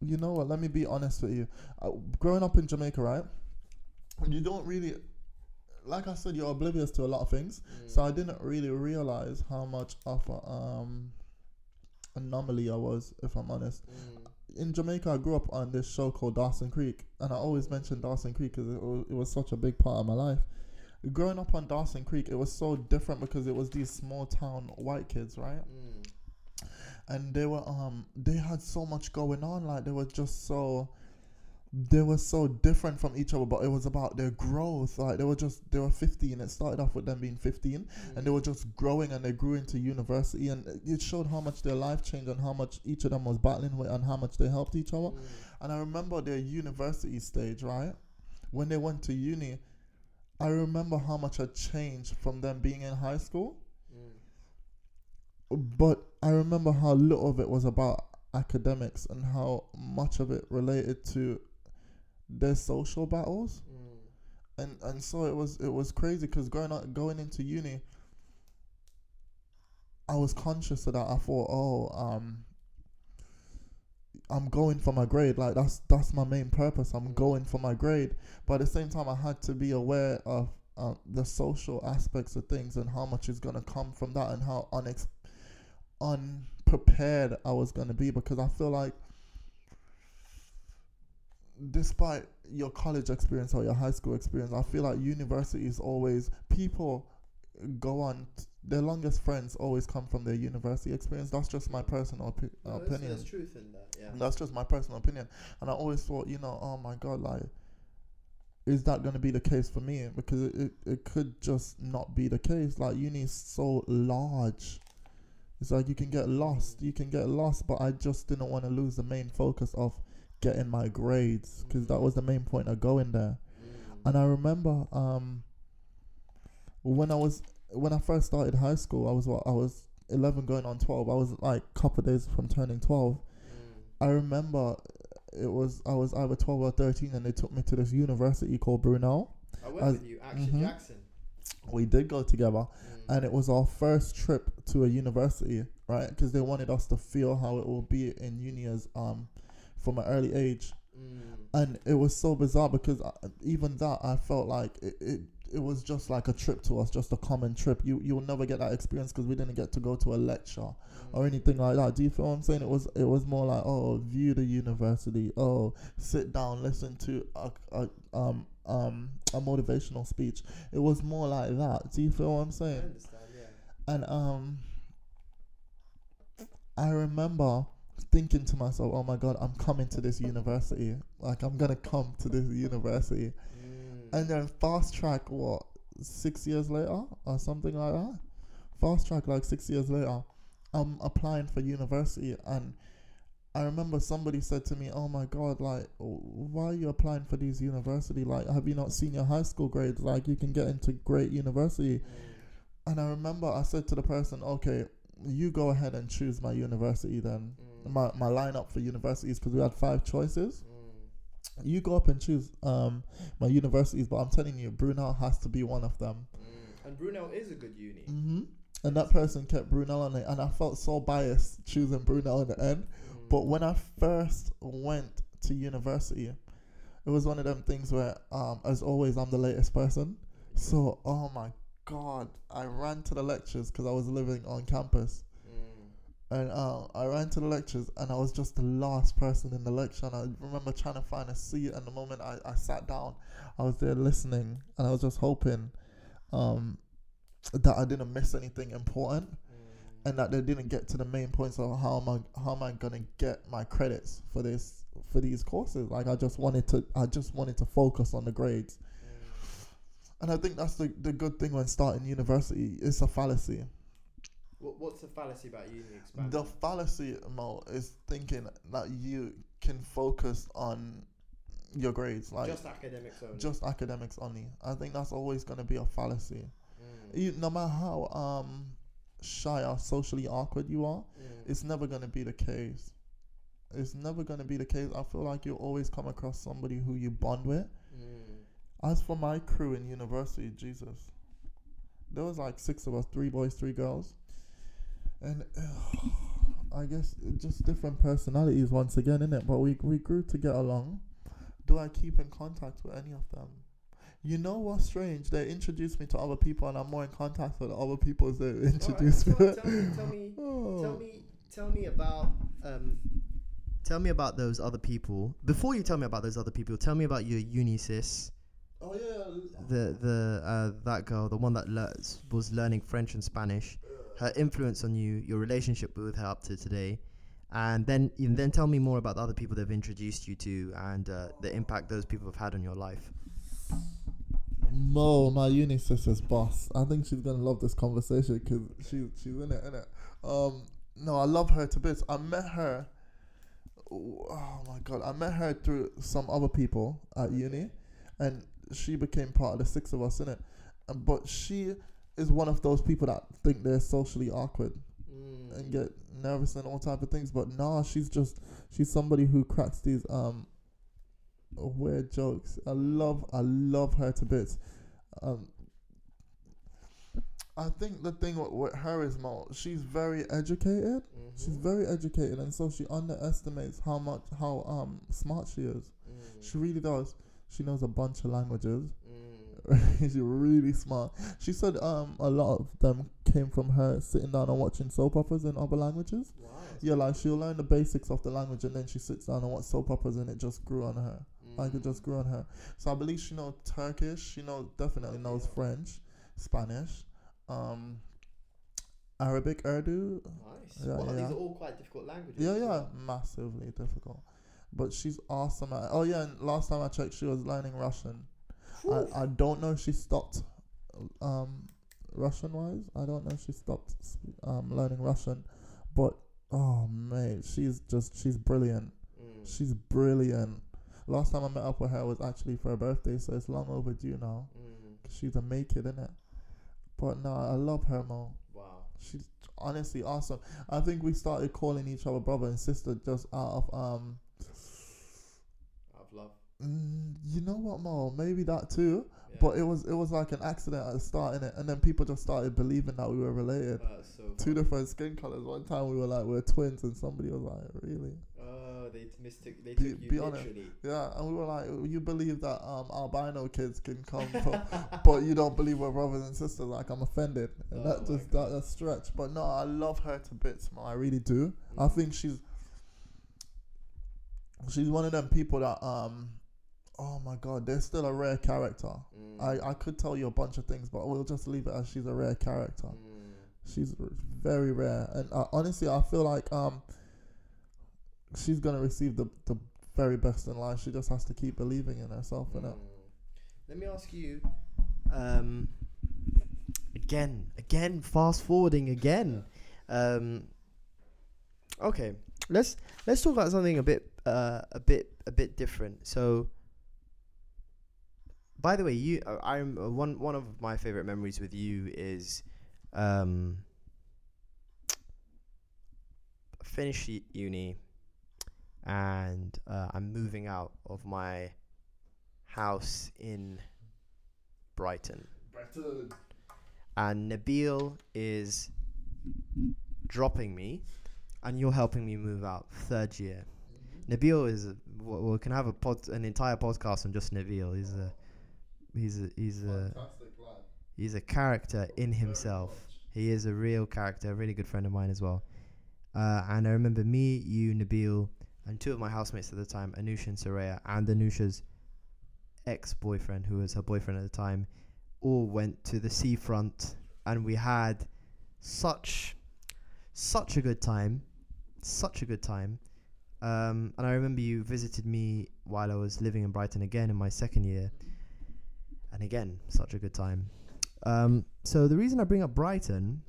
Speaker 2: you know what? Let me be honest with you. Uh, growing up in Jamaica, right? You don't really, like I said, you're oblivious to a lot of things. So I didn't really realize how much of a um, anomaly I was, if I'm honest. In Jamaica, I grew up on this show called Dawson Creek, and I always mention Dawson Creek because it, it was such a big part of my life. Growing up on Dawson Creek, it was so different because it was these small town white kids, right? Mm. and they were um they had so much going on like they were just so they were so different from each other but it was about their growth like they were just they were 15 it started off with them being 15 mm. and they were just growing and they grew into university and it showed how much their life changed and how much each of them was battling with and how much they helped each other. Mm. And i remember their university stage right? When they went to uni i remember how much I changed from them being in high school but I remember how little of it was about academics and how much of it related to their social battles. And and so it was it was crazy because going on, going into uni, I was conscious of that. I thought, oh, um, I'm going for my grade. Like that's that's my main purpose. I'm going for my grade. But at the same time, I had to be aware of uh, the social aspects of things and how much is gonna come from that and how unex- unprepared I was gonna be because I feel like despite your college experience or your high school experience, I feel like university is always people go on their longest friends always come from their university experience. That's just my personal opi- opinion.
Speaker 1: truth in that. Yeah.
Speaker 2: That's just my personal opinion. And I always thought, you know, oh my god, like, is that going to be the case for me? Because it, it, it could just not be the case. Like, uni is so large. It's like you can get lost. You can get lost, but I just didn't want to lose the main focus of getting my grades because that was the main point of going there. And I remember um, when I was when I first started high school, I was what I was eleven going on twelve. I was like a couple days from turning twelve. I remember it was I was either twelve or thirteen, and they took me to this university called Brunel.
Speaker 1: I went
Speaker 2: As-
Speaker 1: with you, Action
Speaker 2: mhm.
Speaker 1: Jackson.
Speaker 2: We did go together, and it was our first trip to a university, right? Because they wanted us to feel how it will be in uni as um from an early age, and it was so bizarre because I, even that I felt like it, it it was just like a trip to us, just a common trip. You you'll never get that experience because we didn't get to go to a lecture or anything like that. Do you feel what I'm saying? It was it was more like oh view the university, oh sit down, listen to a, a um um a motivational speech. It was more like that. Do you feel what I'm
Speaker 1: I
Speaker 2: saying?
Speaker 1: understand. Yeah.
Speaker 2: And um, I remember thinking to myself, "Oh my God, I'm coming to this university. Like I'm gonna come to this university." And then fast track, what six years later or something like that. fast track like six years later, I'm applying for university and I remember somebody said to me, "Oh my God, like, why are you applying for these university? Like, have you not seen your high school grades? Like, you can get into great university."
Speaker 1: Mm.
Speaker 2: And I remember I said to the person, "Okay, you go ahead and choose my university then,
Speaker 1: Mm.
Speaker 2: my my lineup for universities because we had five choices.
Speaker 1: Mm.
Speaker 2: You go up and choose um my universities, but I'm telling you, Brunel has to be one of them."
Speaker 1: Mm. And Brunel is a good uni.
Speaker 2: hmm And that person kept Brunel on it, and I felt so biased choosing Brunel in the end.
Speaker 1: Mm.
Speaker 2: But when I first went to university, it was one of them things where, um, as always, I'm the latest person. So, oh my god, I ran to the lectures because I was living on campus. And uh, I ran to the lectures, and I was just the last person in the lecture. And I remember trying to find a seat, and the moment I, I sat down, I was there listening, and I was just hoping, um, that I didn't miss anything important
Speaker 1: Mm.
Speaker 2: and that they didn't get to the main points of how am I how am I gonna get my credits for this for these courses. Like I just wanted to I just wanted to focus on the grades.
Speaker 1: Mm.
Speaker 2: And I think that's the, the good thing when starting university. It's a fallacy.
Speaker 1: What, what's the fallacy about uni expanding?
Speaker 2: The fallacy Mo is thinking that you can focus on your grades, like
Speaker 1: just academics only.
Speaker 2: just academics only. I think that's always gonna be a fallacy.
Speaker 1: Mm.
Speaker 2: You, no matter how um shy or socially awkward you are,
Speaker 1: Mm.
Speaker 2: it's never going to be the case. It's never going to be the case. I feel like you'll always come across somebody who you bond with.
Speaker 1: Mm.
Speaker 2: As for my crew in university, Jesus, there was like six of us, three boys, three girls, and I guess just different personalities once again, innit? But we we grew to get along. Do I keep in contact with any of them? You know what's strange? They introduced me to other people, and I'm more in contact with other people as they introduced
Speaker 1: Alright,
Speaker 2: me.
Speaker 1: tell, tell me, tell me,
Speaker 2: Oh.
Speaker 1: tell me, tell me about um, tell me about those other people. Before you tell me about those other people, tell me about your uni sis,
Speaker 2: Oh yeah.
Speaker 1: the the uh, that girl, the one that le- was learning French and Spanish. Her influence on you, your relationship with her up to today, and then and then tell me more about the other people they've introduced you to and uh, the impact those people have had on your life.
Speaker 2: Mo, my uni sister's boss. I think she's gonna love this conversation because she's she's in it, in it. Um, no, I love her to bits. I met her. Oh my god, I met her through some other people at uni, and she became part of the six of us in it. But she is one of those people that think they're socially awkward
Speaker 1: Mm.
Speaker 2: and get nervous and all type of things. But nah, she's just she's somebody who cracks these um weird jokes. I love I love her to bits. Um, I think the thing with, with her is more she's very educated. She's
Speaker 1: Mhm.
Speaker 2: very educated, and so she underestimates how much how um smart she is.
Speaker 1: Mm.
Speaker 2: She really does. She knows a bunch of languages.
Speaker 1: Mm.
Speaker 2: She's really smart. She said um a lot of them came from her sitting down and watching soap operas in other languages.
Speaker 1: Wow.
Speaker 2: Yeah, like she'll learn the basics of the language and then she sits down and watch soap operas and it just grew on her. Like it just grew on her. So I believe she knows Turkish. She knows definitely knows French, Spanish, um, Arabic, Urdu.
Speaker 1: Nice.
Speaker 2: Yeah,
Speaker 1: well,
Speaker 2: yeah.
Speaker 1: these are all quite difficult languages.
Speaker 2: Yeah, yeah,
Speaker 1: well.
Speaker 2: massively difficult. But she's awesome at. Oh yeah, and last time I checked, she was learning Russian. I, I don't know if she stopped, um, Russian wise. I don't know if she stopped um learning Russian, but oh mate, she's just she's brilliant.
Speaker 1: Mm.
Speaker 2: She's brilliant. Last time I met up with her was actually for her birthday, so it's long overdue now.
Speaker 1: Mm.
Speaker 2: she's a make it, innit? But no, I love her, Mo.
Speaker 1: Wow.
Speaker 2: She's honestly awesome. I think we started calling each other brother and sister just out of um.
Speaker 1: I've loved.
Speaker 2: Mm, you know what, Mo? Maybe that too.
Speaker 1: Yeah.
Speaker 2: But it was it was like an accident at the start, innit? And then people just started believing that we were related.
Speaker 1: So
Speaker 2: Two different skin colors. One time we were like we're twins, and somebody was like, "Really?"
Speaker 1: Oh, they mistook. They
Speaker 2: Be-
Speaker 1: took you
Speaker 2: be honest.
Speaker 1: literally.
Speaker 2: Yeah, and we were like, "You believe that um albino kids can come from, but you don't believe we're brothers and sisters?" Like I'm offended, and
Speaker 1: Oh
Speaker 2: that just that that stretch. But no, I love her to bits, man. I really do. I
Speaker 1: Mm.
Speaker 2: think she's she's one of them people that um. Oh my god, they're still a rare character.
Speaker 1: Mm.
Speaker 2: I, I could tell you a bunch of things, but we'll just leave it as she's a rare character.
Speaker 1: Mm.
Speaker 2: She's very rare, and uh, honestly, I feel like um, she's gonna receive the the very best in life. She just has to keep believing in herself, and
Speaker 1: Mm. Let me ask you, um, again, again, fast forwarding again. Um, okay, let's let's talk about something a bit uh, a bit a bit different. So, by the way, you uh, I'm uh, one one of my favorite memories with you is um, finish uni and uh, I'm moving out of my house in Brighton
Speaker 2: Better.
Speaker 1: and Nabil is dropping me, and you're helping me move out third year. Nabil is we can have a pod, an entire podcast on just Nabil. He's a he's a he's a he's a character in himself. He is a real character, a really good friend of mine as well. Uh, and I remember me, you, Nabil, and two of my housemates at the time, Anusha and Soraya, and Anusha's ex-boyfriend, who was her boyfriend at the time, all went to the seafront, and we had such, such a good time, such a good time. Um, and I remember you visited me while I was living in Brighton again in my second year, and again, such a good time. Um, so the reason I bring up Brighton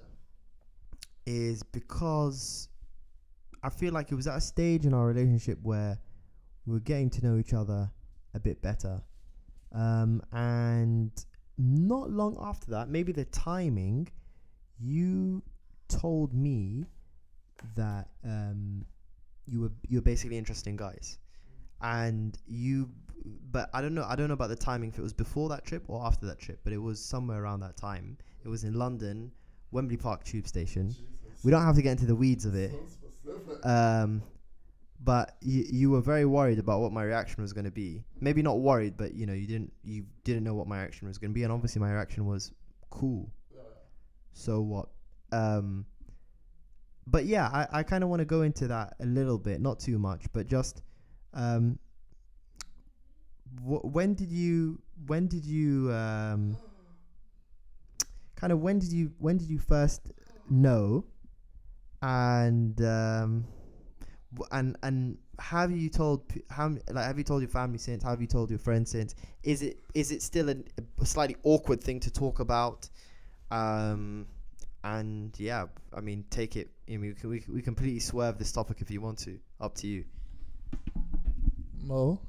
Speaker 1: is because I feel like it was at a stage in our relationship where we were getting to know each other a bit better. Um, and not long after that, maybe the timing, you told me that um, you were you were basically interested in guys, and you. But I don't know. I don't know about the timing. If it was before that trip or after that trip, but it was somewhere around that time. It was in London, Wembley Park Tube Station. We don't have to get into the weeds of it. Um, but you, you were very worried about what my reaction was going to be. Maybe not worried, but you know you didn't you didn't know what my reaction was going to be, and obviously my reaction was cool. So what? Um, but yeah, I, I kind of want to go into that a little bit, not too much, but just um, wh- when did you when did you um, kind of when did you when did you first know? And um, and and have you told how like have you told your family since? Have you told your friends since? Is it is it still a, a slightly awkward thing to talk about? Um and yeah i mean take it i mean we can, we, we completely swerve this topic if you want to. Up to you.
Speaker 2: Mo,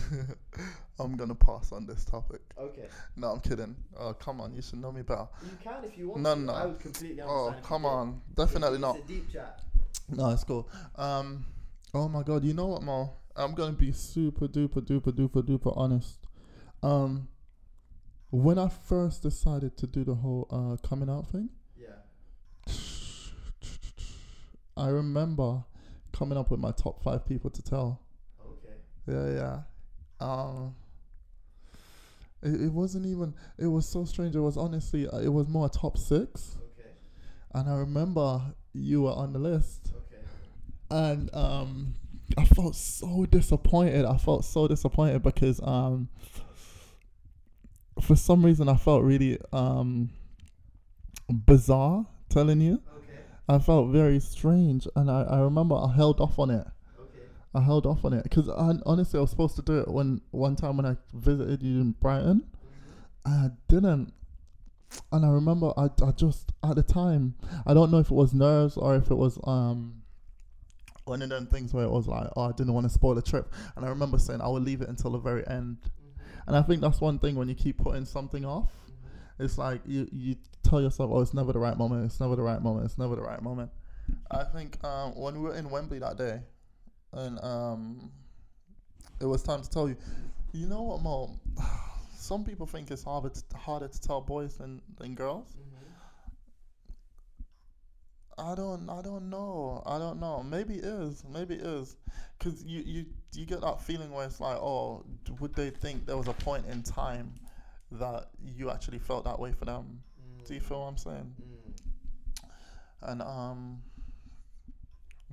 Speaker 2: I'm gonna pass on this topic.
Speaker 1: okay
Speaker 2: No, I'm kidding. Oh, come on, you should know me better.
Speaker 1: you can if you want.
Speaker 2: No, to. no. I
Speaker 1: would completely
Speaker 2: Oh, come on, definitely not.
Speaker 1: deep chat
Speaker 2: No, it's cool. Um, oh my god, you know what, Mo? I'm gonna be super duper duper duper duper honest. Um, when I first decided to do the whole uh coming out thing,
Speaker 1: yeah
Speaker 2: I remember coming up with my top five people to tell.
Speaker 1: okay
Speaker 2: Yeah, yeah. Um, it, it wasn't even. It was so strange. It was honestly. uh, It was more a top six,
Speaker 1: okay
Speaker 2: and I remember you were on the list.
Speaker 1: okay
Speaker 2: and um, I felt so disappointed. I felt so disappointed because um, for some reason I felt really um, bizarre telling you.
Speaker 1: okay
Speaker 2: I felt very strange, and I, I remember I held off on it. I held off on it because honestly I was supposed to do it when one time when I visited you in Brighton. I didn't. And I remember I, I just at the time I don't know if it was nerves or if it was um one of them things where it was like oh I didn't want to spoil the trip. And I remember saying I will leave it until the very end. And I think that's one thing when you keep putting something off it's like you you tell yourself oh it's never the right moment it's never the right moment it's never the right moment. I think um when we were in Wembley that day and um it was time to tell you you know what Mo some people think it's harder to, harder to tell boys than, than girls. I don't I don't know. I don't know. Maybe it is. Maybe it is. Cuz you you you get that feeling where it's like, "Oh, would they think there was a point in time that you actually felt that way for them?" Do you feel what I'm saying? And um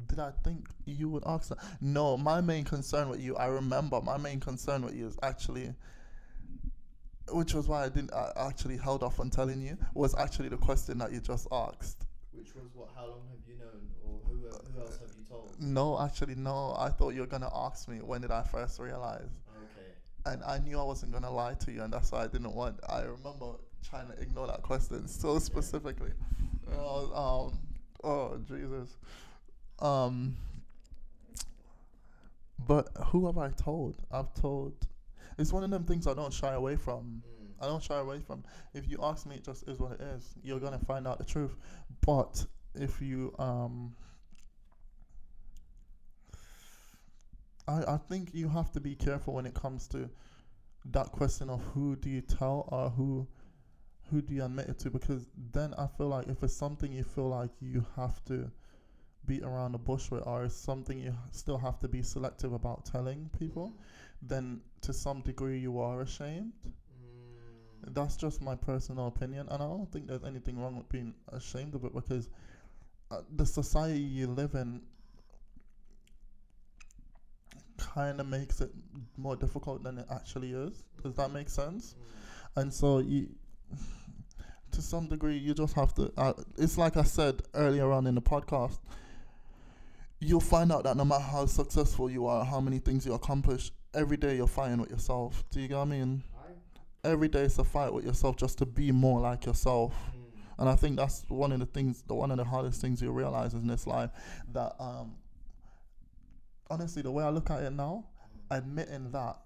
Speaker 2: did I think you would ask that? No, my main concern with you, I remember my main concern with you is actually which was why I didn't I actually held off on telling you was actually the question that you just asked.
Speaker 1: Which was what? How long have you known, or who who else have you told?
Speaker 2: No, actually no. I thought you were gonna ask me when did I first realize,
Speaker 1: Okay.
Speaker 2: and I knew I wasn't gonna lie to you, and that's why I didn't want. I remember trying to ignore that question so specifically. Uh, um, oh Jesus. Um, but who have I told? I've told. It's one of them things I don't shy away from. I don't shy away from. If you ask me, it just is what it is. You're gonna find out the truth. But if you um, I I think you have to be careful when it comes to that question of who do you tell or who who do you admit it to because then I feel like if it's something you feel like you have to beat around the bush with or something you still have to be selective about telling people then to some degree you are ashamed. That's just my personal opinion and I don't think there's anything wrong with being ashamed of it because uh, the society you live in kind of makes it more difficult than it actually is. Does that make sense? And so you to some degree you just have to uh, it's like i said earlier on in the podcast you'll find out that no matter how successful you are how many things you accomplish every day you're fighting with yourself. Do you get what i mean? Every day it's a fight with yourself just to be more like yourself. Hmm. And i think that's one of the things the one of the hardest things you realize in this life that um honestly the way i look at it now hmm. admitting that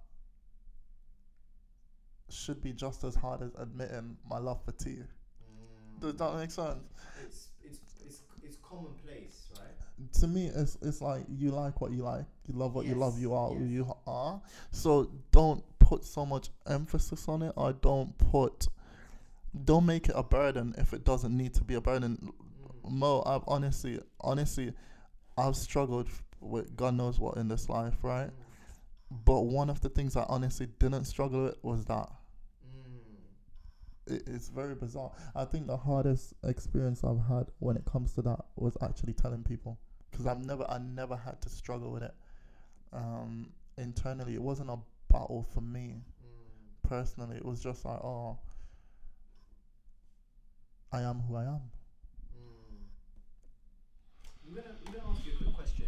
Speaker 2: should be just as hard as admitting my love for tea. Hmm. Does that make sense?
Speaker 1: It's it's it's it's commonplace?
Speaker 2: To me it's it's like you like what you like. You love what you love. You are who you are. So don't put so much emphasis on it. Or don't put don't make it a burden if it doesn't need to be a burden. Mm. Mo i've honestly honestly i've struggled with god knows what in this life right? Mm. But one of the things i honestly didn't struggle with was that. Mm. It, it's very bizarre. I think the hardest experience I've had when it comes to that was actually telling people because I've never I never had to struggle with it um, internally. It wasn't a battle for me personally. It was just like oh, I am who I am.
Speaker 1: I'm gonna, I'm gonna ask you a quick question.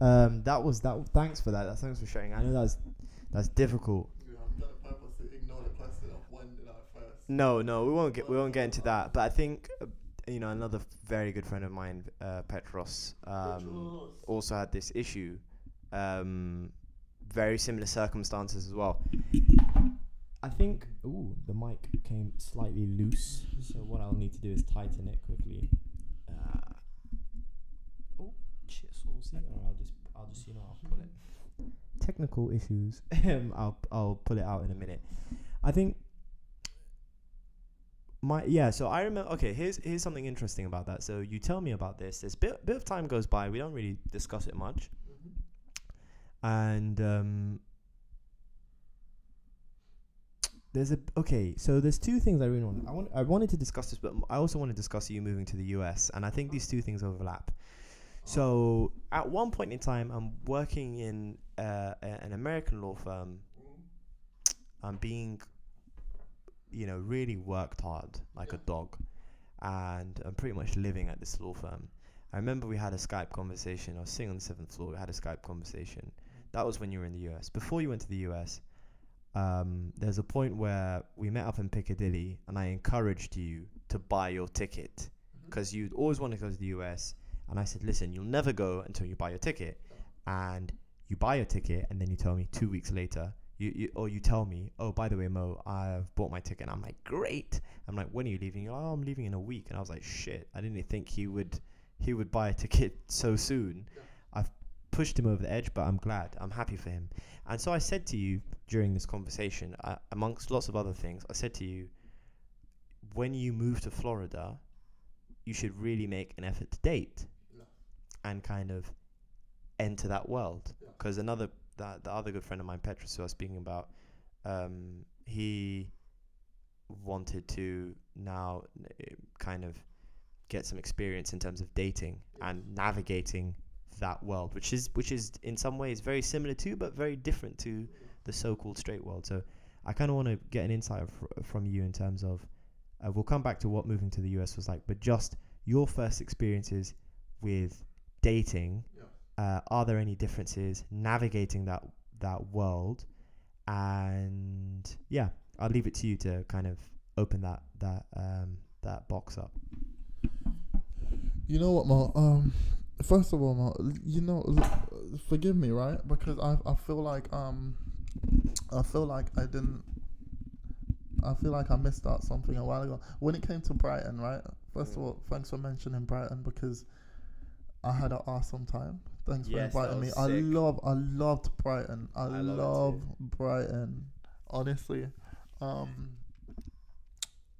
Speaker 1: Um, that was that. Thanks for that. Thanks for sharing. I know that's that's difficult.
Speaker 2: I'm gonna purposely ignore the question of when did I first.
Speaker 1: No, no, we won't get we won't get into that. But I think uh, you know another very good friend of mine, uh, Petros, um, also had this issue. Um, very similar circumstances as well. I think. Ooh, the mic came slightly loose. So what I'll need to do is tighten it quickly. Uh, oh, shit, saucy. Or I'll just, I'll just, you know, I'll pull it. Technical issues. Um, I'll, I'll pull it out in a minute. I think my yeah so i remember okay here's here's something interesting about that. So you tell me about this. This bit, bit of time goes by. We don't really discuss it much. And um there's a okay so there's two things i really want i want i wanted to discuss this but i also want to discuss you moving to the us and i think these two things overlap. So at one point in time i'm working in uh, an american law firm. I'm being you know, really worked hard like a dog, and I'm pretty much living at this law firm. I remember we had a Skype conversation. I was sitting on the seventh floor. We had a Skype conversation. That was when you were in the US. Before you went to the US, um, there's a point where we met up in Piccadilly, and I encouraged you to buy your ticket because you'd always want to go to the US. And I said, listen, you'll never go until you buy your ticket. And you buy your ticket, and then you tell me two weeks later, you, you or you tell me, oh, by the way, Mo, I've bought my ticket. And I'm like, great. I'm like, when are you leaving? You're like, oh, I'm leaving in a week. And I was like, shit, I didn't think he would he would buy a ticket so soon. I've pushed him over the edge, but I'm glad. I'm happy for him. And so I said to you during this conversation, uh, amongst lots of other things, I said to you, when you move to Florida, you should really make an effort to date and kind of enter that world. Because another, that the other good friend of mine, Petros, who I was speaking about, um, he wanted to now uh, kind of get some experience in terms of dating and navigating that world, which is which is in some ways very similar to, but very different to the so-called straight world. So I kind of want to get an insight fr- from you in terms of. Uh, we'll come back to what moving to the US was like, but just your first experiences with dating. Uh, are there any differences navigating that that world? And yeah, I'll leave it to you to kind of open that that um that box up.
Speaker 2: You know what, Mo? Um, first of all, Mo, you know, forgive me, right? Because I I feel like um, I feel like I didn't. I feel like I missed out something a while ago when it came to Brighton, right? First of
Speaker 1: Mm.
Speaker 2: all, thanks for mentioning Brighton because I had an awesome time. Thanks
Speaker 1: Yes,
Speaker 2: for inviting me.
Speaker 1: was
Speaker 2: I love, I loved Brighton. I,
Speaker 1: I love
Speaker 2: love. Brighton, honestly. Um,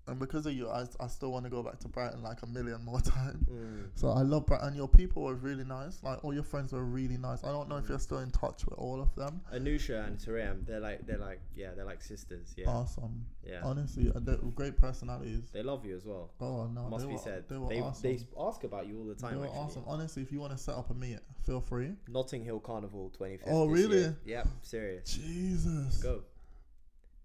Speaker 2: and because of you, I, I still want to go back to Brighton like a million more times.
Speaker 1: Mm.
Speaker 2: So I love Brighton. Your people were really nice. Like all your friends were really nice. I don't know if you're still in touch with all of them.
Speaker 1: Anusha and Tareem, they're like they're like yeah, they're like sisters. Yeah,
Speaker 2: Awesome.
Speaker 1: yeah.
Speaker 2: Honestly, uh, they're great personalities.
Speaker 1: They love you as well.
Speaker 2: Oh no,
Speaker 1: Must
Speaker 2: they
Speaker 1: be
Speaker 2: were,
Speaker 1: said.
Speaker 2: They were
Speaker 1: they
Speaker 2: awesome.
Speaker 1: they ask about you all the
Speaker 2: They
Speaker 1: time.
Speaker 2: were
Speaker 1: actually.
Speaker 2: awesome. Honestly, if you want to set up a meet, feel free.
Speaker 1: Notting Hill Carnival 25th.
Speaker 2: Oh, really?
Speaker 1: year. Yep, serious.
Speaker 2: Jesus.
Speaker 1: Go.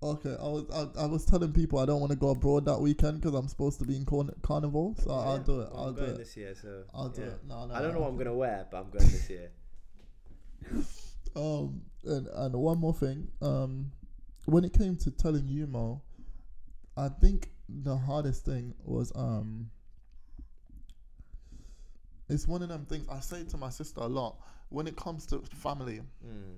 Speaker 2: Okay, I was I, I was telling people I don't want to go abroad that weekend because I'm supposed to be in Corn- Carnival. So I'll do it.
Speaker 1: well,
Speaker 2: I'll
Speaker 1: I'm
Speaker 2: do
Speaker 1: going
Speaker 2: it.
Speaker 1: this year, so
Speaker 2: I'll do
Speaker 1: yeah.
Speaker 2: it. No, no.
Speaker 1: I don't know what I'm gonna wear, but I'm going this year.
Speaker 2: Um, and and one more thing. Um, when it came to telling you, Mo, I think the hardest thing was um. It's one of them things I say to my sister a lot. When it comes to family,
Speaker 1: Mm,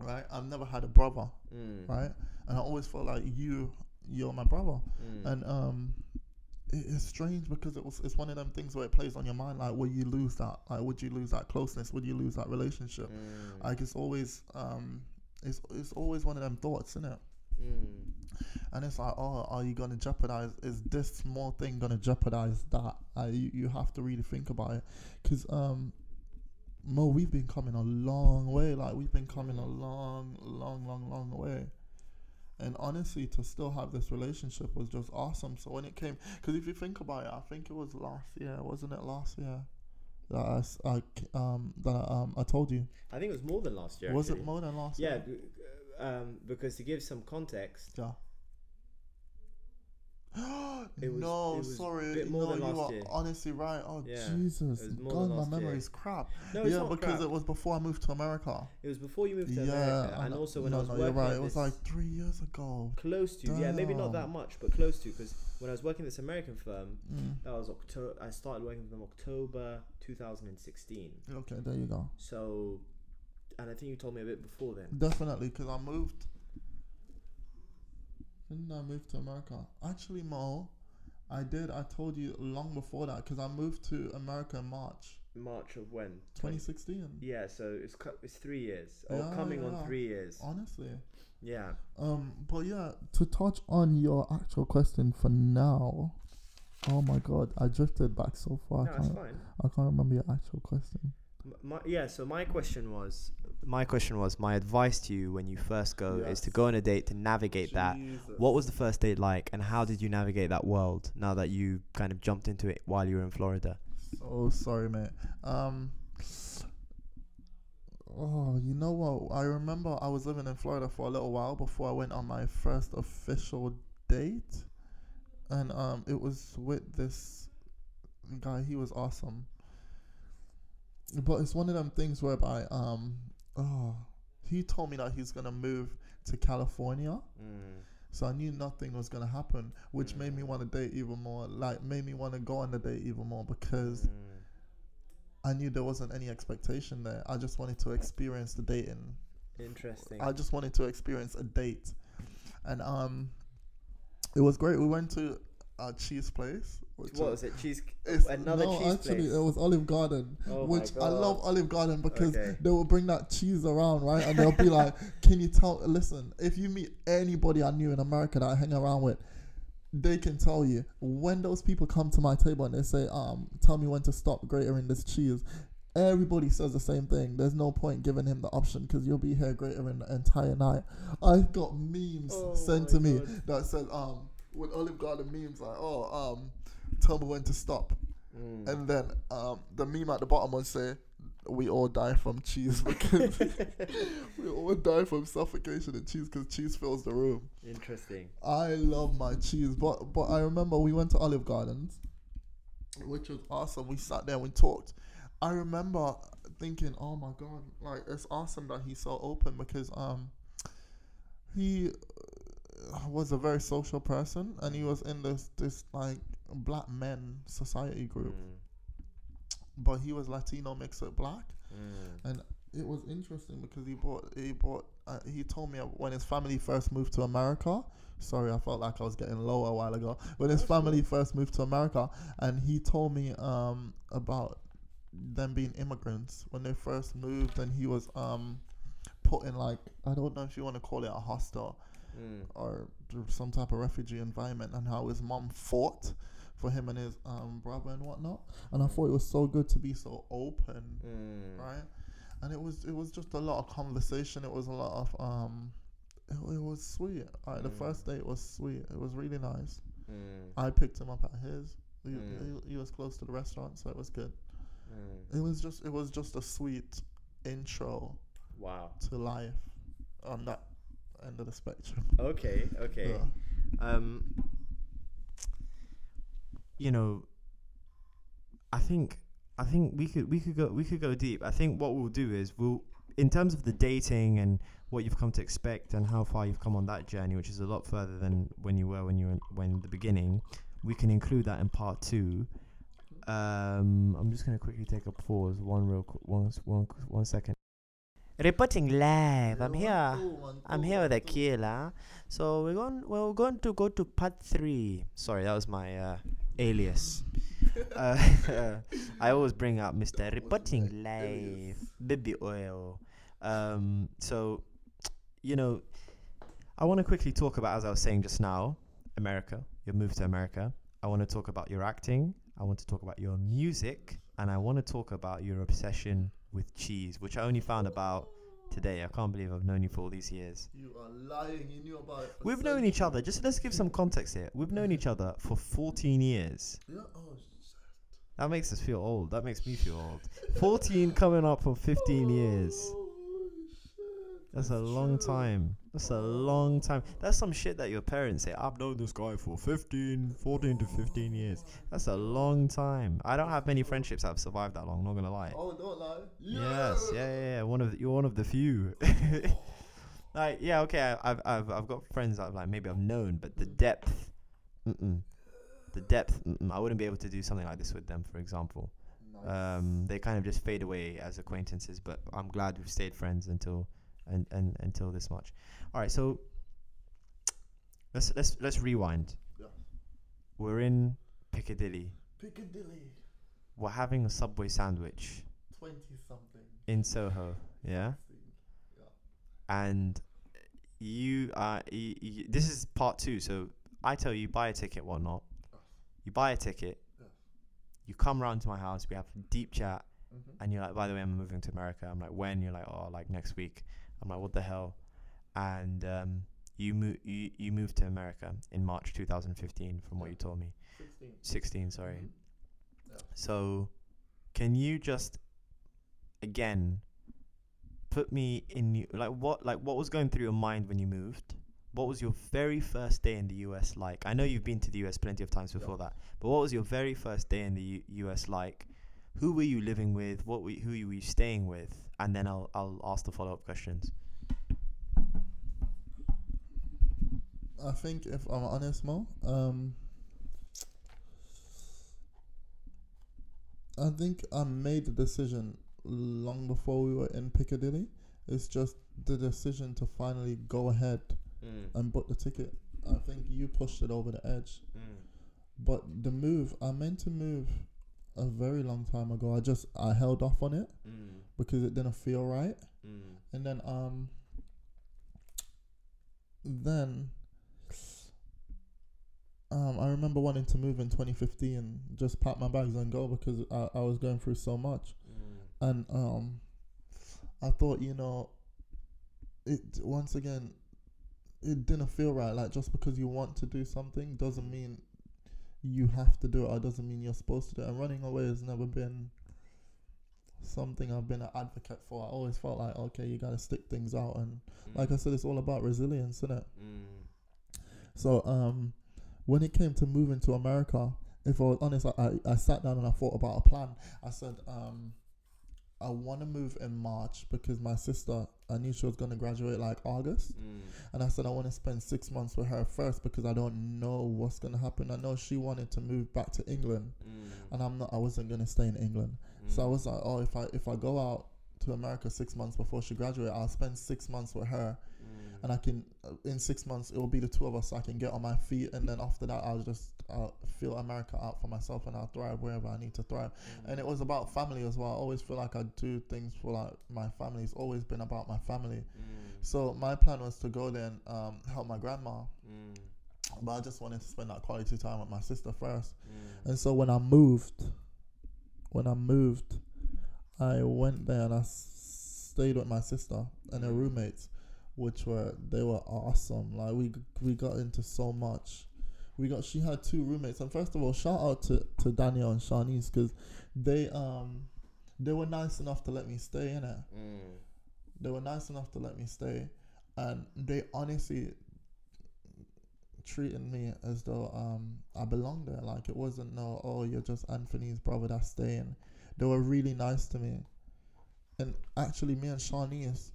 Speaker 2: right? I've never had a brother,
Speaker 1: mm,
Speaker 2: right? And I always felt like you, you're my brother.
Speaker 1: mm.
Speaker 2: And um, it, it's strange because it was it's one of them things where it plays on your mind. Like, will you lose that? Like, would you lose that closeness? Would you lose that relationship?
Speaker 1: Mm,
Speaker 2: Like, it's always um, it's it's always one of them thoughts, isn't it?
Speaker 1: mm.
Speaker 2: And it's like, oh, are you gonna jeopardize? Is this small thing gonna jeopardize that? Uh, you you have to really think about it, because um, Mo, we've been coming a long way. Like we've been coming a long, long, long, long way. And honestly, to still have this relationship was just awesome. So when it came, because if you think about it, I think it was last year, wasn't it? Last year that I, I um that I, um I told you.
Speaker 1: I think it was more than last year.
Speaker 2: was
Speaker 1: actually.
Speaker 2: it more than last
Speaker 1: Yeah,
Speaker 2: year?
Speaker 1: Yeah, um, because to give some context,
Speaker 2: Yeah.
Speaker 1: It was-
Speaker 2: no,
Speaker 1: it was
Speaker 2: sorry.
Speaker 1: a bit more
Speaker 2: no,
Speaker 1: than
Speaker 2: you are
Speaker 1: year.
Speaker 2: honestly right. Oh
Speaker 1: Yeah,
Speaker 2: Jesus,
Speaker 1: it was more
Speaker 2: God, my
Speaker 1: last year.
Speaker 2: memory is crap.
Speaker 1: no, it's
Speaker 2: yeah,
Speaker 1: not
Speaker 2: because
Speaker 1: crap.
Speaker 2: it was before I moved to America.
Speaker 1: It was before you moved to
Speaker 2: yeah,
Speaker 1: America, and also when
Speaker 2: no,
Speaker 1: I was
Speaker 2: no,
Speaker 1: working.
Speaker 2: you're right. It was like three years ago.
Speaker 1: close to yeah maybe not that much but close to because when i was working this american firm
Speaker 2: Mm.
Speaker 1: that was october i started working with them october 2016
Speaker 2: Okay, there you go.
Speaker 1: so and i think you told me a bit before then
Speaker 2: Definitely, because I moved. Didn't I move to America? Actually, Mo, I did. I told you long before that because I moved to America in March
Speaker 1: march of when
Speaker 2: 2016.
Speaker 1: yeah so it's cu- it's three years or
Speaker 2: Yeah,
Speaker 1: coming
Speaker 2: yeah.
Speaker 1: on three years
Speaker 2: Honestly.
Speaker 1: yeah
Speaker 2: Um, but yeah, to touch on your actual question for now. Oh my god, I drifted back so far.
Speaker 1: no
Speaker 2: I
Speaker 1: it's
Speaker 2: can't.
Speaker 1: fine
Speaker 2: I can't remember your actual question.
Speaker 1: My, yeah so my question was my question was my advice to you when you first go is to go on a date to navigate that What was the first date like, and how did you navigate that world now that you kind of jumped into it while you were in Florida?
Speaker 2: So sorry, mate. Um. Oh, you know what? I remember I was living in Florida for a little while before I went on my first official date, and um, it was with this guy. He was awesome. But it's one of them things whereby um, oh, he told me that he's gonna move to California.
Speaker 1: Mm.
Speaker 2: So I knew nothing was gonna happen, which made me
Speaker 1: Mm.
Speaker 2: want to date even more. Like made me want to go on the date even more because
Speaker 1: Mm.
Speaker 2: I knew there wasn't any expectation there. I just wanted to experience the dating.
Speaker 1: Interesting.
Speaker 2: I just wanted to experience a date, and um, it was great. We went to a cheese place. Which
Speaker 1: what was it? Cheese. Another
Speaker 2: no,
Speaker 1: cheese
Speaker 2: actually,
Speaker 1: place.
Speaker 2: it was Olive Garden,
Speaker 1: Oh
Speaker 2: which I love Olive Garden because
Speaker 1: Okay.
Speaker 2: they will bring that cheese around, right? And they'll be like, "Can you tell? Listen, if you meet anybody I knew in America that I hang around with, they can tell you when those people come to my table and they say, um, tell me when to stop grating this cheese." Everybody says the same thing. There's no point giving him the option because you'll be here grating the entire night. I've got memes
Speaker 1: Oh
Speaker 2: sent to me that said, um, with Olive Garden memes like, oh, um, tell me when to stop.
Speaker 1: Mm.
Speaker 2: And then um, the meme at the bottom would say, "We all die from cheese because we all die from suffocation and cheese because cheese fills the room."
Speaker 1: Interesting.
Speaker 2: I love my cheese, but but I remember we went to Olive Gardens, which was awesome. We sat there, and we talked. I remember thinking, "Oh my god, like it's awesome that he's so open because um, he was a very social person, and he was in this this like black men society group,
Speaker 1: Mm.
Speaker 2: but he was Latino mixed with black,
Speaker 1: Mm.
Speaker 2: and it was interesting because he bought he bought uh, he told me when his family first moved to America. Sorry, I felt like I was getting low a while ago. When his family first moved to America, and he told me um about them being immigrants when they first moved, and he was um put in like I don't know if you want to call it a hostel
Speaker 1: Mm.
Speaker 2: or some type of refugee environment, and how his mom fought for him and his um brother and whatnot. And I thought it was so good to be so open
Speaker 1: Mm.
Speaker 2: right? And it was it was just a lot of conversation. It was a lot of um, it, it was sweet. Like the
Speaker 1: Mm.
Speaker 2: first date was sweet. It was really nice.
Speaker 1: Mm.
Speaker 2: I picked him up at his. He,
Speaker 1: Mm.
Speaker 2: he, he was close to the restaurant, so it was good.
Speaker 1: Mm.
Speaker 2: It was just it was just a sweet intro
Speaker 1: Wow.
Speaker 2: to life on that end of the spectrum.
Speaker 1: Okay. Okay.
Speaker 2: Yeah.
Speaker 1: Um, you know, I think I think we could we could go we could go deep. I think what we'll do is we'll in terms of the dating and what you've come to expect and how far you've come on that journey, which is a lot further than when you were when you were when the beginning. We can include that in part two. Um, I'm just gonna quickly take a pause. One real qu- one s- one one second. Reporting live. I'm here. I'm here with Akila. So we're going. Well, we're going to go to part three. Sorry, that was my uh, alias. uh, I always bring up Mr. Reporting Live, Baby Oil. Um, so, you know, I want to quickly talk about, as I was saying just now, America. Your move to America. I want to talk about your acting. I want to talk about your music, and I want to talk about your obsession with cheese, which I only found about today. I can't believe I've known you for all these years.
Speaker 2: You are lying. You knew about it.
Speaker 1: We've known each other. Just let's give some context here. We've known each other for 14 years.
Speaker 2: Yeah. Oh.
Speaker 1: That makes us feel old. That makes me feel old. 14 coming up for 15 years.
Speaker 2: Oh.
Speaker 1: That's a long time. That's a long time. That's some shit that your parents say. I've known this guy for 15, 14 to 15 years. That's a long time. I don't have many friendships that have survived that long. Not gonna lie.
Speaker 2: Oh, don't lie.
Speaker 1: Yes, yeah, yeah, yeah. One of the, you're one of the few. like, yeah, okay. I, I've, I've, I've got friends that I've like maybe I've known, but the depth, mm-mm. the depth, mm-mm. I wouldn't be able to do something like this with them, for example.
Speaker 2: Nice.
Speaker 1: Um, they kind of just fade away as acquaintances, but I'm glad we've stayed friends until, and, and until this much. All right, so let's let's let's rewind.
Speaker 2: Yeah.
Speaker 1: We're in Piccadilly.
Speaker 2: Piccadilly,
Speaker 1: We're having a Subway sandwich
Speaker 2: twenty something.
Speaker 1: in Soho. Yeah.
Speaker 2: Yeah.
Speaker 1: and you are y y this is part two so i tell you buy a ticket whatnot you buy a ticket you come round to my house we have a deep chat
Speaker 2: Mm-hmm.
Speaker 1: and you're like by the way i'm moving to america i'm like when you're like oh like next week i'm like what the hell and um you move you, you moved to america in march 2015 from what you told me
Speaker 2: Sixteen.
Speaker 1: 16 sorry
Speaker 2: Mhm.
Speaker 1: so, can you just again put me in you like what like what was going through your mind when you moved? What was your very first day in the US like? I know you've been to the US plenty of times before that, but what was your very first day in the U- US like? Who were you living with? What were you, who were you staying with? And then I'll I'll ask the follow up questions.
Speaker 2: I think if I'm honest, Mo, um, I think I made the decision long before we were in Piccadilly. It's just the decision to finally go ahead
Speaker 1: Mm.
Speaker 2: and book the ticket. I think you pushed it over the edge.
Speaker 1: Mm.
Speaker 2: But the move, I meant to move a very long time ago. I just I held off on it
Speaker 1: Mm.
Speaker 2: because it didn't feel right.
Speaker 1: Mm.
Speaker 2: And then um then um I remember wanting to move in 2015 and just pack my bags and go because I, I was going through so much
Speaker 1: Mm.
Speaker 2: and um I thought you know it once again it didn't feel right like just because you want to do something doesn't mean you have to do it or doesn't mean you're supposed to do it. And running away has never been something I've been an advocate for. I always felt like okay you gotta stick things out. And like I said it's all about resilience isn't it
Speaker 1: Mm.
Speaker 2: so um when it came to moving to America if I was honest I, I, I sat down and I thought about a plan. I said um I want to move in March because my sister, I knew she was going to graduate like August.
Speaker 1: Mm.
Speaker 2: And I said, I want to spend six months with her first because I don't know what's going to happen. I know she wanted to move back to England
Speaker 1: Mm.
Speaker 2: and I'm not, I wasn't going to stay in England. So I was like, oh, if I, if I go out to America six months before she graduates, I'll spend six months with her
Speaker 1: Mm.
Speaker 2: and I can, uh, in six months, it will be the two of us. So I can get on my feet. And then after that, I'll just uh, feel America out for myself and I'll thrive wherever I need to thrive. And it was about family as well. I always feel like I do things for like my family. It's always been about my family.
Speaker 1: Mm.
Speaker 2: So my plan was to go there and um, help my grandma,
Speaker 1: Mm.
Speaker 2: but I just wanted to spend that quality time with my sister first.
Speaker 1: Mm.
Speaker 2: And so when I moved, when I moved, I went there and I stayed with my sister and her roommates, which were they were awesome. Like we we got into so much. We got she had two roommates, and first of all, shout out to to Danielle and Shaunice because they um they were nice enough to let me stay in it.
Speaker 1: Mm.
Speaker 2: They were nice enough to let me stay, and they honestly treated me as though um I belonged there. Like it wasn't no, oh you're just Anthony's brother that's staying. They were really nice to me, and actually me and Shaunice,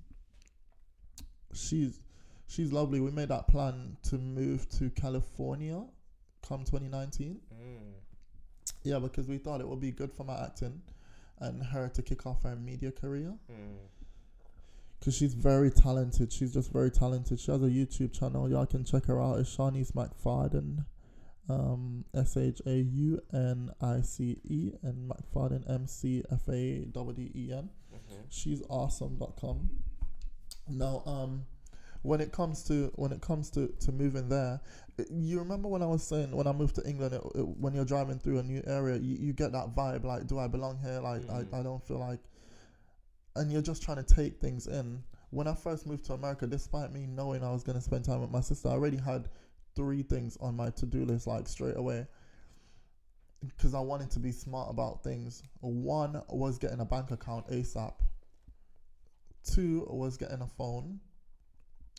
Speaker 2: she's she's lovely. We made that plan to move to California, come 2019.
Speaker 1: Mm.
Speaker 2: Yeah, because we thought it would be good for my acting, and her to kick off her media career
Speaker 1: Mm.
Speaker 2: because she's very talented. She's just very talented. She has a YouTube channel. Y'all can check her out. It's Shaunice McFadden. Um, S H A U N I C E and McFadden M C F A D D E N.
Speaker 1: Mhm.
Speaker 2: She's awesome.com. Now, um, when it comes to when it comes to, to moving there, you remember when I was saying when I moved to England, it, it, when you're driving through a new area, you, you get that vibe like, do I belong here? Like,
Speaker 1: Mm.
Speaker 2: I, I don't feel like, and you're just trying to take things in. When I first moved to America, despite me knowing I was going to spend time with my sister, I already had three things on my to do list like straight away because I wanted to be smart about things. One was getting a bank account ASAP. Two was getting a phone.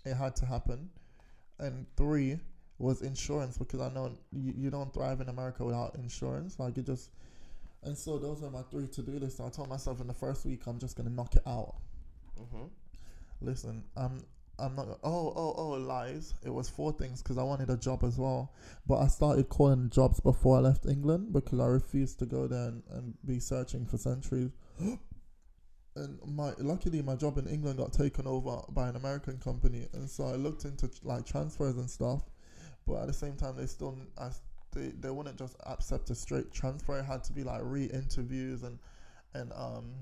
Speaker 2: It had to happen. And three was insurance because I know you, you don't thrive in America without insurance. Like it just. And so those are my three to do lists. I told myself in the first week I'm just gonna knock it out.
Speaker 1: Mhm.
Speaker 2: Listen, I'm I'm not. Oh oh oh lies. It was four things because I wanted a job as well. But I started calling jobs before I left England because I refused to go there and, and be searching for centuries. and my luckily my job in England got taken over by an American company, and so I looked into like transfers and stuff. But at the same time, they still I, they they wouldn't just accept a straight transfer. It had to be like re-interviews and and um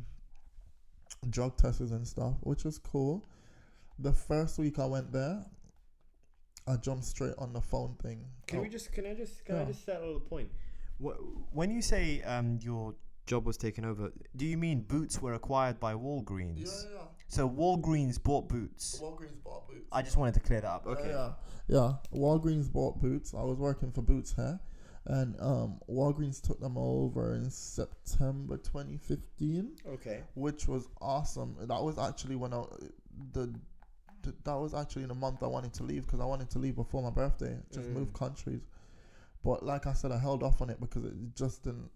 Speaker 2: drug tests and stuff, which was cool. The first week I went there, I jumped straight on the phone thing.
Speaker 1: Can
Speaker 2: Oh,
Speaker 1: we just? Can I just? Can I just settle the point? Wh- When you say um your job was taken over, do you mean Boots were acquired by Walgreens?
Speaker 2: yeah, yeah.
Speaker 1: So Walgreens bought Boots.
Speaker 2: Walgreens bought Boots.
Speaker 1: I just wanted to clear that up. Okay.
Speaker 2: Yeah, yeah, yeah. Walgreens bought Boots. I was working for Boots here, and um, Walgreens took them over in September 2015,
Speaker 1: Okay.
Speaker 2: which was awesome. That was actually when I the. th- That was actually in the month I wanted to leave because I wanted to leave before my birthday, just
Speaker 1: Mm.
Speaker 2: move countries. But like I said, I held off on it because it just didn't.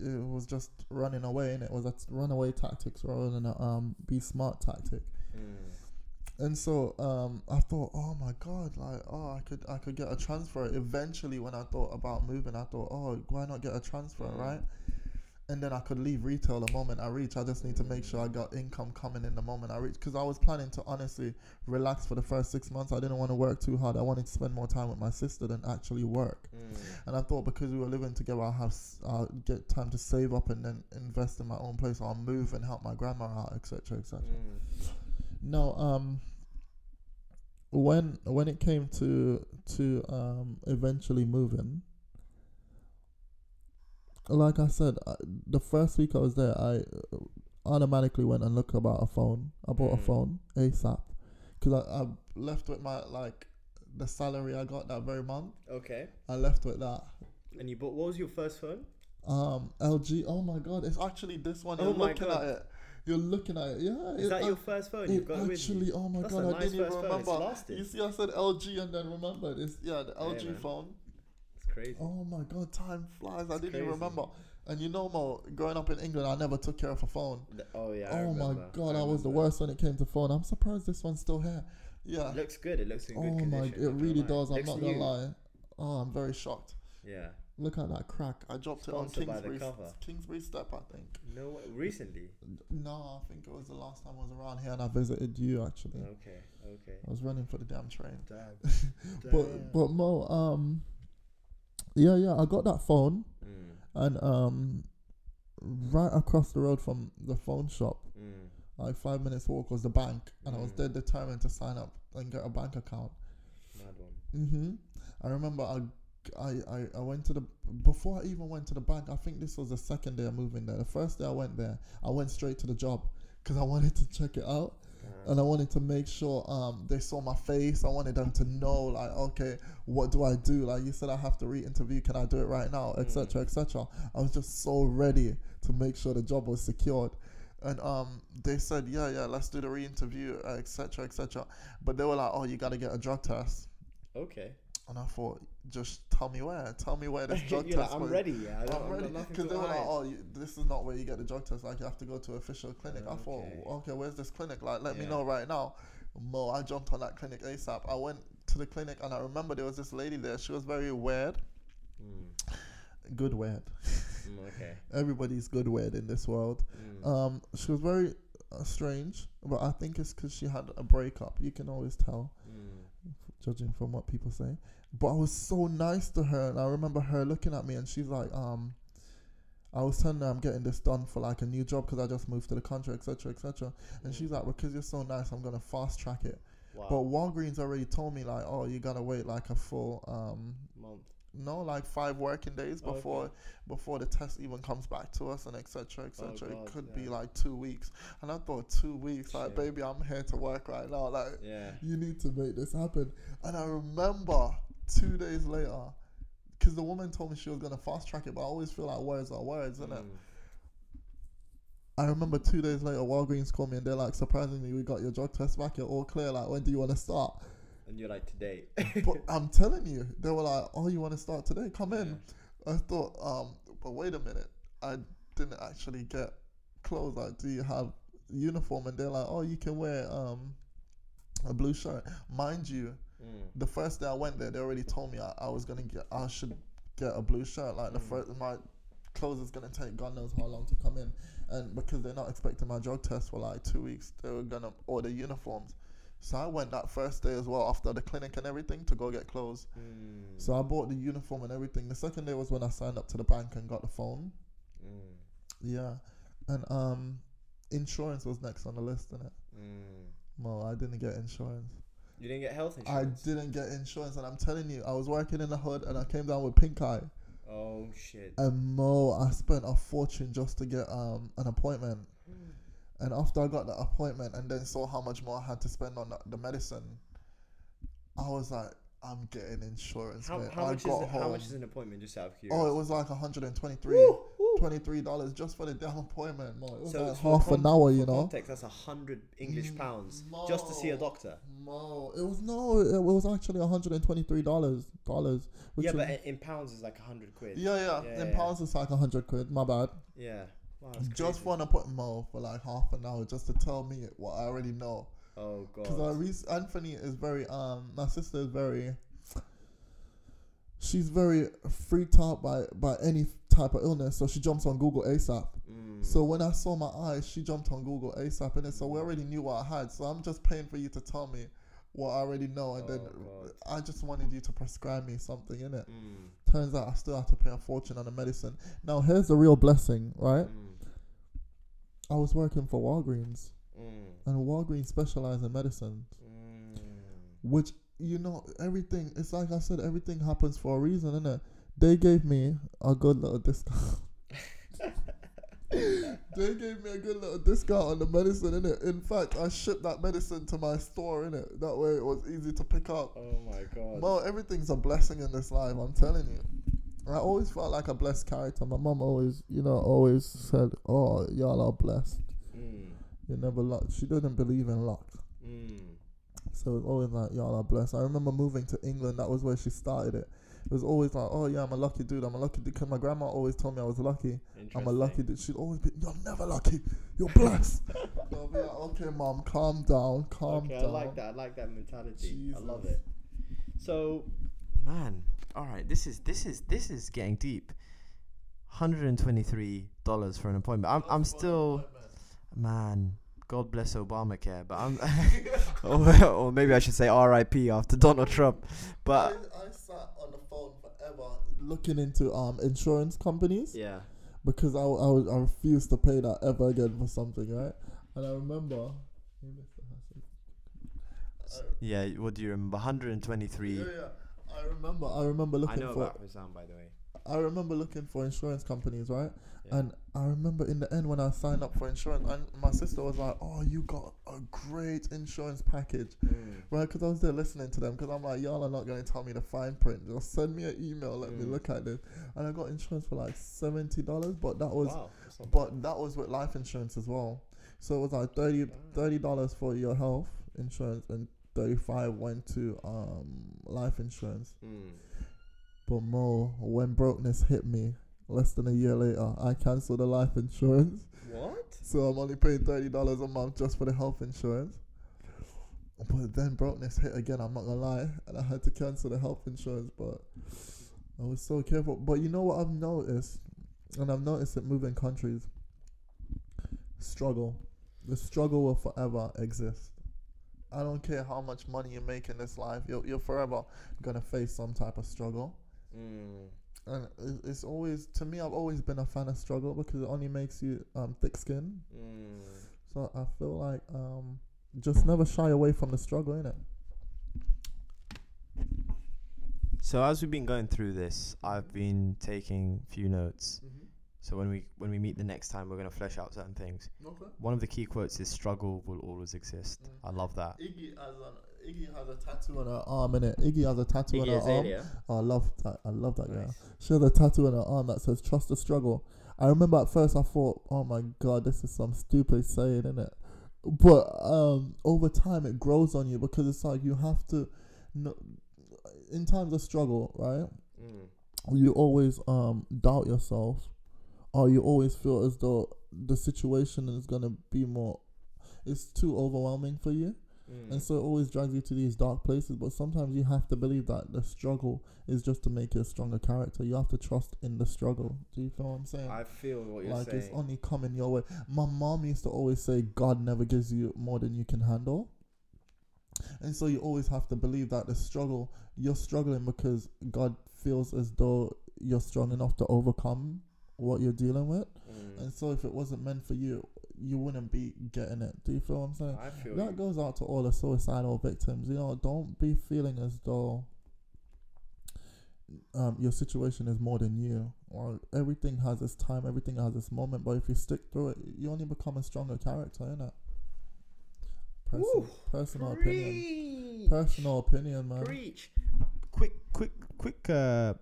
Speaker 2: It was just running away, and it was a runaway tactics rather than a um, be smart tactic.
Speaker 1: Mm.
Speaker 2: And so um, I thought, oh my god, like oh I could I could get a transfer. Eventually, when I thought about moving, I thought, oh why not get a transfer,
Speaker 1: Mm.
Speaker 2: right? And then I could leave retail the moment I reach. I just need to make sure I got income coming in the moment I reach. Because I was planning to honestly relax for the first six months. I didn't want to work too hard. I wanted to spend more time with my sister than actually work.
Speaker 1: Mm.
Speaker 2: And I thought because we were living together, I'll have I'll get time to save up and then invest in my own place. I'll move and help my grandma out, etc., etc.
Speaker 1: Mm.
Speaker 2: No, um when when it came to to um eventually moving like I said, I, the first week I was there, I uh, automatically went and looked about a phone. I bought a
Speaker 1: Mm.
Speaker 2: phone ASAP because I, I left with my like the salary I got that very month.
Speaker 1: Okay.
Speaker 2: I left with that.
Speaker 1: And you bought. What was your first phone?
Speaker 2: Um, LG. Oh my god, it's actually this one.
Speaker 1: Oh
Speaker 2: You're
Speaker 1: my
Speaker 2: looking
Speaker 1: God.
Speaker 2: at it. You're looking at it. Yeah.
Speaker 1: Is
Speaker 2: it,
Speaker 1: that
Speaker 2: I-
Speaker 1: your first phone? You've got
Speaker 2: actually,
Speaker 1: you.
Speaker 2: oh my
Speaker 1: That's
Speaker 2: god,
Speaker 1: a
Speaker 2: I
Speaker 1: nice
Speaker 2: didn't even
Speaker 1: first phone. It's
Speaker 2: remember. You see, I said LG and then remembered. It's yeah, the LG
Speaker 1: man.
Speaker 2: phone.
Speaker 1: It's crazy.
Speaker 2: Oh my god, time flies. I didn't even remember. And you know, Mo, growing up in England, I never took care of a phone.
Speaker 1: The- Oh yeah. I
Speaker 2: oh my god, I, was the worst when it came to phone. I'm surprised this one's still here. Yeah.
Speaker 1: It looks good. It looks in good
Speaker 2: Oh
Speaker 1: condition.
Speaker 2: my, it really does. I'm not gonna
Speaker 1: new.
Speaker 2: lie. Oh, I'm very shocked.
Speaker 1: Yeah.
Speaker 2: Look at that crack. I dropped it on
Speaker 1: Sponsored by the
Speaker 2: Kingsbury. Kingsbury Step, I think.
Speaker 1: No, recently.
Speaker 2: No, I think it was the last time I was around here and I visited you actually.
Speaker 1: Okay. Okay.
Speaker 2: I was running for the damn train.
Speaker 1: Damn.
Speaker 2: But but Mo, um, yeah, yeah, I got that phone
Speaker 1: Mm,
Speaker 2: and um, right across the road from the phone shop,
Speaker 1: mm,
Speaker 2: like five minutes walk was the bank, and I was
Speaker 1: Mm.
Speaker 2: dead determined to sign up and get a bank account.
Speaker 1: mad one.
Speaker 2: hmm I remember I, I, I, I went to the before I even went to the bank. I think this was the second day of moving there. The first day I went there, I went straight to the job because I wanted to check it out and I wanted to make sure um they saw my face. I wanted them to know like okay, what do I do? Like you said, I have to re-interview. Can I do it right now? Etc. Etc. I was just so ready to make sure the job was secured. And um, they said, yeah, yeah, let's do the re-interview, etc., etc. But they were like, oh, you got to get a drug test.
Speaker 1: okay.
Speaker 2: And I thought, just tell me where. Tell me where this drug
Speaker 1: You're like,
Speaker 2: test
Speaker 1: I'm
Speaker 2: was.
Speaker 1: ready. Yeah. I don't,
Speaker 2: I'm ready
Speaker 1: I've got nothing
Speaker 2: because they were like, "Oh, you, this is not where you get the drug test. Like, you have to go to official clinic." I thought,
Speaker 1: Okay.
Speaker 2: "Okay, where's this clinic? Like, let me know right now." Mo, I jumped on that clinic asap. I went to the clinic and I remember there was this lady there. She was very weird,
Speaker 1: Mm,
Speaker 2: good weird.
Speaker 1: mm, okay.
Speaker 2: Everybody's good weird in this world.
Speaker 1: Mm,
Speaker 2: Um, she was very uh, strange, but I think it's because she had a breakup. You can always tell.
Speaker 1: mm,
Speaker 2: judging from what people say. But I was so nice to her, and I remember her looking at me, and she's like, um, I was telling her I'm getting this done for like a new job because I just moved to the country, etc., etc. And she's like, because you're so nice, I'm gonna fast track it.
Speaker 1: wow.
Speaker 2: But Walgreens already told me like, oh, you gotta wait like a full, um,
Speaker 1: month.
Speaker 2: no, like five working days before
Speaker 1: okay.
Speaker 2: before the test even comes back to us, and etc., etc.
Speaker 1: Oh,
Speaker 2: it could be like two weeks, and I thought two weeks, like,
Speaker 1: Shit.
Speaker 2: baby, I'm here to work right now, like
Speaker 1: Yeah.
Speaker 2: you need to make this happen. And I remember two days later, because the woman told me she was gonna fast track it, but I always feel like words are words, isn't it?
Speaker 1: Mm,
Speaker 2: I remember two days later, Walgreens called me and they're like, surprisingly, we got your drug test back. You're all clear. Like, when do you want to start?
Speaker 1: And you're like today.
Speaker 2: But I'm telling you, they were like, oh, you want to start today? Come in. I thought, um, but wait a minute, I didn't actually get clothes. Like, do you have uniform? And they're like, oh, you can wear um a blue shirt. Mind you,
Speaker 1: Mm,
Speaker 2: the first day I went there, they already told me I, I was gonna get, I should get a blue shirt. Like the first, my clothes is gonna take God knows how long to come in, and because they're not expecting my drug test for like two weeks, they were gonna order uniforms. So I went that first day as well after the clinic and everything to go get clothes.
Speaker 1: mm,
Speaker 2: So I bought the uniform and everything. The second day was when I signed up to the bank and got the phone.
Speaker 1: mm,
Speaker 2: Yeah, and um, insurance was next on the list, innit?
Speaker 1: mm.
Speaker 2: Mo, I didn't get insurance.
Speaker 1: You didn't get health insurance.
Speaker 2: I didn't get insurance, and I'm telling you, I was working in the hood and I came down with pink eye.
Speaker 1: Oh shit.
Speaker 2: And Mo, I spent a fortune just to get um an appointment. And after I got the appointment and then saw how much more I had to spend on the, the medicine, I was like, I'm getting insurance,
Speaker 1: How, how
Speaker 2: I
Speaker 1: much is
Speaker 2: got
Speaker 1: it,
Speaker 2: home.
Speaker 1: how much is an appointment? Just out of curiosity.
Speaker 2: oh, it was like 123
Speaker 1: Woo, woo.
Speaker 2: 23 dollars just for the damn appointment, Mo. It was
Speaker 1: So
Speaker 2: like half an hour, you know.
Speaker 1: Context, that's a hundred English pounds just to see a doctor.
Speaker 2: Mo, it was no, it, was actually 123 dollars, dollars. Which
Speaker 1: yeah,
Speaker 2: was,
Speaker 1: but in pounds is like a hundred quid.
Speaker 2: yeah, yeah,
Speaker 1: Yeah,
Speaker 2: in
Speaker 1: yeah.
Speaker 2: pounds it's like 100 quid. My bad.
Speaker 1: Yeah. Wow,
Speaker 2: Just for an appointment Mo, for like half an hour, just to tell me what I already know.
Speaker 1: Oh god. Because.
Speaker 2: Reese Anthony is very um my sister is very she's very freaked out by by any type of illness, so she jumps on Google ASAP.
Speaker 1: Mm.
Speaker 2: So when I saw my eyes, she jumped on Google ASAP, and it's so we already knew what I had. So I'm just paying for you to tell me what I already know, and then
Speaker 1: Oh, God.
Speaker 2: I just wanted you to prescribe me something in it.
Speaker 1: Mm.
Speaker 2: Turns out I still have to pay a fortune on the medicine. Now here's the real blessing, right?
Speaker 1: Mm.
Speaker 2: I was working for Walgreens,
Speaker 1: Mm.
Speaker 2: and Walgreens specialize in medicine.
Speaker 1: Mm.
Speaker 2: which you know everything it's like i said everything happens for a reason innit? They gave me a good little discount they gave me a good little discount on the medicine in it. in fact i shipped that medicine to my store in it. that way it was easy to pick up
Speaker 1: Oh my god.
Speaker 2: well everything's a blessing in this life i'm telling you i always felt like a blessed character my mom always you know always said oh y'all are blessed
Speaker 1: Mm.
Speaker 2: you never luck she didn't believe in luck
Speaker 1: Mm.
Speaker 2: So always like, y'all are blessed. I remember moving to England. That was where she started it. It was always like, oh yeah, I'm a lucky dude. I'm a lucky dude. Because my grandma always told me I was lucky. I'm a lucky dude. She'd always be, you're never lucky. You're blessed. so I'll be like, okay, mom, calm down, calm
Speaker 1: okay,
Speaker 2: down.
Speaker 1: I like that. I like that mentality. I love it. So, man, all right. This is this is this is getting deep. Hundred and twenty-three dollars for an appointment. I'm I'm still, man. God bless Obamacare, but I'm, or, or maybe I should say R.I.P. after Donald Trump. But
Speaker 2: I, I sat on the phone forever looking into um insurance companies
Speaker 1: yeah,
Speaker 2: because I, I, I refused to pay that ever again for something, right? And I remember.
Speaker 1: yeah. What do you remember? Hundred and twenty-three.
Speaker 2: Yeah, yeah. I remember. I remember looking I
Speaker 1: know
Speaker 2: for.
Speaker 1: about Hossam, by the way.
Speaker 2: I remember looking for insurance companies, right?
Speaker 1: Yeah.
Speaker 2: And I remember in the end when I signed up for insurance, and my sister was like, "Oh, you got a great insurance package."
Speaker 1: Mm.
Speaker 2: Right, because I was there listening to them. Because I'm like, y'all are not going to tell me the fine print. Just send me an email, let me
Speaker 1: Mm.
Speaker 2: look at this. And I got insurance for like seventy dollars, but that was,
Speaker 1: wow,
Speaker 2: but that was with life insurance as well. So it was like 30 dollars for your health insurance, and thirty five went to um life insurance.
Speaker 1: Mm.
Speaker 2: But Mo, when brokenness hit me, less than a year later, I cancelled the life insurance.
Speaker 1: What?
Speaker 2: So I'm only paying thirty dollars a month just for the health insurance. But then brokenness hit again. I'm not gonna lie, and I had to cancel the health insurance. But I was so careful. But you know what I've noticed, and I've noticed that moving countries. Struggle, the struggle will forever exist. I don't care how much money you make in this life. You're you're forever gonna face some type of struggle.
Speaker 1: Mm.
Speaker 2: And it's always to me. I've always been a fan of struggle because it only makes you um, thick skin.
Speaker 1: Mm.
Speaker 2: So I feel like um, just never shy away from the struggle, innit?
Speaker 1: So as we've been going through this, I've been taking few notes. So when we when we meet the next time, we're gonna flesh out certain things.
Speaker 2: Okay.
Speaker 1: One of the key quotes is "Struggle will always exist."
Speaker 2: Mm.
Speaker 1: I love that.
Speaker 2: Iggy has an Iggy has a tattoo on her arm, innit? Iggy has a tattoo on her arm. Oh, I love that. I love that girl. She has a tattoo on her arm that says "Trust the struggle." I remember at first I thought, "Oh my god, this is some stupid saying, innit?" But um, over time it grows on you because it's like you have to, in times of struggle, right?
Speaker 1: Mm.
Speaker 2: you always um doubt yourself or you always feel as though the situation is gonna be more it's too overwhelming for you
Speaker 1: Mm.
Speaker 2: and so it always drags you to these dark places but sometimes you have to believe that the struggle is just to make you a stronger character you have to trust in the struggle do you feel what i'm saying
Speaker 1: I feel what you're saying.
Speaker 2: like it's only coming your way my mom used to always say god never gives you more than you can handle and so you always have to believe that the struggle you're struggling because god feels as though you're strong enough to overcome what you're dealing with
Speaker 1: Mm.
Speaker 2: and so if it wasn't meant for you you wouldn't be getting it do you feel what i'm saying
Speaker 1: I feel
Speaker 2: that
Speaker 1: you.
Speaker 2: goes out to all the suicidal victims you know don't be feeling as though um, your situation is more than you or everything has its time everything has its moment but if you stick through it you only become a stronger character innit? Person,
Speaker 1: Woo.
Speaker 2: personal opinion personal opinion man
Speaker 1: Preach. Quick, quick, quick. Uh,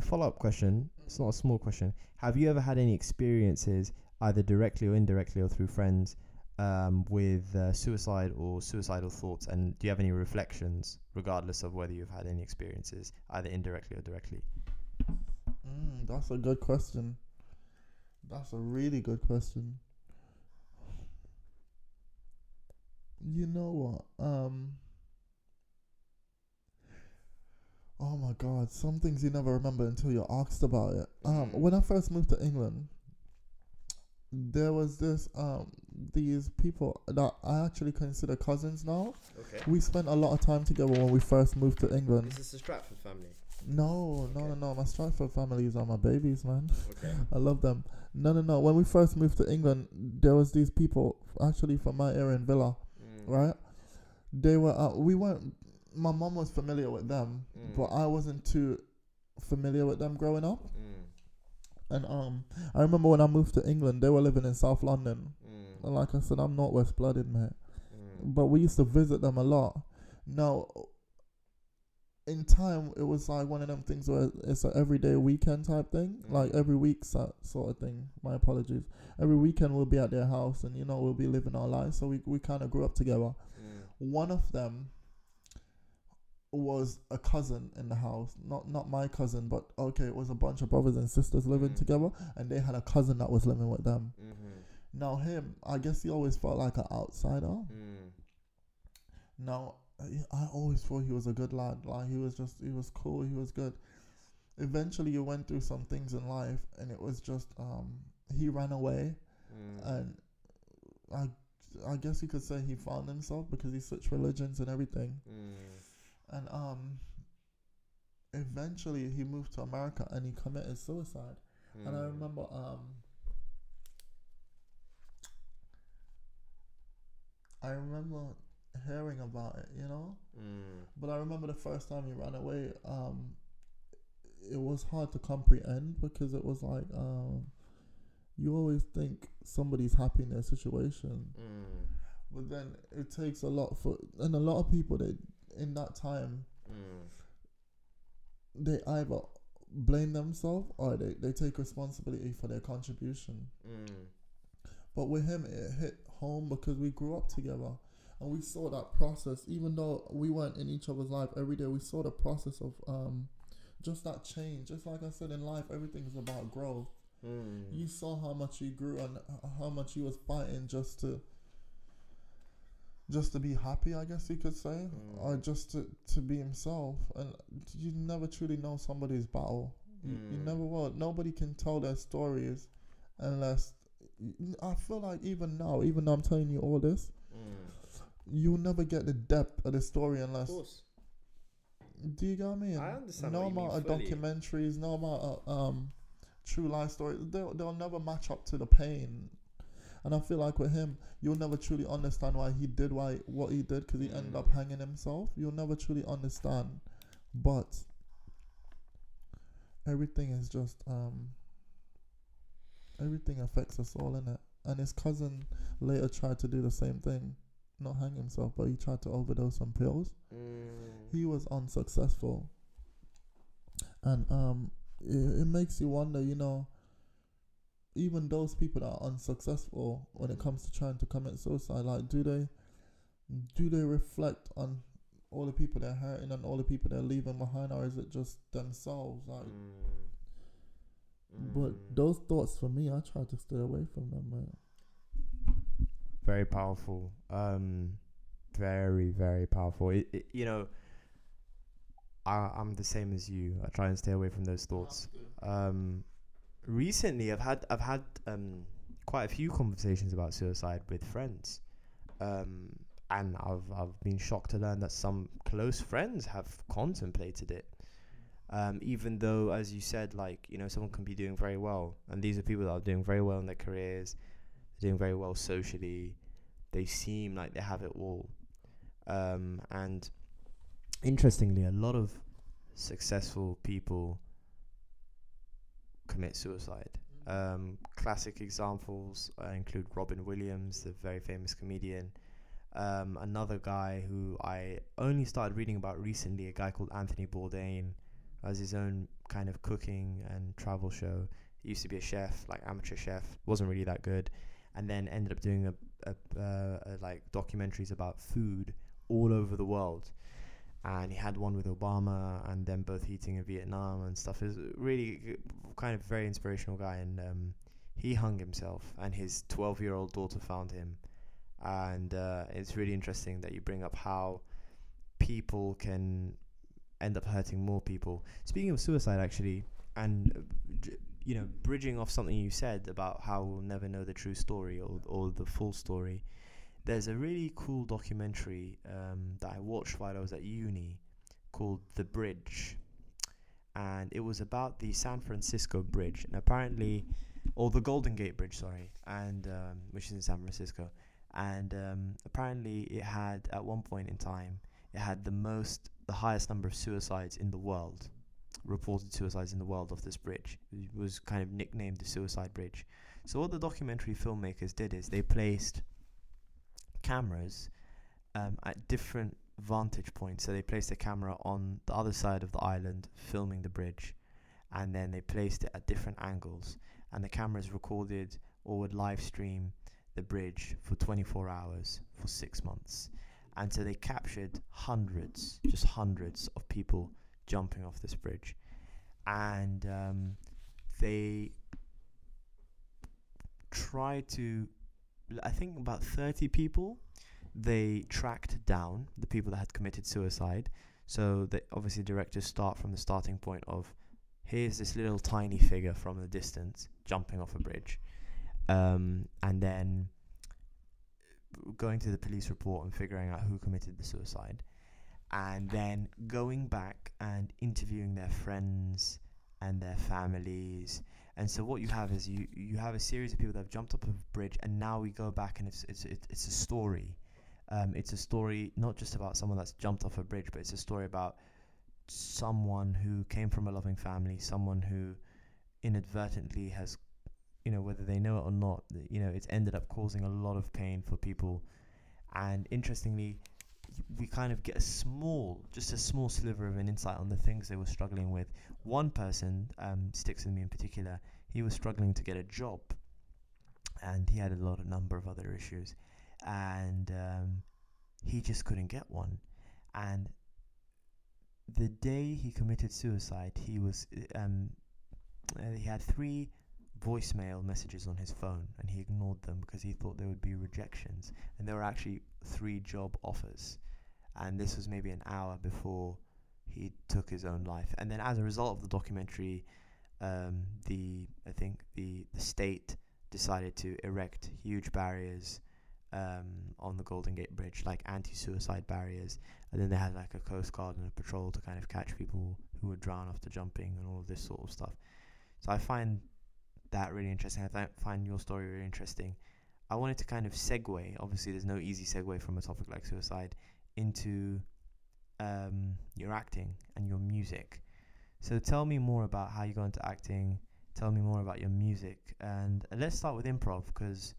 Speaker 1: follow-up question. It's not a small question. Have you ever had any experiences, either directly or indirectly, or through friends, um, with uh, suicide or suicidal thoughts? And do you have any reflections, regardless of whether you've had any experiences, either indirectly or directly?
Speaker 2: mm, that's a good question that's a really good question you know what um Oh my god, some things you never remember until you're asked about it. Um,
Speaker 1: Mhm.
Speaker 2: when I first moved to England, there was this um these people that I actually consider cousins now.
Speaker 1: Okay.
Speaker 2: We spent a lot of time together when we first moved to England.
Speaker 1: Is this the Stratford family?
Speaker 2: No, no, no, no. My Stratford families are my babies, man.
Speaker 1: Okay.
Speaker 2: I love them. No, no, no. When we first moved to England, there was these people actually from my area in Villa,
Speaker 1: Mm.
Speaker 2: right? They were. Uh, we weren't. My mom was familiar with them,
Speaker 1: Mm.
Speaker 2: but I wasn't too familiar with them growing up.
Speaker 1: Mm.
Speaker 2: And um, I remember when I moved to England, they were living in South London.
Speaker 1: Mm.
Speaker 2: And like I said, I'm not West blooded, mate.
Speaker 1: Mm.
Speaker 2: But we used to visit them a lot. Now, in time, it was like one of them things where it's an everyday weekend type thing, like
Speaker 1: Mm.
Speaker 2: every week so- sort of thing. My apologies. Every weekend we'll be at their house, and you know we'll be living our lives. So we we kind of grew up together.
Speaker 1: Mm.
Speaker 2: One of them, was a cousin in the house. Not not my cousin, but okay, it was a bunch of brothers and sisters living
Speaker 1: Mm.
Speaker 2: together, and they had a cousin that was living with them.
Speaker 1: Mm-hmm.
Speaker 2: Now him, I guess he always felt like an outsider.
Speaker 1: Mm.
Speaker 2: Now I I always thought he was a good lad. Like he was just he was cool. He was good. Eventually, he went through some things in life, and it was just um he ran away,
Speaker 1: Mm.
Speaker 2: and I I guess you could say he found himself because he switched religions and everything.
Speaker 1: Mm.
Speaker 2: And um eventually he moved to America and he committed suicide. And I
Speaker 1: Mm.
Speaker 2: remember um I remember hearing about it, you know?
Speaker 1: Mm.
Speaker 2: But I remember the first time he ran away, um it was hard to comprehend because it was like um you always think somebody's happy in their situation.
Speaker 1: Mm.
Speaker 2: But then it takes a lot for and a lot of people they in that time
Speaker 1: Mm.
Speaker 2: they either blame themselves or they, they take responsibility for their contribution.
Speaker 1: Mm.
Speaker 2: But with him, it hit home because we grew up together and we saw that process. Even though we weren't in each other's life every day, we saw the process of um, just that change. Just like I said in life, everything is about growth.
Speaker 1: Mm.
Speaker 2: You saw how much he grew and how much he was fighting just to just to be happy, I guess you could say,
Speaker 1: Mm.
Speaker 2: or just to, to be himself. And you never truly know somebody's battle. You, you
Speaker 1: Mm.
Speaker 2: never will. Nobody can tell their stories unless. I feel like even now, even though I'm telling you all this,
Speaker 1: Mm.
Speaker 2: you'll never get the depth of the story
Speaker 1: Of
Speaker 2: unless.
Speaker 1: course.
Speaker 2: Do you get what I mean?
Speaker 1: I understand
Speaker 2: No
Speaker 1: you
Speaker 2: amount of
Speaker 1: fully.
Speaker 2: documentaries, no amount of um, true life stories, they'll, they'll never match up to the pain. And I feel like with him, you'll never truly understand why he did why what he did because he ended up
Speaker 1: Mm.
Speaker 2: hanging himself. You'll never truly understand, but everything is just um, everything affects us all in it. And his cousin later tried to do the same thing, not hang himself, but he tried to overdose on pills
Speaker 1: Mm.
Speaker 2: he was unsuccessful and um it, it makes you wonder you know even those people that are unsuccessful when it comes to trying to commit suicide like do they do they reflect on all the people they're hurting and all the people they're leaving behind or is it just themselves? Like
Speaker 1: Mm.
Speaker 2: but
Speaker 1: Mm.
Speaker 2: those thoughts for me i try to stay away from them man.
Speaker 1: very powerful. Um very very powerful. It, it, you know I, i'm the same as you. I try and stay away from those thoughts. um recently i've had i've had um quite a few conversations about suicide with friends. Um and i've i've been shocked to learn that some close friends have contemplated it. Um even though as you said like you know someone can be doing very well and these are people that are doing very well in their careers doing very well socially they seem like they have it all. Um and interestingly a lot of successful people commit suicide um, classic examples uh, include Robin Williams, the very famous comedian. Um, another guy who I only started reading about recently, a guy called Anthony Bourdain, has his own kind of cooking and travel show. He used to be a chef, like amateur chef, wasn't really that good, and then ended up doing a, a, uh, a like documentaries about food all over the world and he had one with Obama and them both heating in Vietnam and stuff. Is really kind of very inspirational guy, and um, he hung himself, and his 12-year-old daughter found him, and uh, it's really interesting that you bring up how people can end up hurting more people. Speaking of suicide, actually, and uh, you know, bridging off something you said about how we'll never know the true story or or the full story there's a really cool documentary um, that I watched while I was at uni called The Bridge. And it was about the San Francisco Bridge. And apparently, or the Golden Gate Bridge, sorry, and um, which is in San Francisco. And um, apparently, it had, at one point in time, it had the most, the highest number of suicides in the world, reported suicides in the world off this bridge. It was kind of nicknamed the Suicide Bridge. So, what the documentary filmmakers did is they placed cameras um, at different vantage points. So they placed a camera on the other side of the island filming the bridge, and then they placed it at different angles. And the cameras recorded or would live stream the bridge for 24 hours for six months. and so they captured hundreds, just hundreds of people jumping off this bridge, and um, they tried to. I think about thirty people. They tracked down the people that had committed suicide. So they obviously directors start from the starting point of here's this little tiny figure from the distance jumping off a bridge, um, and then going to the police report and figuring out who committed the suicide, and then going back and interviewing their friends and their families. And so what you have is you you have a series of people that have jumped off a bridge, and now we go back and it's it's it's, it's a story. Um, it's a story not just about someone that's jumped off a bridge, but it's a story about someone who came from a loving family, someone who inadvertently has, you know, whether they know it or not, you know, it's ended up causing a lot of pain for people. And interestingly, we kind of get a small, just a small sliver of an insight on the things they were struggling with. One person um, sticks with me in particular. He was struggling to get a job, and he had a lot, of number of other issues, and um, he just couldn't get one. And the day he committed suicide, he was um, uh, he had three voicemail messages on his phone, and he ignored them because he thought there would be rejections, and there were actually three job offers, and this was maybe an hour before he took his own life. And then, as a result of the documentary, um, the I think the the state decided to erect huge barriers um, on the Golden Gate Bridge, like anti-suicide barriers, and then they had like a coast guard and a patrol to kind of catch people who would drown after jumping and all of this sort of stuff. So I find that really interesting. I th- find your story really interesting. I wanted to kind of segue. Obviously, there's no easy segue from a topic like suicide into um, your acting and your music. So tell me more about how you got into acting. Tell me more about your music, and let's start with improv because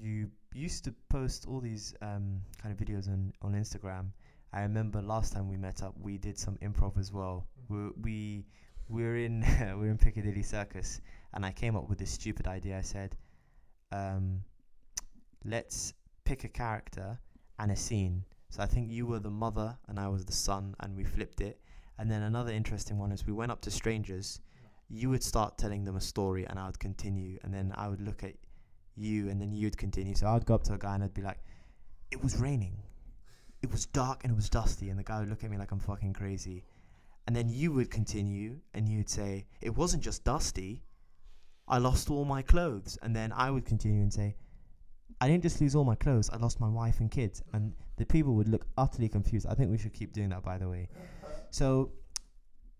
Speaker 1: you used to post all these um, kind of videos on, on Instagram. I remember last time we met up, we did some improv as well. We we we were in we were in Piccadilly Circus, and I came up with this stupid idea. I said, um, "Let's pick a character and a scene." So I think you were the mother and I was the son, and we flipped it. And then another interesting one is we went up to strangers. You would start telling them a story, and I would continue, and then I would look at you, and then you'd continue. So I'd go up to a guy and I'd be like, "It was raining, it was dark, and it was dusty," and the guy would look at me like I'm fucking crazy. And then you would continue, and you'd say, "It wasn't just dusty. I lost all my clothes." And then I would continue and say, "I didn't just lose all my clothes. I lost my wife and kids." And the people would look utterly confused. I think we should keep doing that, by the way. So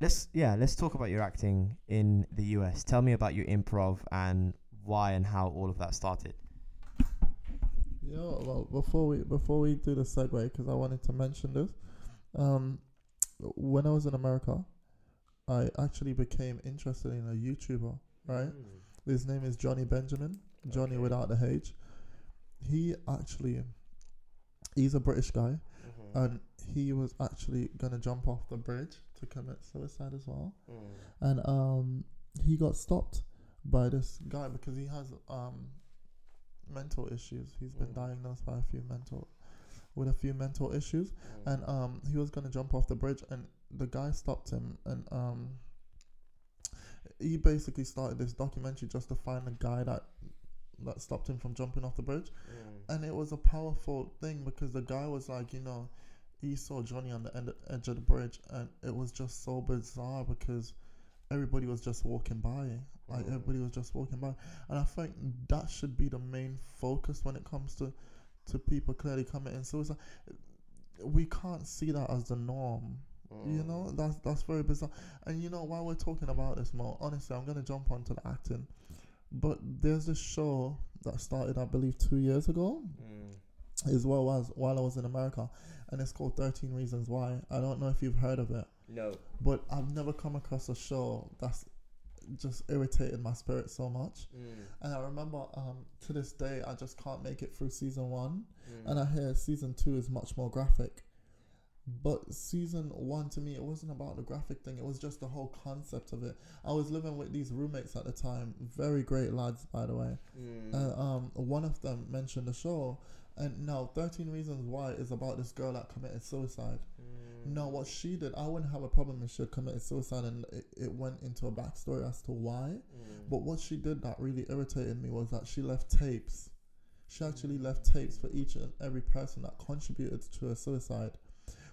Speaker 1: let's yeah, let's talk about your acting in the US. Tell me about your improv and why and how all of that started.
Speaker 2: Yeah, well, before we before we do the segue, because I wanted to mention this, um, when I was in America, I actually became interested in a YouTuber. Right, his name is Jonny Benjamin, Jonny
Speaker 1: Okay.
Speaker 2: without the H. He actually, he's a British guy,
Speaker 1: Mm-hmm.
Speaker 2: and he was actually gonna jump off the bridge to commit suicide as well,
Speaker 1: Mm.
Speaker 2: and um, he got stopped by this guy because he has um mental issues. He's been
Speaker 1: Mm.
Speaker 2: diagnosed by a few mental with a few mental issues, and um, he was gonna jump off the bridge, and the guy stopped him, and um, he basically started this documentary just to find the guy that that stopped him from jumping off the bridge, and it was a powerful thing because the guy was like, you know, he saw Jonny on the end, edge of the bridge, and it was just so bizarre because everybody was just walking by, like
Speaker 1: Mm.
Speaker 2: everybody was just walking by, and I think that should be the main focus when it comes to to people clearly committing suicide. We can't see that as the norm. You know, that's that's very bizarre. And you know, while we're talking about this more, honestly, I'm gonna jump onto the acting. But there's this show that started, I believe, two years ago,
Speaker 1: Mm.
Speaker 2: as well as while I was in America, and it's called Thirteen Reasons Why. I don't know if you've heard of it,
Speaker 1: No.
Speaker 2: but I've never come across a show that's just irritated my spirit so much.
Speaker 1: Mm.
Speaker 2: And I remember, um, to this day, I just can't make it through season one,
Speaker 1: Mm.
Speaker 2: and I hear season two is much more graphic. But season one to me, it wasn't about the graphic thing. It was just the whole concept of it. I was living with these roommates at the time, very great lads, by the way.
Speaker 1: Mm.
Speaker 2: And um, one of them mentioned the show, And now, 13 Reasons Why is about this girl that committed suicide.
Speaker 1: Mm.
Speaker 2: No, what she did, I wouldn't have a problem if she had committed suicide and it, it went into a backstory as to why.
Speaker 1: Mm.
Speaker 2: But what she did that really irritated me was that she left tapes. She actually left tapes for each and every person that contributed to her suicide,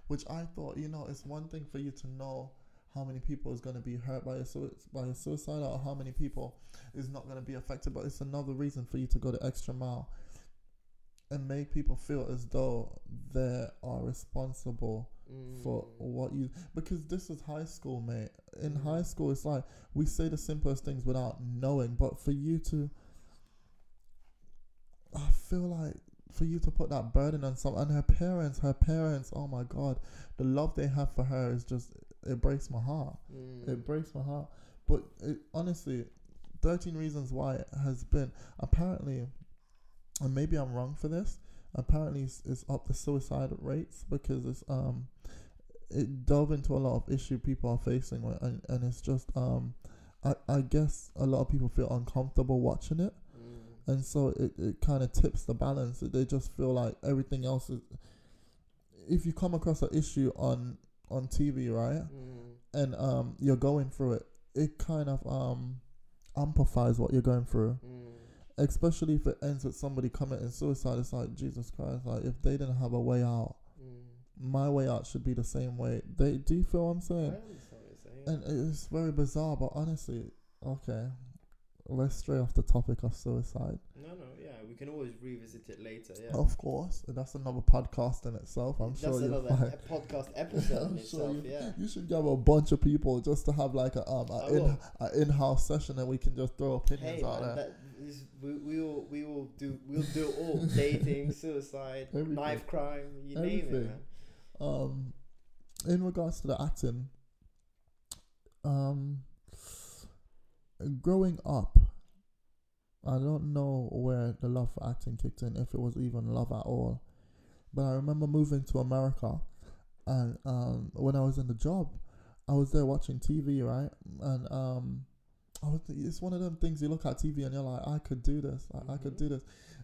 Speaker 2: which I thought, you know, it's one thing for you to know how many people is going to be hurt by a, by a suicide or how many people is not going to be affected, but it's another reason for you to go the extra mile and make people feel as though they are responsible for
Speaker 1: Mm.
Speaker 2: what you because this is high school mate in
Speaker 1: Mm.
Speaker 2: high school it's like we say the simplest things without knowing but for you to i feel like for you to put that burden on some and her parents her parents oh my god the love they have for her is just it breaks my heart
Speaker 1: Mm.
Speaker 2: it breaks my heart but it, honestly 13 reasons why it has been apparently and maybe i'm wrong for this apparently it's, it's up the suicide rates because it's um it dove into a lot of issue people are facing and, and it's just um I, I guess a lot of people feel uncomfortable watching it. And so it, it kind of tips the balance they just feel like everything else is if you come across an issue on on tv right
Speaker 1: Mm.
Speaker 2: and um you're going through it it kind of um amplifies what you're going through
Speaker 1: Mm.
Speaker 2: especially if it ends with somebody committing suicide it's like jesus christ like if they didn't have a way out
Speaker 1: Mm.
Speaker 2: my way out should be the same way they do you feel what i'm
Speaker 1: I understand what you're saying.
Speaker 2: and it's very bizarre but honestly okay let's stray off the topic of suicide
Speaker 1: No, no, yeah, we can always revisit it later. Yeah,
Speaker 2: of course and that's another podcast in itself i'm
Speaker 1: that's
Speaker 2: sure you'll
Speaker 1: another
Speaker 2: find
Speaker 1: e- podcast episode in itself.
Speaker 2: sure you,
Speaker 1: yeah,
Speaker 2: you should get a bunch of people just to have like a um a, in, a in-house session and we can just throw opinions
Speaker 1: hey,
Speaker 2: out
Speaker 1: man,
Speaker 2: there.
Speaker 1: is, we we will we will do we'll do all dating, suicide,
Speaker 2: Everything.
Speaker 1: knife crime, you name it, man.
Speaker 2: Um, in regards to the acting, um, growing up, I don't know where the love for acting kicked in, if it was even love at all. But I remember moving to America, and um, when I was in the job, I was there watching TV, right? And um, I was, it's one of them things you look at TV and you're like, I could do this, I, I could
Speaker 1: Mhm.
Speaker 2: do this.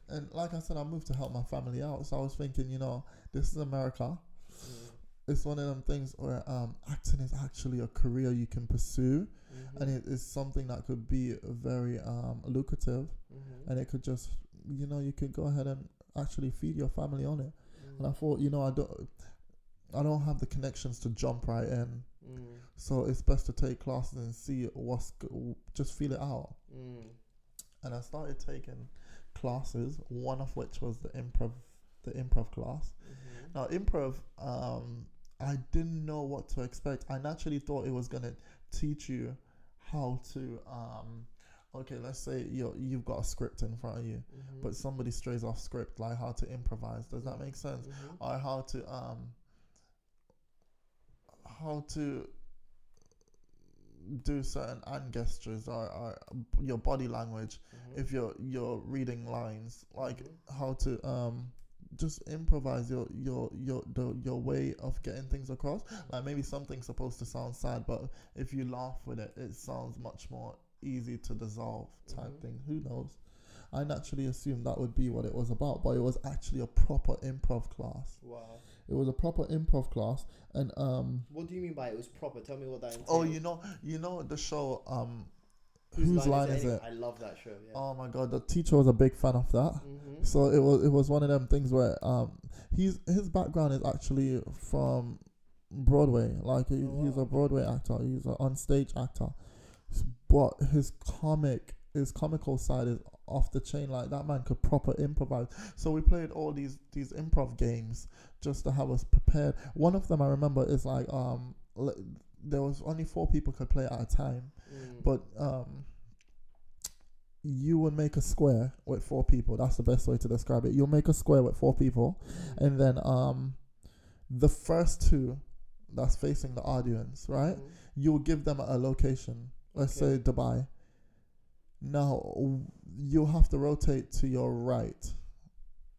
Speaker 2: And like I said, I moved to help my family out, so I was thinking, you know, this is America
Speaker 1: Mm.
Speaker 2: It's one of them things where um, acting is actually a career you can pursue
Speaker 1: Mhm.
Speaker 2: and it is something that could be very um, lucrative
Speaker 1: Mhm.
Speaker 2: and it could just you know you could go ahead and actually feed your family on it and i
Speaker 1: Mm.
Speaker 2: thought you know i don't i don't have the connections to jump right in
Speaker 1: Mm.
Speaker 2: so it's best to take classes and see what's go- just feel it out
Speaker 1: Mm.
Speaker 2: and i started taking classes one of which was the improv the improv class
Speaker 1: Mhm.
Speaker 2: Now, improv, um, I didn't know what to expect. I naturally thought it was gonna teach you how to, um, okay, let's say you you've got a script in front of you,
Speaker 1: Mhm.
Speaker 2: but somebody strays off script, like how to improvise. Does that make sense?
Speaker 1: Mhm.
Speaker 2: Or how to um, how to do certain hand gestures or, or your body language
Speaker 1: Mhm.
Speaker 2: if you're you're reading lines like
Speaker 1: Mhm.
Speaker 2: how to um just improvise your your your the, your way of getting things across like maybe something's supposed to sound sad but if you laugh with it it sounds much more easy to dissolve type
Speaker 1: Mhm.
Speaker 2: thing who knows i naturally assumed that would be what it was about but it was actually a proper improv class
Speaker 1: Wow.
Speaker 2: it was a proper improv class and um
Speaker 1: What do you mean by it was proper? Tell me what that entails.
Speaker 2: oh you know you know the show um
Speaker 1: whose,
Speaker 2: whose line is
Speaker 1: anyway?
Speaker 2: it
Speaker 1: I love that show. Yeah.
Speaker 2: oh my god the teacher was a big fan of that
Speaker 1: mm-hmm.
Speaker 2: So it was it was one of them things where um he's his background is actually from Broadway. Like he,
Speaker 1: Oh,
Speaker 2: he's a Broadway actor. He's an on stage actor, but his comic his comical side is off the chain. Like that man could proper improvise. So we played all these these improv games just to have us prepared. One of them I remember is like um there was only four people could play at a time,
Speaker 1: Mm.
Speaker 2: but um you would make a square with four people. That's the best way to describe it. You'll make a square with four people, and then um, the first two that's facing the audience, right?
Speaker 1: Mhm.
Speaker 2: You'll give them a location. Let's say Dubai. Now you'll have to rotate to your right.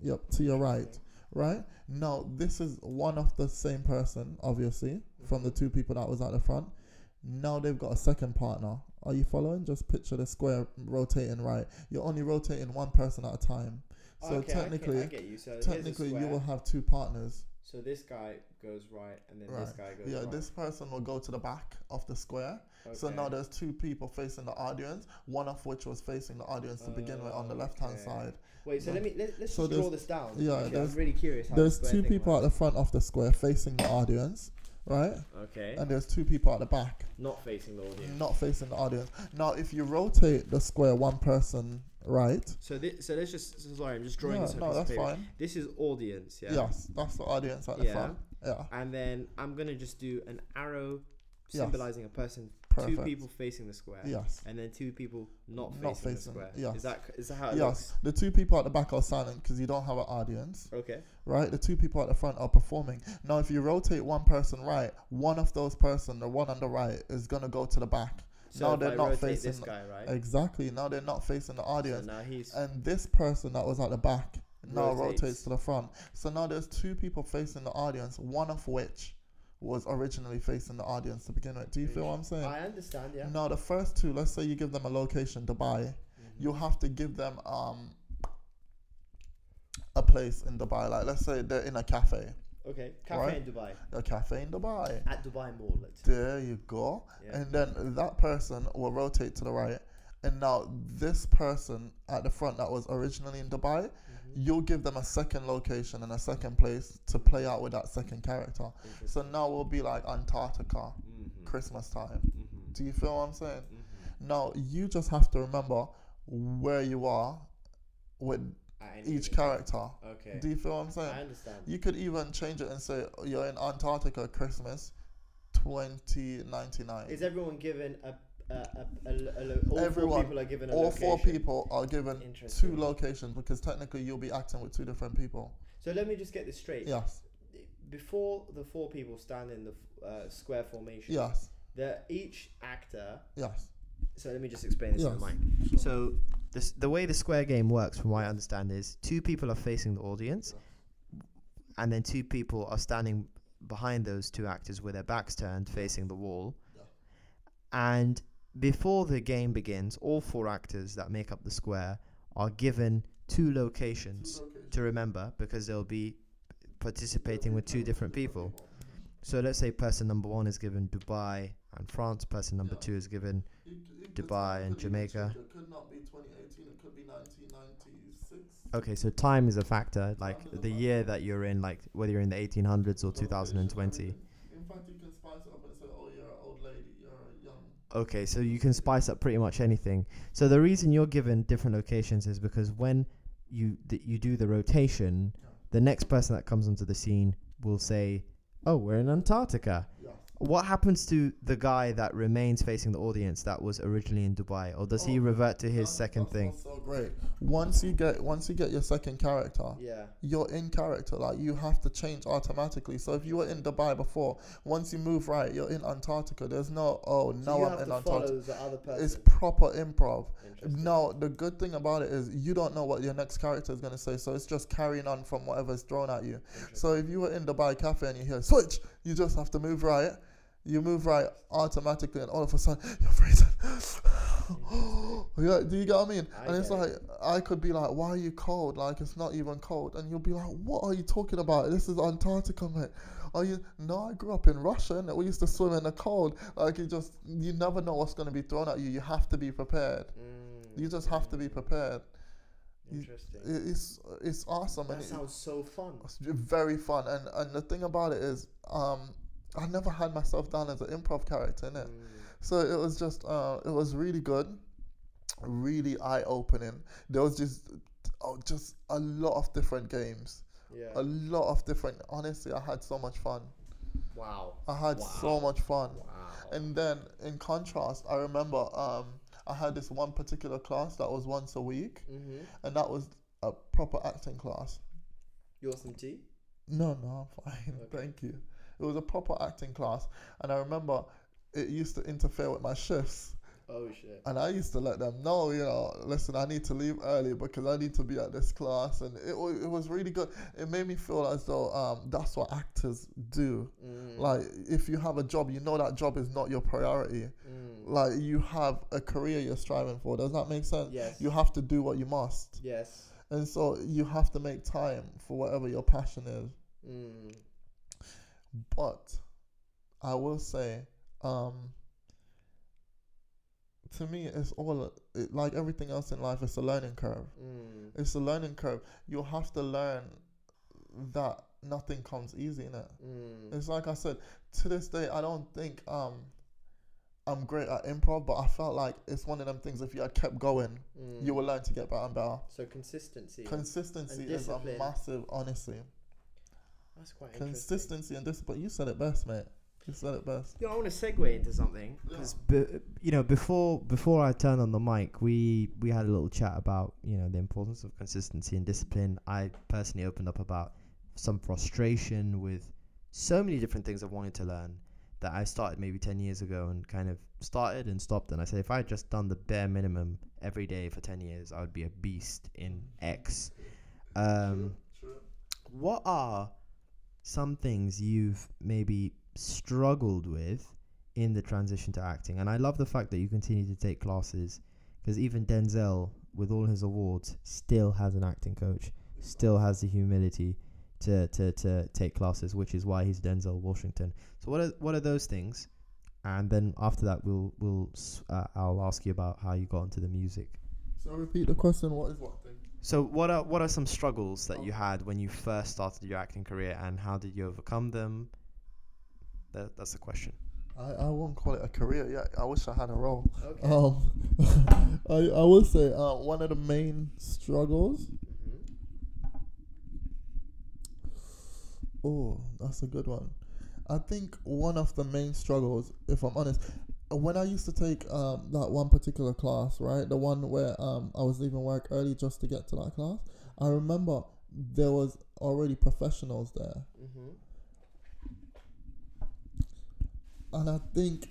Speaker 2: Yep, to your right, right? Now this is one of the same person, obviously, from the two people that was at the front. Now they've got a second partner. Are you following? Just picture the square rotating right. You're only rotating one person at a time. So
Speaker 1: okay,
Speaker 2: technically-
Speaker 1: I, get, you. So
Speaker 2: Technically, you will have two partners.
Speaker 1: So this guy goes right, and then this guy goes
Speaker 2: Yeah,
Speaker 1: right.
Speaker 2: this person will go to the back of the square.
Speaker 1: Okay.
Speaker 2: So now there's two people facing the audience, one of which was facing the audience to begin with on the left hand side.
Speaker 1: Wait, so
Speaker 2: Yeah.
Speaker 1: let me let, let's
Speaker 2: So
Speaker 1: just draw this down.
Speaker 2: yeah,
Speaker 1: Actually, I'm
Speaker 2: there's-
Speaker 1: really curious. How
Speaker 2: There's
Speaker 1: the
Speaker 2: two
Speaker 1: square thing
Speaker 2: people at the front of the square facing the audience, right?
Speaker 1: Okay.
Speaker 2: And there's two people at the back
Speaker 1: Not facing the audience.
Speaker 2: not facing the audience. Now, if you rotate the square one person right,
Speaker 1: So this, so let's just so sorry, I'm just drawing
Speaker 2: yeah,
Speaker 1: this
Speaker 2: no, that's
Speaker 1: paper.
Speaker 2: fine.
Speaker 1: This is audience, yeah.
Speaker 2: Yes, that's the audience at the
Speaker 1: Yeah.
Speaker 2: front. Yeah,
Speaker 1: And then I'm gonna just do an arrow
Speaker 2: Yes.
Speaker 1: symbolizing a person,
Speaker 2: perfect.
Speaker 1: two people facing the square.
Speaker 2: Yes.
Speaker 1: And then two people not facing,
Speaker 2: Not
Speaker 1: the square.
Speaker 2: yes.
Speaker 1: Is that is that how it
Speaker 2: Yes, the two people at the back are silent because you don't have an audience.
Speaker 1: Okay.
Speaker 2: right? The two people at the front are performing. Now, if you rotate one person right, one of those person, the one on the right, is gonna go to the back.
Speaker 1: So
Speaker 2: now they're not facing
Speaker 1: this guy, right?
Speaker 2: Exactly. Now they're not facing the
Speaker 1: so
Speaker 2: audience,
Speaker 1: now he's
Speaker 2: and this person that was at the back now
Speaker 1: Rotates.
Speaker 2: rotates to the front. So now there's two people facing the audience, one of which was originally facing the audience to begin with. Do you feel what I'm saying?
Speaker 1: I understand, yeah.
Speaker 2: Now the first two, let's say you give them a location, Dubai,
Speaker 1: Mm-hmm.
Speaker 2: you have to give them um a place in Dubai. Like let's say they're in a cafe,
Speaker 1: Okay. Cafe
Speaker 2: Right.
Speaker 1: in Dubai.
Speaker 2: a cafe in Dubai.
Speaker 1: At Dubai Mall, let's.
Speaker 2: There you go.
Speaker 1: Yeah.
Speaker 2: And then that person will rotate to the right. And now this person at the front that was originally in Dubai,
Speaker 1: Mm-hmm.
Speaker 2: You'll give them a second location and a second place to play out with that second character. So now we'll be like Antarctica,
Speaker 1: Mhm.
Speaker 2: Christmas time.
Speaker 1: Mhm.
Speaker 2: Do you feel what I'm saying?
Speaker 1: Mhm.
Speaker 2: Now you just have to remember where you are with each character.
Speaker 1: Okay.
Speaker 2: Do you feel what I'm saying?
Speaker 1: I understand.
Speaker 2: You could even change it and say you're in Antarctica Christmas 2099.
Speaker 1: Is everyone given a a, a, a, a, lo- all
Speaker 2: Everyone-
Speaker 1: four people are given a
Speaker 2: All
Speaker 1: location.
Speaker 2: four people are given two
Speaker 1: Interesting.
Speaker 2: locations because technically you'll be acting with two different people.
Speaker 1: So let me just get this straight.
Speaker 2: Yes,
Speaker 1: Before the four people stand in the uh, square formation,
Speaker 2: yes,
Speaker 1: the each actor.
Speaker 2: yes.
Speaker 1: So let me just explain this in
Speaker 2: Yes.
Speaker 1: the mic. So this, the way the square game works, from what I understand, is two people are facing the audience, and then two people are standing behind those two actors with their backs turned, facing the wall. And before the game begins, all four actors that make up the square are given two locations to remember because they'll be participating with two different people. So let's say person number one is given Dubai and France. Person number
Speaker 2: Yeah.
Speaker 1: two is given Dubai and Jamaica.
Speaker 2: It could not be 2018. It could be 1996.
Speaker 1: Okay, so time is a factor, like the year that you're in, like whether you're in the 1800s or 2020.
Speaker 2: In fact, you can spice it up and say, "Oh, you're an old lady. You're a young."
Speaker 1: Okay, so you can spice up pretty much anything. So the reason you're given different locations is because when you th- you do the rotation, the next person that comes onto the scene will say, "Oh, we're in Antarctica." What happens to the guy that remains facing the audience that was originally in Dubai, or does he
Speaker 2: Oh,
Speaker 1: revert to his second thing?
Speaker 2: So great. Once you get once you get your second character,
Speaker 1: Yeah.
Speaker 2: you're in character. Like you have to change automatically. So if you were in Dubai before, once you move right, you're in Antarctica. There's no oh
Speaker 1: So
Speaker 2: now I'm in Antarctica.
Speaker 1: the other person.
Speaker 2: It's proper improv. Now the good thing about it is you don't know what your next character is gonna say, so it's just carrying on from whatever's thrown at you. So if you were in Dubai cafe and you hear switch, you just have to move right. You move right automatically, and all of a sudden you're freezing. yeah, do you get what I mean?
Speaker 1: I
Speaker 2: and it's like I could be like, "Why are you cold? Like it's not even cold." And you'll be like, "What are you talking about? This is Antarctica, mate." Are you? No, I grew up in Russia, and we used to swim in the cold. Like you just, you never know what's going to be thrown at you. You have to be prepared.
Speaker 1: Mm,
Speaker 2: You just have to be prepared.
Speaker 1: Interesting.
Speaker 2: It's it's awesome,
Speaker 1: that
Speaker 2: and it-
Speaker 1: sounds so fun.
Speaker 2: it's very fun. And and the thing about it is, um, I never had myself down as an improv character in it.
Speaker 1: Mm.
Speaker 2: So it was just, uh, it was really good, really eye opening. There was just, oh, just a lot of different games,
Speaker 1: Yeah.
Speaker 2: a lot of different. Honestly, I had so much fun.
Speaker 1: wow.
Speaker 2: I had so much fun.
Speaker 1: Wow.
Speaker 2: And then in contrast, I remember um, I had this one particular class that was once a week,
Speaker 1: mm-hmm.
Speaker 2: and that was a proper acting class.
Speaker 1: You want some tea?
Speaker 2: No, no, I'm fine.
Speaker 1: Okay.
Speaker 2: Thank you. It was a proper acting class, and I remember it used to interfere with my shifts.
Speaker 1: Oh shit.
Speaker 2: And I used to let them know, you know, listen, I need to leave early because I need to be at this class. And it, it was really good. It made me feel as though um, that's what actors do.
Speaker 1: Mm.
Speaker 2: Like, if you have a job, you know that job is not your priority.
Speaker 1: Mm.
Speaker 2: Like, you have a career you're striving for. Does that make sense?
Speaker 1: Yes.
Speaker 2: You have to do what you must.
Speaker 1: Yes.
Speaker 2: and so you have to make time for whatever your passion is.
Speaker 1: Mm.
Speaker 2: But I will say, um, to me, it's all it, like everything else in life. It's a learning curve.
Speaker 1: Mm.
Speaker 2: It's a learning curve. You have to learn that nothing comes easy in it.
Speaker 1: Mm.
Speaker 2: It's like I said. To this day, I don't think um, I'm great at improv, but I felt like it's one of them things. If you had kept going,
Speaker 1: Mm.
Speaker 2: you will learn to get better and better.
Speaker 1: So consistency.
Speaker 2: Consistency is a massive, honestly.
Speaker 1: That's quite.
Speaker 2: Consistency and discipline. You said it best, mate. You said it best.
Speaker 1: You know, I want to segue into something because you know before before I turned on the mic, we we had a little chat about you know the importance of consistency and discipline. I personally opened up about some frustration with so many different things I wanted to learn that I started maybe ten years ago and kind of started and stopped. And I said if I had just done the bare minimum every day for ten years, I would be a beast in X. Um, what are some things you've maybe struggled with in the transition to acting? And I love the fact that you continue to take classes because even Denzel, with all his awards, still has an acting coach, still has the humility to, to, to take classes, which is why he's Denzel Washington. So what are what are those things? And then after that, we'll we'll uh, I'll ask you about how you got into the music.
Speaker 2: So repeat the question. What is what?
Speaker 1: So what are what are some struggles that you had when you first started your acting career, and how did you overcome them? That, that's the question.
Speaker 2: I, I won't call it a career yet. I wish I had a role.
Speaker 1: Okay.
Speaker 2: Um, I I will say uh, one of the main struggles. Oh, that's a good one. I think one of the main struggles, if I'm honest, when I used to take um, that one particular class, right, the one where um, I was leaving work early just to get to that class, I remember there was already professionals there,
Speaker 1: Mm-hmm.
Speaker 2: and I think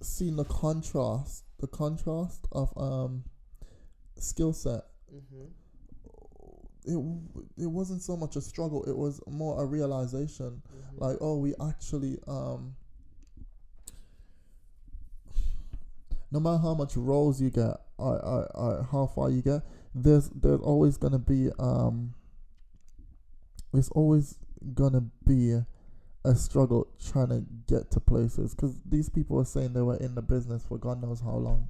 Speaker 2: seeing the contrast, the contrast of um, skill set
Speaker 1: Mm-hmm.
Speaker 2: it it wasn't so much a struggle it was more a realization
Speaker 1: Mm-hmm.
Speaker 2: like oh we actually um no matter how much roles you get or, or, or how far you get there's there's always gonna be um there's always gonna be a struggle trying to get to places because these people are saying they were in the business for god knows how long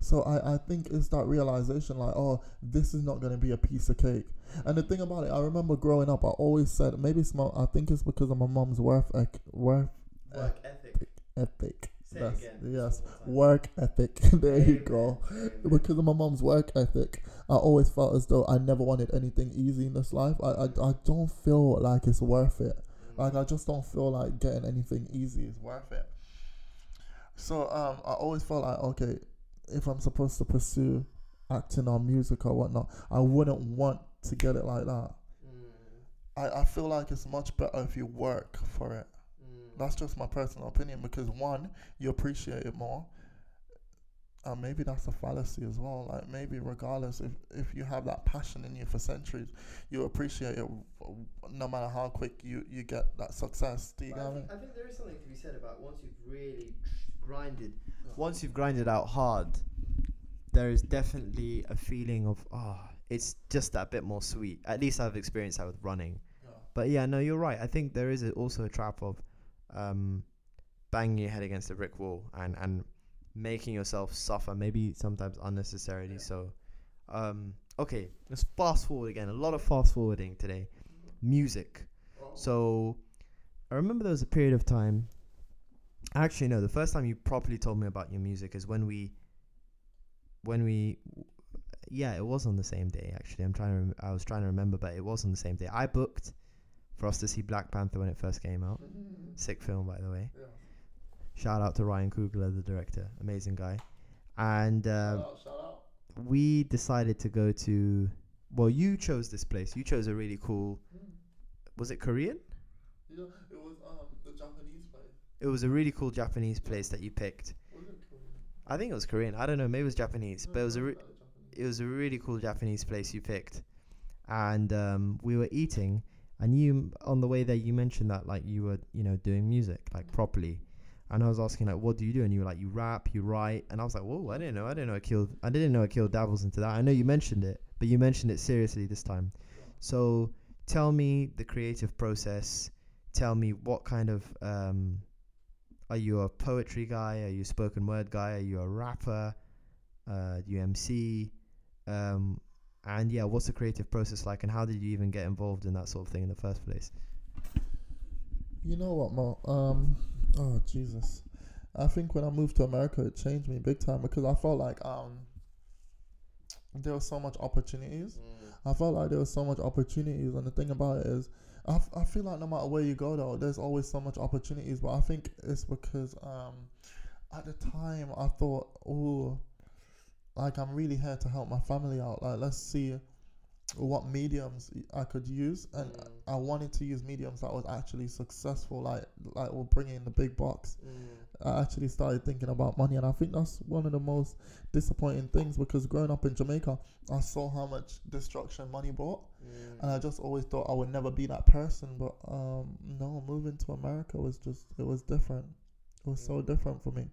Speaker 2: so I, I think it's that realization like, oh, this is not going to be a piece of cake. And the thing about it, I remember growing up, I always said, maybe it's my, I think it's because of my mom's work, ec- work
Speaker 1: Work ethic.
Speaker 2: ethic. That's-. Yes,
Speaker 1: One more time.
Speaker 2: work ethic. there you go.
Speaker 1: Amen.
Speaker 2: Because of my mom's work ethic, I always felt as though I never wanted anything easy in this life. I, I, I don't feel like it's worth it. Like I just don't feel like getting anything easy is worth it. So um, I always felt like okay, if I'm supposed to pursue acting or music or whatnot, I wouldn't want to get it like that.
Speaker 1: Mm,
Speaker 2: I, I feel like it's much better if you work for it. That's just my personal opinion because one, you appreciate it more. And maybe that's a fallacy as well. Like maybe regardless if if you have that passion in you for centuries, you appreciate it no matter how quick you, you get that success. Do you get
Speaker 1: I, think, I think there is something to be said about once you've really grinded, once you've grinded out hard, there is definitely a feeling of oh, it's just that bit more sweet. At least I've experienced that with running. But yeah, no, you're right. I think there is a, also a trap of um, banging your head against a brick wall and and making yourself suffer, maybe sometimes unnecessarily. So, um, okay, let's fast forward again. A lot of fast forwarding today. Music. So, I remember there was a period of time. Actually, no. The first time you properly told me about your music is when we, when we, yeah, it was on the same day. Actually, I'm trying to. Rem- I was trying to remember, but it was on the same day. I booked for us to see Black Panther when it first came out. Sick film, by the way.
Speaker 2: Yeah.
Speaker 1: Shout out to Ryan Coogler, the director, amazing guy. And um,
Speaker 2: shout out, shout out.
Speaker 1: we decided to go to. Well, you chose this place. You chose a really cool. Was it Korean?
Speaker 2: Yeah, it was um the Japanese place.
Speaker 1: It was a really cool Japanese place that you picked.
Speaker 2: Was it Korean?
Speaker 1: I think it was Korean. I don't know. Maybe it was Japanese, but it was a. Re-
Speaker 2: No,
Speaker 1: it was a really cool Japanese place you picked, and um, we were eating, and you on the way there you mentioned that like you were you know doing music like properly, and I was asking like, what do you do? And you were like, you rap, you write, and I was like, whoa, I didn't know, I didn't know Akil, I didn't know Akil dabbles into that. I know you mentioned it, but you mentioned it seriously this time. So tell me the creative process. Tell me what kind of um, are you a poetry guy? Are you a spoken word guy? Are you a rapper? Uh, do you MC? Um, and yeah, what's the creative process like, and how did you even get involved in that sort of thing in the first place?
Speaker 2: You know what, Mo? Um, oh Jesus, I think when I moved to America, it changed me big time because I felt like um, there was so much opportunities. I felt like there was so much opportunities, and the thing about it is, I, f- I feel like no matter where you go, though, there's always so much opportunities. But I think it's because um, at the time I thought, oh, like I'm really here to help my family out. Like let's see what mediums I could use, and
Speaker 1: Mm.
Speaker 2: I wanted to use mediums that was actually successful, like like will bring in the big box. I actually started thinking about money, and I think that's one of the most disappointing things because growing up in Jamaica, I saw how much destruction money brought, and I just always thought I would never be that person. But um, no, moving to America was just it was different. It was so different for me.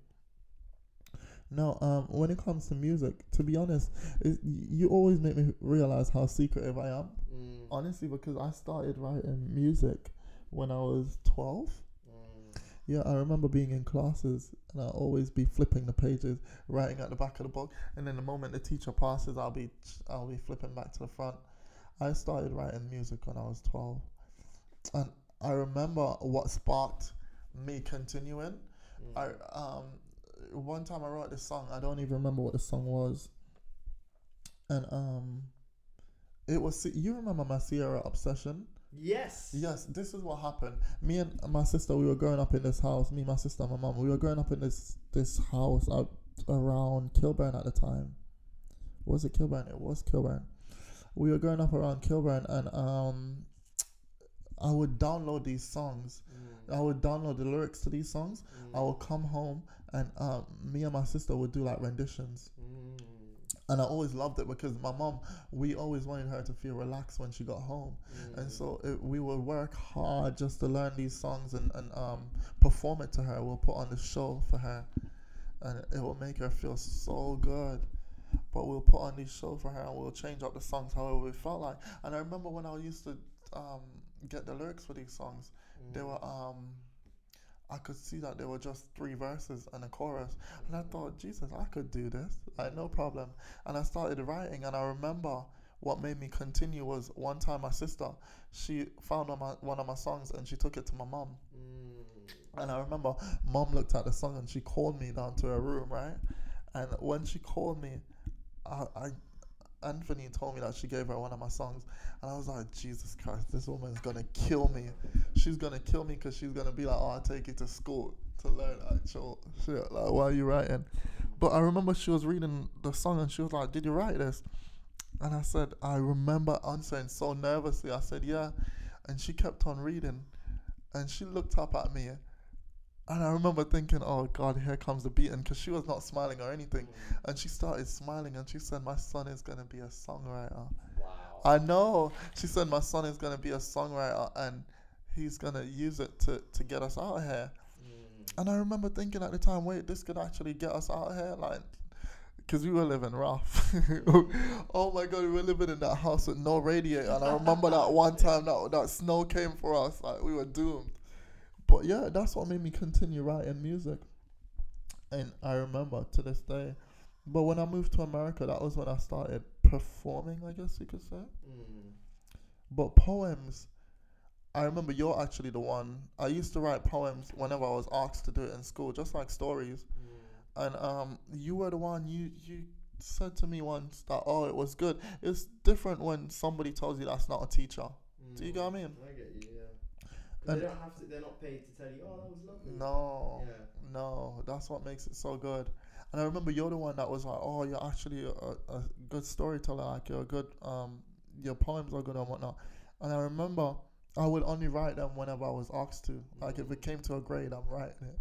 Speaker 2: No, um, when it comes to music, to be honest, it, you always make me realize how secretive I am. Honestly, because I started writing music when I was twelve. Yeah, I remember being in classes and I'll always be flipping the pages, writing at the back of the book, and then the moment the teacher passes, I'll be I'll be flipping back to the front. I started writing music when I was twelve, and I remember what sparked me continuing. I um one time I wrote this song. I don't even remember what the song was, and um, it was you remember my Ciara obsession.
Speaker 1: Yes.
Speaker 2: Yes, this is what happened. Me and my sister, we were growing up in this house. Me, my sister, and my mom. We were growing up in this this house out around Kilburn at the time. Was it Kilburn? It was Kilburn. We were growing up around Kilburn, and um, I would download these songs. I would download the lyrics to these songs. I would come home, and um, me and my sister would do like renditions. And I always loved it because my mom, we always wanted her to feel relaxed when she got home. And so it, we would work hard just to learn these songs and, and um, perform it to her. We'll put on the show for her. And it will make her feel so good. But we'll put on these show for her and we'll change up the songs however we felt like. And I remember when I used to um, get the lyrics for these songs, they were um, I could see that there were just three verses and a chorus. And I thought, Jesus, I could do this. Like, no problem. And I started writing. And I remember what made me continue was one time my sister, she found one of my, one of my songs and she took it to my mom. And I remember mom looked at the song and she called me down to her room, right? And when she called me, I, I Anthony told me that she gave her one of my songs, and I was like, Jesus Christ, this woman's gonna kill me. She's gonna kill me because she's gonna be like, oh, I'll take it to school to learn actual shit. Like, why are you writing? But I remember she was reading the song and she was like, Did you write this? And I said, I remember answering so nervously. I said, Yeah. And she kept on reading, and she looked up at me. And I remember thinking, oh God, here comes the beating, because she was not smiling or anything. Mm. And she started smiling and she said, My son is going to be a songwriter.
Speaker 1: Wow.
Speaker 2: I know. She said, My son is going to be a songwriter and he's going to use it to, to get us out of here. Mm. And I remember thinking at the time, wait, this could actually get us out of here? Like, because we were living rough. oh my God, we were living in that house with no radiator. And I remember that one time that, that snow came for us, like, we were doomed. But yeah, that's what made me continue writing music. And I remember to this day. But when I moved to America, that was when I started performing, I guess you could say. Mm. But poems, I remember you're actually the one. I used to write poems whenever I was asked to do it in school, just like stories. Mm. And um, you were the one. You you said to me once that oh, it was good. It's different when somebody tells you that's not a teacher. Do you get what I mean?
Speaker 1: Mm, I get you, they don't have to. They're not paid to tell you. Oh, that was lovely.
Speaker 2: No,
Speaker 1: Yeah.
Speaker 2: no, that's what makes it so good. And I remember you're the one that was like, oh, you're actually a, a good storyteller. Like you're a good. Um, your poems are good and whatnot. And I remember I would only write them whenever I was asked to. Like if it came to a grade, I'm writing it.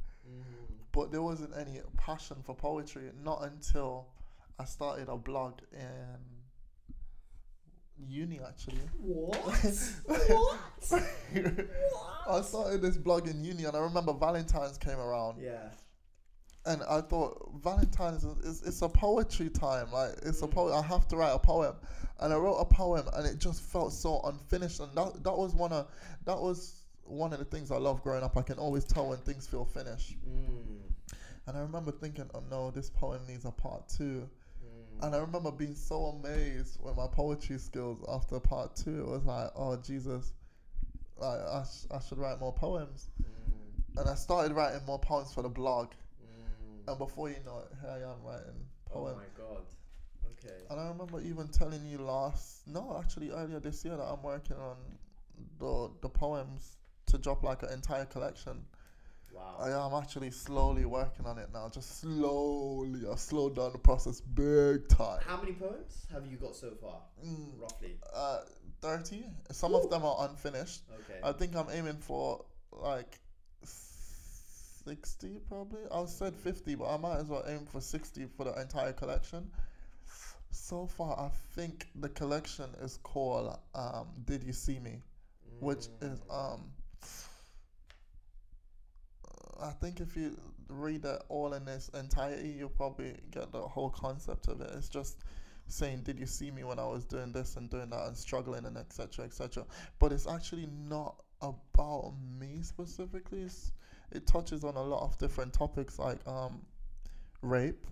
Speaker 2: but there wasn't any passion for poetry not until I started a blog in uni actually.
Speaker 1: What? what?
Speaker 2: I started this blog in uni, and I remember Valentine's came around,
Speaker 1: Yeah.
Speaker 2: and I thought Valentine's is, is it's a poetry time. Like it's a
Speaker 1: Mm.
Speaker 2: poem. I have to write a poem, and I wrote a poem, and it just felt so unfinished. And that that was one of that was one of the things I love growing up. I can always tell when things feel finished.
Speaker 1: Mm.
Speaker 2: And I remember thinking, oh no, this poem needs a part two. And I remember being so amazed with my poetry skills after part two. It was like, oh Jesus, like, I, sh- I should write more poems.
Speaker 1: Mm.
Speaker 2: And I started writing more poems for the blog.
Speaker 1: Mm.
Speaker 2: And before you know it, here I am writing poems.
Speaker 1: Oh my god. Okay.
Speaker 2: and I remember even telling you last, no, actually earlier this year that I'm working on the the poems to drop like an entire collection.
Speaker 1: Wow.
Speaker 2: I am actually slowly working on it now, just slowly. I've slowed down the process big time.
Speaker 1: How many poems have you got so far,
Speaker 2: Mm,
Speaker 1: roughly?
Speaker 2: uh, 30. Some of them are unfinished.
Speaker 1: Okay.
Speaker 2: I think I'm aiming for like 60 probably. I said 50, but I might as well aim for 60 for the entire collection. So far, I think the collection is called um, Did You See Me? Which is,
Speaker 1: Mm.
Speaker 2: um, I think if you read it all in its entirety, you'll probably get the whole concept of it. It's just saying, "Did you see me when I was doing this and doing that and struggling and etc. etc." But it's actually not about me specifically. It's, it touches on a lot of different topics like um, rape,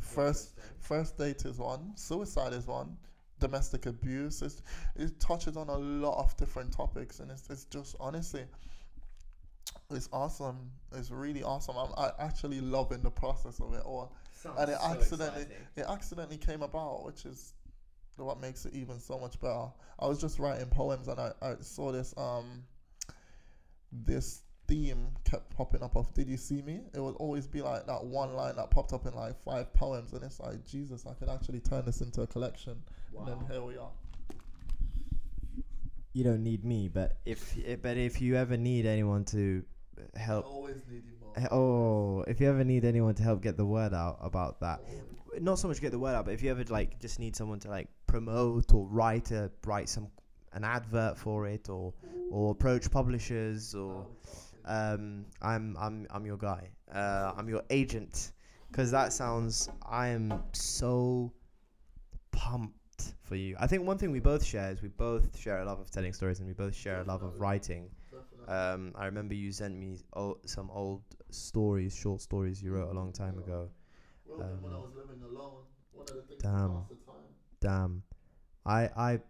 Speaker 2: first first date is one, suicide is one, domestic abuse. It's, it touches on a lot of different topics, and it's, it's just honestly, it's awesome. It's really awesome. I'm I actually loving the process of it all.
Speaker 1: Sounds
Speaker 2: and it
Speaker 1: so
Speaker 2: accidentally
Speaker 1: exciting.
Speaker 2: it accidentally came about, which is what makes it even so much better. I was just writing poems, and I, I saw this um this theme kept popping up of "Did you see me?" It would always be like that one line that popped up in like five poems, and it's like Jesus, I could actually turn this into a collection. And then here we are.
Speaker 1: You don't need me, but if but if you ever need anyone to help
Speaker 2: always need you more.
Speaker 1: Eh, Oh, if you ever need anyone to help get the word out about that, not so much get the word out, but if you ever like just need someone to like promote or write a write some an advert for it or or approach publishers or um, I'm I'm I'm your guy. Uh, I'm your agent because that sounds. I am so pumped for you. I think one thing we both share is we both share a love of telling stories and we both share a love of writing. Um, I remember you sent me o- some old stories, short stories you wrote a long time ago.
Speaker 2: Them when I
Speaker 1: um,
Speaker 2: was living alone. One of the things
Speaker 1: Damn.
Speaker 2: the time.
Speaker 1: Damn, I I,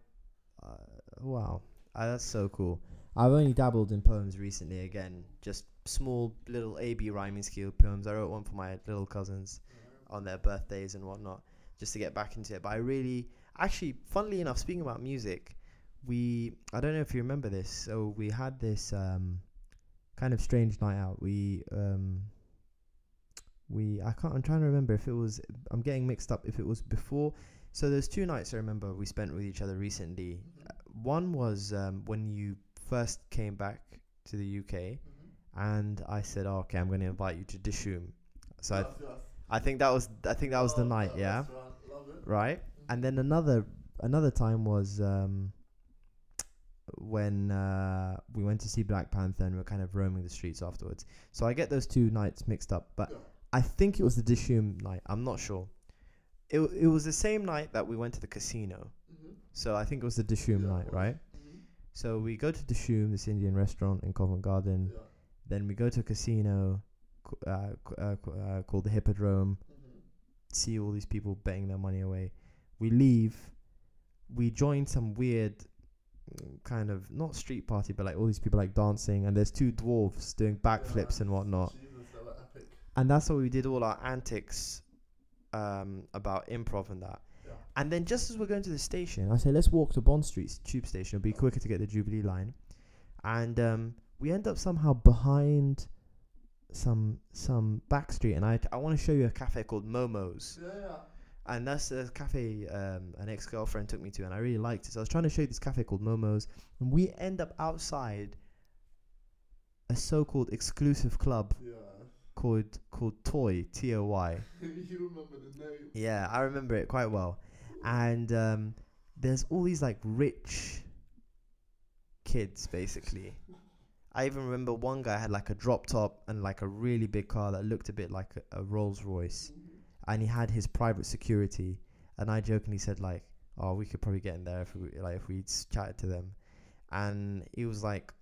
Speaker 1: uh, wow, uh, that's so cool. I've only dabbled in poems recently. Again, just small little AB rhyming scale poems. I wrote one for my little cousins on their birthdays and whatnot, just to get back into it. But I really, actually, funnily enough, speaking about music, we I don't know if you remember this. So we had this um, kind of strange night out. We um, we I can't. I'm trying to remember if it was. I'm getting mixed up. If it was before. So there's two nights I remember we spent with each other recently. Uh, one was um, when you first came back to the UK, and I said, oh, "Okay, I'm going to invite you to Dishoom." So I,
Speaker 2: Yes, yes.
Speaker 1: I think that was I think that was the
Speaker 2: Oh,
Speaker 1: night, yeah,
Speaker 2: restaurant, love it.
Speaker 1: right. And then another another time was um, when uh, we went to see Black Panther and we were kind of roaming the streets afterwards. So I get those two nights mixed up, but I think it was the Dishoom night. I'm not sure. It w- it was the same night that we went to the casino.
Speaker 2: Mhm.
Speaker 1: So I think it was the Dishoom
Speaker 2: Yeah,
Speaker 1: night, right?
Speaker 2: Mhm.
Speaker 1: So we go to Dishoom, this Indian restaurant in Covent Garden.
Speaker 2: Yeah.
Speaker 1: Then we go to a casino uh, uh, uh, called the Hippodrome.
Speaker 2: Mhm.
Speaker 1: See all these people betting their money away. We leave. We join some weird kind of not street party, but like all these people like dancing, and there's two dwarves doing backflips and whatnot.
Speaker 2: Jesus, they were epic.
Speaker 1: And that's how we did all our antics um, about improv and that.
Speaker 2: Yeah.
Speaker 1: And then just as we're going to the station, I say, let's walk to Bond Street tube station. It'll be quicker to get the Jubilee line. And um, we end up somehow behind some some back street. And I, I want to show you a cafe called Momo's.
Speaker 2: Yeah, yeah.
Speaker 1: And that's a cafe um, an ex girlfriend took me to, and I really liked it. So I was trying to show you this cafe called Momo's. And we end up outside a so called exclusive club
Speaker 2: Yeah.
Speaker 1: called called Toy, T O Y.
Speaker 2: you remember the name?
Speaker 1: Yeah, I remember it quite well. And um, there's all these like rich kids basically. I even remember one guy had like a drop top and like a really big car that looked a bit like a, a Rolls Royce, and he had his private security. And I jokingly said like, "Oh, we could probably get in there if we like if we chatted to them," and it was like,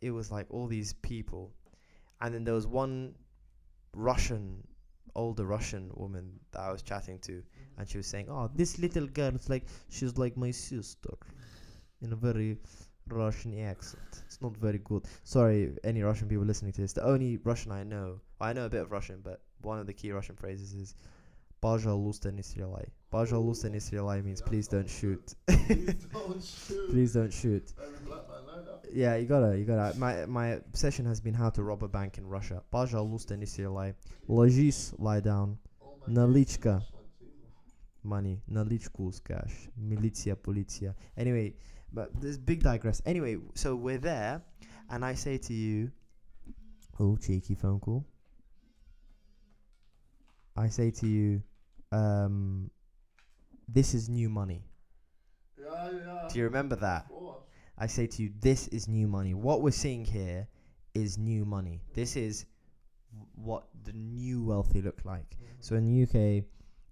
Speaker 1: it was like all these people, and then there was one Russian, older Russian woman that I was chatting to, mm-hmm. and she was saying, "Oh, this little girl is like she's like my sister," in a very Russian accent. It's not very good. Sorry, any Russian people listening to this. The only Russian I know, I know a bit of Russian, but one of the key Russian phrases is "Пожалуйста, не стреляй." "Пожалуйста, не стреляй" means please don't shoot.
Speaker 2: Please don't shoot.
Speaker 1: please don't shoot.
Speaker 2: Every black man know that.
Speaker 1: Yeah, you gotta, you gotta. My my obsession has been how to rob a bank in Russia. Пожалуйста, не стреляй. Ложись, lie down.
Speaker 2: Oh my
Speaker 1: Наличка.
Speaker 2: gosh, like, Jesus.
Speaker 1: money, наличку с cash, militia, policia. Anyway, but this big digress. Anyway, so we're there, and I say to you, oh, cheeky phone call. I say to you, um, this is new money.
Speaker 2: Yeah, yeah.
Speaker 1: Do you remember that? I say to you, this is new money. What we're seeing here is new money. This is what the new wealthy look like. So in the UK,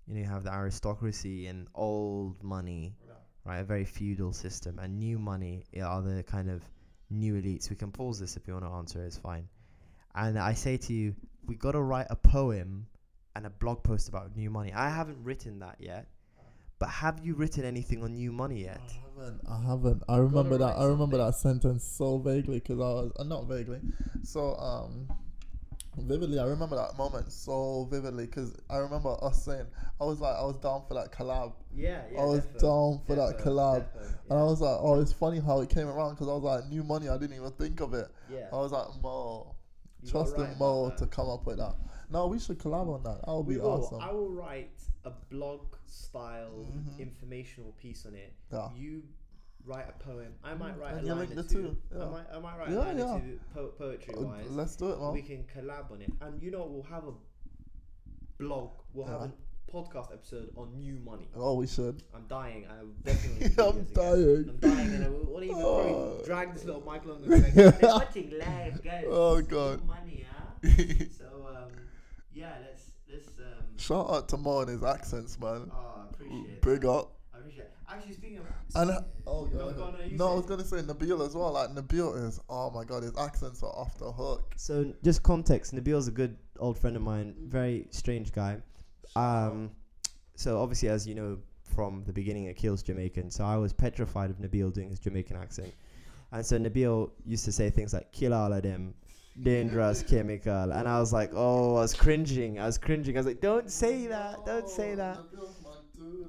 Speaker 1: you know, you have the aristocracy and old money,
Speaker 2: Yeah.
Speaker 1: right? A very feudal system, and new money are the kind of new elites. We can pause this if you want to answer. It's fine. And I say to you, we got to write a poem and a blog post about new money. I haven't written that yet, but have you written anything on new money yet?
Speaker 2: I haven't. I haven't. I remember that.
Speaker 1: write
Speaker 2: I remember that sentence so vaguely because I was uh, not vaguely, so um, vividly. I remember that moment so vividly because I remember us saying I was like I was down for that collab.
Speaker 1: Yeah, yeah.
Speaker 2: I was down for that collab, and I was like, oh, it's funny how it came around because I was like, new money. I didn't even think of it.
Speaker 1: yeah.
Speaker 2: I was like, Mo,
Speaker 1: You gotta
Speaker 2: trust in Mo to come up with that. No, we should collab on that. That would be
Speaker 1: will.
Speaker 2: awesome.
Speaker 1: I will write a blog style
Speaker 2: Mhm.
Speaker 1: informational piece on it.
Speaker 2: Yeah.
Speaker 1: You write a poem. I might write
Speaker 2: And
Speaker 1: a line or two.
Speaker 2: two,
Speaker 1: I might. I might write
Speaker 2: Yeah,
Speaker 1: a line
Speaker 2: yeah.
Speaker 1: or two po- poetry wise.
Speaker 2: Let's do it, man.
Speaker 1: we can collab on it, and you know what? We'll have a blog. We'll have
Speaker 2: Yeah.
Speaker 1: a podcast episode on new money.
Speaker 2: Oh, we should.
Speaker 1: I'm dying. I will definitely.
Speaker 2: I'm dying.
Speaker 1: I'm dying, and I will even
Speaker 2: Oh.
Speaker 1: drag this little Michael on the like, "They're watching live, guys.
Speaker 2: Oh, God.
Speaker 1: money, huh? so um, yeah, let's let's um.
Speaker 2: Shout out to Mo and his accents, man.
Speaker 1: Oh, I appreciate
Speaker 2: Big
Speaker 1: that.
Speaker 2: up.
Speaker 1: I appreciate it. Actually, speaking of.
Speaker 2: And uh, oh
Speaker 1: Go-
Speaker 2: god,
Speaker 1: go on, you
Speaker 2: no, I was gonna say Nabil as well. Like Nabil is, oh my god, his accents are off the hook.
Speaker 1: So just context. Nabil's a good old friend of mine. Very strange guy. Um, so obviously, as you know from the beginning, Akil's Jamaican. So I was petrified of Nabil doing his Jamaican accent. And so Nabil used to say things like "kill all of them." Dangerous chemical, and I was like, "Oh, I was cringing. I was cringing. I was like, don't say that. Don't say
Speaker 2: Oh,
Speaker 1: that."
Speaker 2: Nabil's my dude,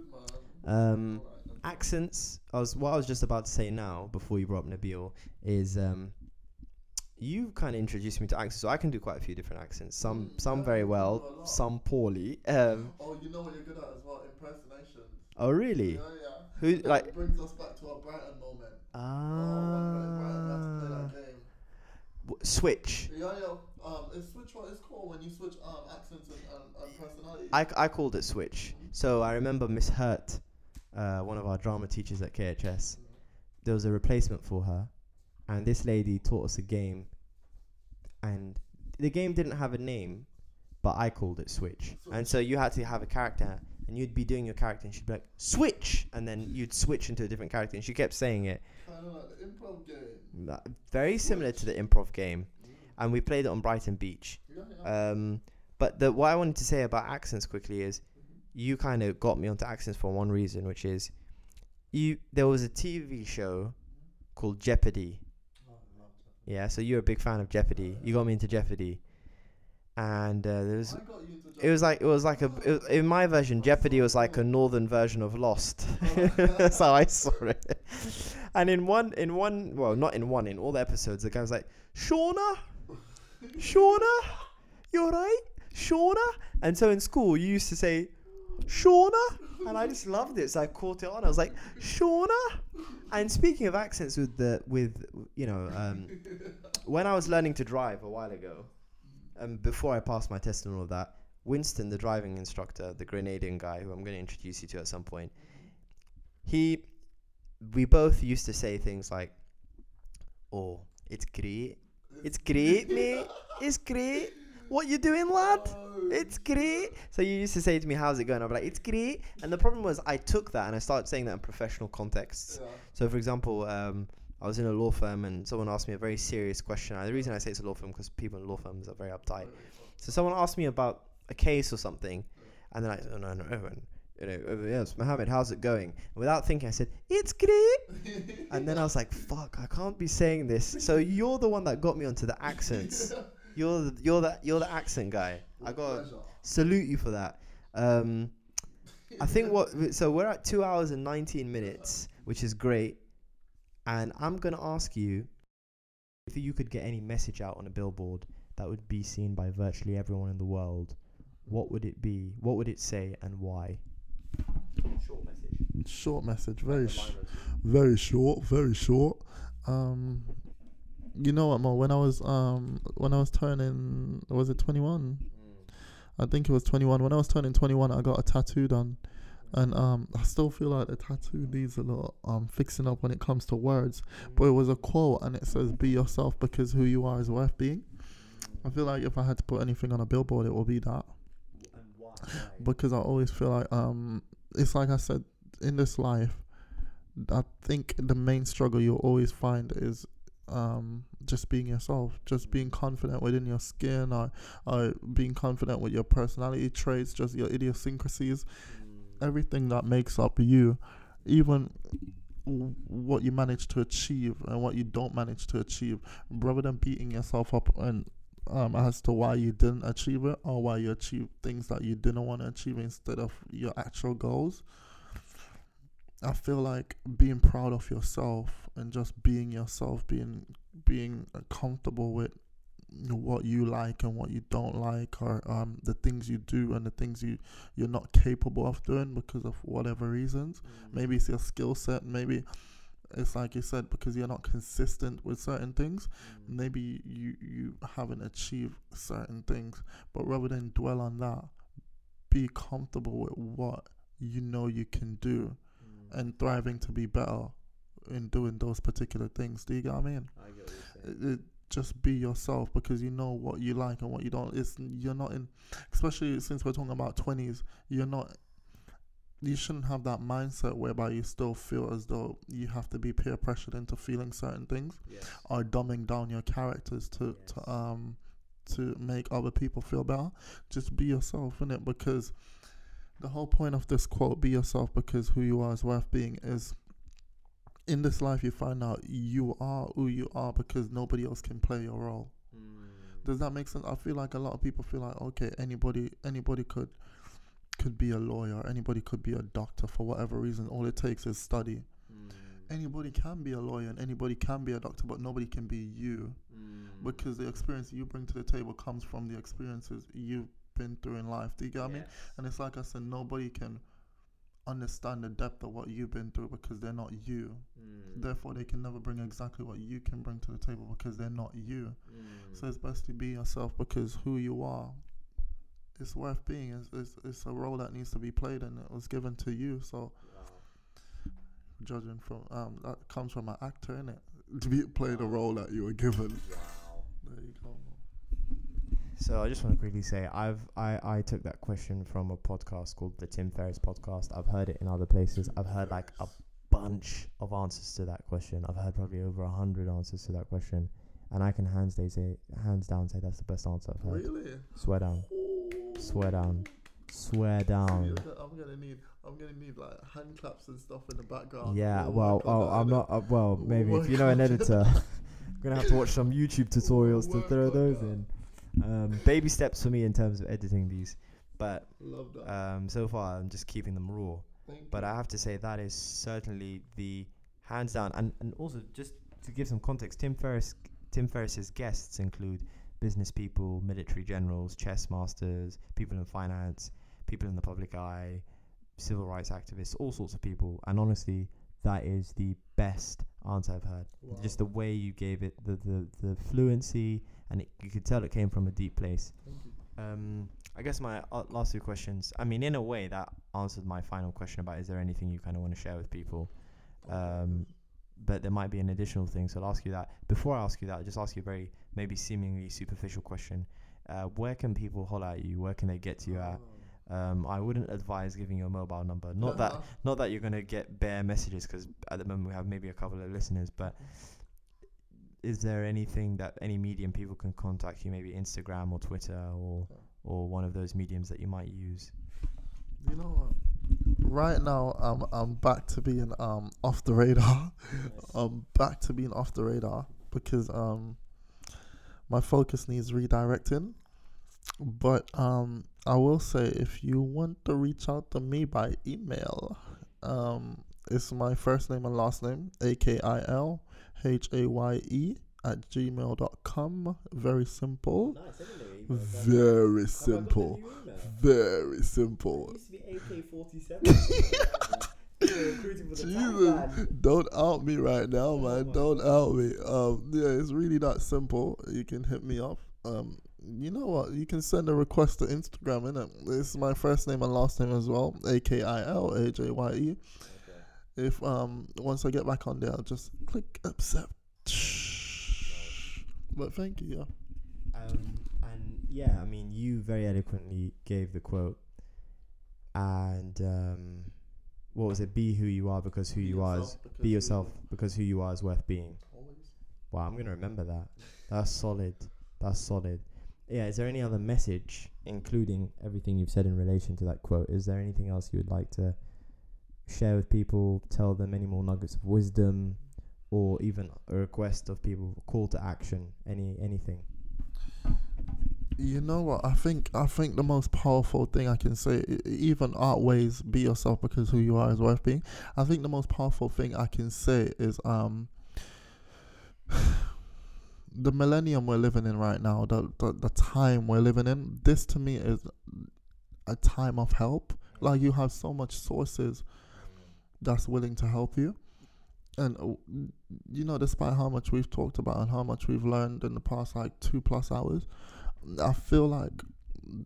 Speaker 2: man.
Speaker 1: Um, accents. I was what I was just about to say now before you brought up Nabil is um, you kind of introduced me to accents, so I can do quite a few different accents. Some
Speaker 2: Mm,
Speaker 1: some very
Speaker 2: you do a
Speaker 1: well, some poorly. Um,
Speaker 2: Oh, you know what you're good at as well? Impersonations.
Speaker 1: oh really?
Speaker 2: Yeah, yeah.
Speaker 1: Who
Speaker 2: That
Speaker 1: like
Speaker 2: brings us back to our Brighton moment. Oh, when Brighton had to play
Speaker 1: ah w- switch?
Speaker 2: Yeah, yeah. Um, it's switch what it's called when you switch um accents and, and, and.
Speaker 1: I, I called it switch. So I remember Miss Hurt, uh, one of our drama teachers at KHS. There was a replacement for her, and this lady taught us a game. And the game didn't have a name, but I called it Switch. And so you had to have a character, and you'd be doing your character, and she'd be like Switch, and then you'd switch into a different character, and she kept saying it.
Speaker 2: Kind of like the improv game.
Speaker 1: That- Very similar to the improv game, and we played it on Brighton Beach.
Speaker 2: Yeah, yeah.
Speaker 1: Um, but the what I wanted to say about accents quickly is, you kind of got me onto accents for one reason, which is, you there was a TV show called Jeopardy.
Speaker 2: Oh, that.
Speaker 1: Yeah, so you're a big fan of Jeopardy. You got me into Jeopardy, and uh, there was
Speaker 2: I got you to
Speaker 1: it was like it was like a it in my version Jeopardy was like a northern version of Lost. That's how I saw it. And in one in one well not in one in all the episodes the guy was like Shauna, Shauna, you're right, Shauna? And so in school you used to say Shauna, and I just loved it. So I caught it on. I was like Shauna. And speaking of accents with the with you know um, when I was learning to drive a while ago, um, before I passed my test and all of that, Winston, the driving instructor, the Grenadian guy, who I'm going to introduce you to at some point, he, we both used to say things like, "Oh, it's great, it's great, mate, it's great. What you doing, lad? It's great." So you used to say to me, "How's it going?" I'd be like, "It's great." And the problem was, I took that and I started saying that in professional contexts.
Speaker 2: Yeah.
Speaker 1: So, for example, um, I was in a law firm and someone asked me a very serious question. And the reason I say it's a law firm because people in law firms are very uptight. So, someone asked me about a case or something, and then I said, "Oh no, no, no, you know, yes, Mohammed, how's it going?" And without thinking, I said, "It's great." And then I was like, "Fuck, I can't be saying this." So you're the one that got me onto the accents. You're the, you're the you're the accent guy. I got to salute you for that. Um, I think what so we're at two hours and nineteen minutes, which is great. And I'm gonna ask you if you could get any message out on a billboard that would be seen by virtually everyone in the world. What would it be? What would it say, and why? Short message.
Speaker 2: Short message, very, sh- very short, very short. Um, you know what, Mo? When I was um, when I was turning, was it twenty one? I think it was twenty one. When I was turning twenty one, I got a tattoo done, and um, I still feel like the tattoo needs a little um fixing up when it comes to words. But it was a quote, and it says, "Be yourself because who you are is worth being." I feel like if I had to put anything on a billboard, it would be that. Because I always feel like um it's like I said in this life I think the main struggle you'll always find is um just being yourself just being confident within your skin or, or being confident with your personality traits just your idiosyncrasies everything that makes up you even what you manage to achieve and what you don't manage to achieve rather than beating yourself up and um, as to why you didn't achieve it or why you achieved things that you didn't want to achieve instead of your actual goals. I feel like being proud of yourself and just being yourself, being being comfortable with what you like and what you don't like, or um, the things you do and the things you you're not capable of doing because of whatever reasons. Mm. Maybe it's your skill set. Maybe it's like you said because you're not consistent with certain things mm. maybe you you haven't achieved certain things. But rather than dwell on that be comfortable with what you know you can do mm. and thriving to be better in doing those particular things. Do you get what i mean?
Speaker 1: I get what you're saying.
Speaker 2: it, it- just be yourself because you know what you like and what you don't it's you're not in especially since we're talking about 20s you're not you shouldn't have that mindset whereby you still feel as though you have to be peer pressured into feeling certain things
Speaker 1: Yes.
Speaker 2: are dumbing down your characters to,
Speaker 1: Yes.
Speaker 2: to um to make other people feel better. Just be yourself in it because the whole point of this quote, be yourself because who you are is worth being is in this life you find out you are who you are because nobody else can play your role. Hmm. Does that make sense? I feel like a lot of people feel like okay, anybody anybody could could be a lawyer, anybody could be a doctor for whatever reason. All it takes is study. Hmm. Anybody can be a lawyer and anybody can be a doctor, but nobody can be you hmm. because the experience you bring to the table comes from the experiences you've been through in life. Do you get what I mean? And it's like I said, nobody can understand the depth of what you've been through because they're not you. Therefore, they can never bring exactly what you can bring to the table because they're not you. So it's best to be yourself because who you are, it's worth being. It's, it's, it's a role that needs to be played and it was given to you. So judging from um, that comes from an actor, innit? To be play the role that you were given. Go.
Speaker 1: So I just want to quickly say I've I, I took that question from a podcast called the Tim Ferriss podcast. I've heard it in other places. I've heard like a bunch of answers to that question. I've heard probably over a hundred answers to that question, and I can hands day say hands down say that's the best answer I've heard.
Speaker 2: Really?
Speaker 1: Swear down, swear down, swear down.
Speaker 2: I'm gonna need I'm gonna need like hand claps and stuff in the background.
Speaker 1: Yeah,
Speaker 2: We'll
Speaker 1: well, oh, I'm not. Uh, well, maybe if
Speaker 2: work
Speaker 1: you know an editor. I'm gonna have to watch some YouTube tutorials to throw those
Speaker 2: that.
Speaker 1: in. Um, baby steps for me in terms of editing these, but
Speaker 2: Love that.
Speaker 1: um, so far I'm just keeping them raw.
Speaker 2: Thank
Speaker 1: But
Speaker 2: you.
Speaker 1: I have to say that is certainly the hands down, and and also just to give some context, Tim Ferriss Tim Ferriss's guests include business people, military generals, chess masters, people in finance, people in the public eye, civil rights activists, all sorts of people. And honestly, that is the best answer I've heard. Just the way you gave it, the the, the fluency, and it, you could tell it came from a deep place. Um, I guess my uh, last two questions. I mean, in a way, that answered my final question about is there anything you kind of want to share with people. Um, but there might be an additional thing, so I'll ask you that. Before I ask you that, I'll just ask you a very maybe seemingly superficial question. Uh, where can people holler at you? Where can they get to you at? Um, I wouldn't advise giving your mobile number. Not that not that you're gonna get bare messages because at the moment we have maybe a couple of listeners. But is there anything that any medium people can contact you? Maybe Instagram or Twitter or or one of those mediums that you might use.
Speaker 2: You know what? Right now, I'm I'm back to being um off the radar. I'm back to being off the radar because um my focus needs redirecting. But um I will say if you want to reach out to me by email, um it's my first name and last name, A K I L H A Y E at gmail.com. Very simple. Very simple. Very simple. Jesus, don't out me right now, man. Don't out me. Um, yeah, it's really that simple. You can hit me up. Um, you know what? You can send a request to Instagram, innit? It's my first name and last name as well. A K I L A J Y E. If um once I get back on there, I'll just click accept. But thank you, yeah.
Speaker 1: Um, and yeah, I mean, you very eloquently gave the quote, and um, what was it? Be who you are because who
Speaker 2: Be
Speaker 1: you are is be yourself because who you are is worth being.
Speaker 2: Always.
Speaker 1: Wow, I'm gonna remember that. That's solid. That's solid. Yeah. Is there any other message, including everything you've said in relation to that quote? Is there anything else you would like to share with people? Tell them any more nuggets of wisdom, or even a request of people, call to action, any anything.
Speaker 2: You know what? I think I think the most powerful thing I can say, even outweighs be yourself because who you are is worth being. I think the most powerful thing I can say is um the millennium we're living in right now, the, the the time we're living in. This to me is a time of help. Like you have so much sources that's willing to help you. And uh, you know, despite how much we've talked about and how much we've learned in the past like two plus hours, I feel like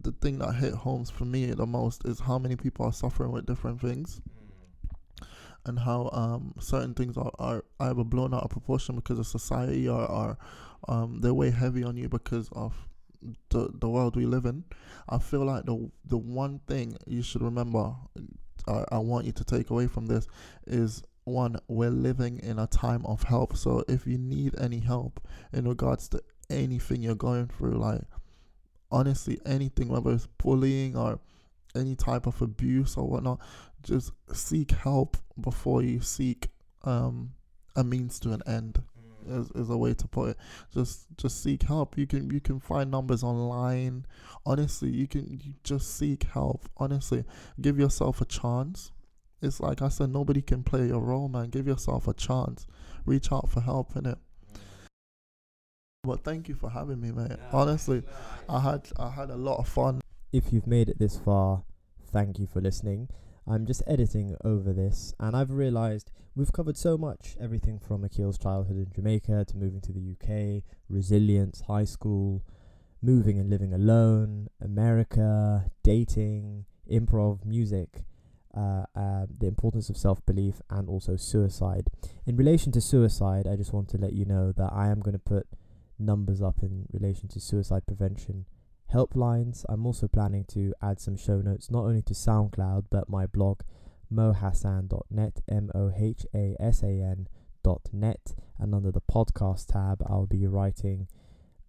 Speaker 2: the thing that hit homes for me the most is how many people are suffering with different things and how um, certain things are, are either blown out of proportion because of society or, or um, they weigh heavy on you because of the, the world we live in. I feel like the the one thing you should remember, I, want you to take away from this, is one, we're living in a time of help. So if you need any help in regards to anything you're going through, like honestly anything, whether it's bullying or any type of abuse or whatnot, just seek help before you seek um, a means to an end. Is, is a way to put it. Just just seek help. You can you can find numbers online. Honestly, you can you just seek help. Honestly, give yourself a chance. It's like I said, nobody can play your role, man. Give yourself a chance. Reach out for help in it. But thank you for having me, mate. Honestly, I had I had a lot of fun.
Speaker 1: if you've made it this far, thank you for listening. I'm just editing over this, and I've realised we've covered so much everything from Akil's childhood in Jamaica to moving to the UK, resilience, high school, moving and living alone, America, dating, improv, music, uh, uh, the importance of self belief, and also suicide. In relation to suicide, I just want to let you know that I am going to put numbers up in relation to suicide prevention helplines. I'm also planning to add some show notes not only to SoundCloud but my blog mohassan.net, M O H A S A N dot net, and under the podcast tab, I'll be writing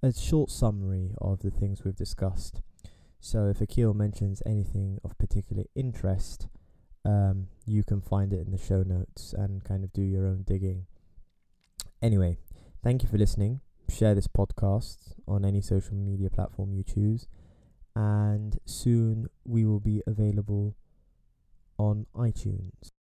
Speaker 1: a short summary of the things we've discussed. So if Akil mentions anything of particular interest, um, you can find it in the show notes and kind of do your own digging. Anyway, thank you for listening share this podcast on any social media platform you choose. And soon we will be available on iTunes.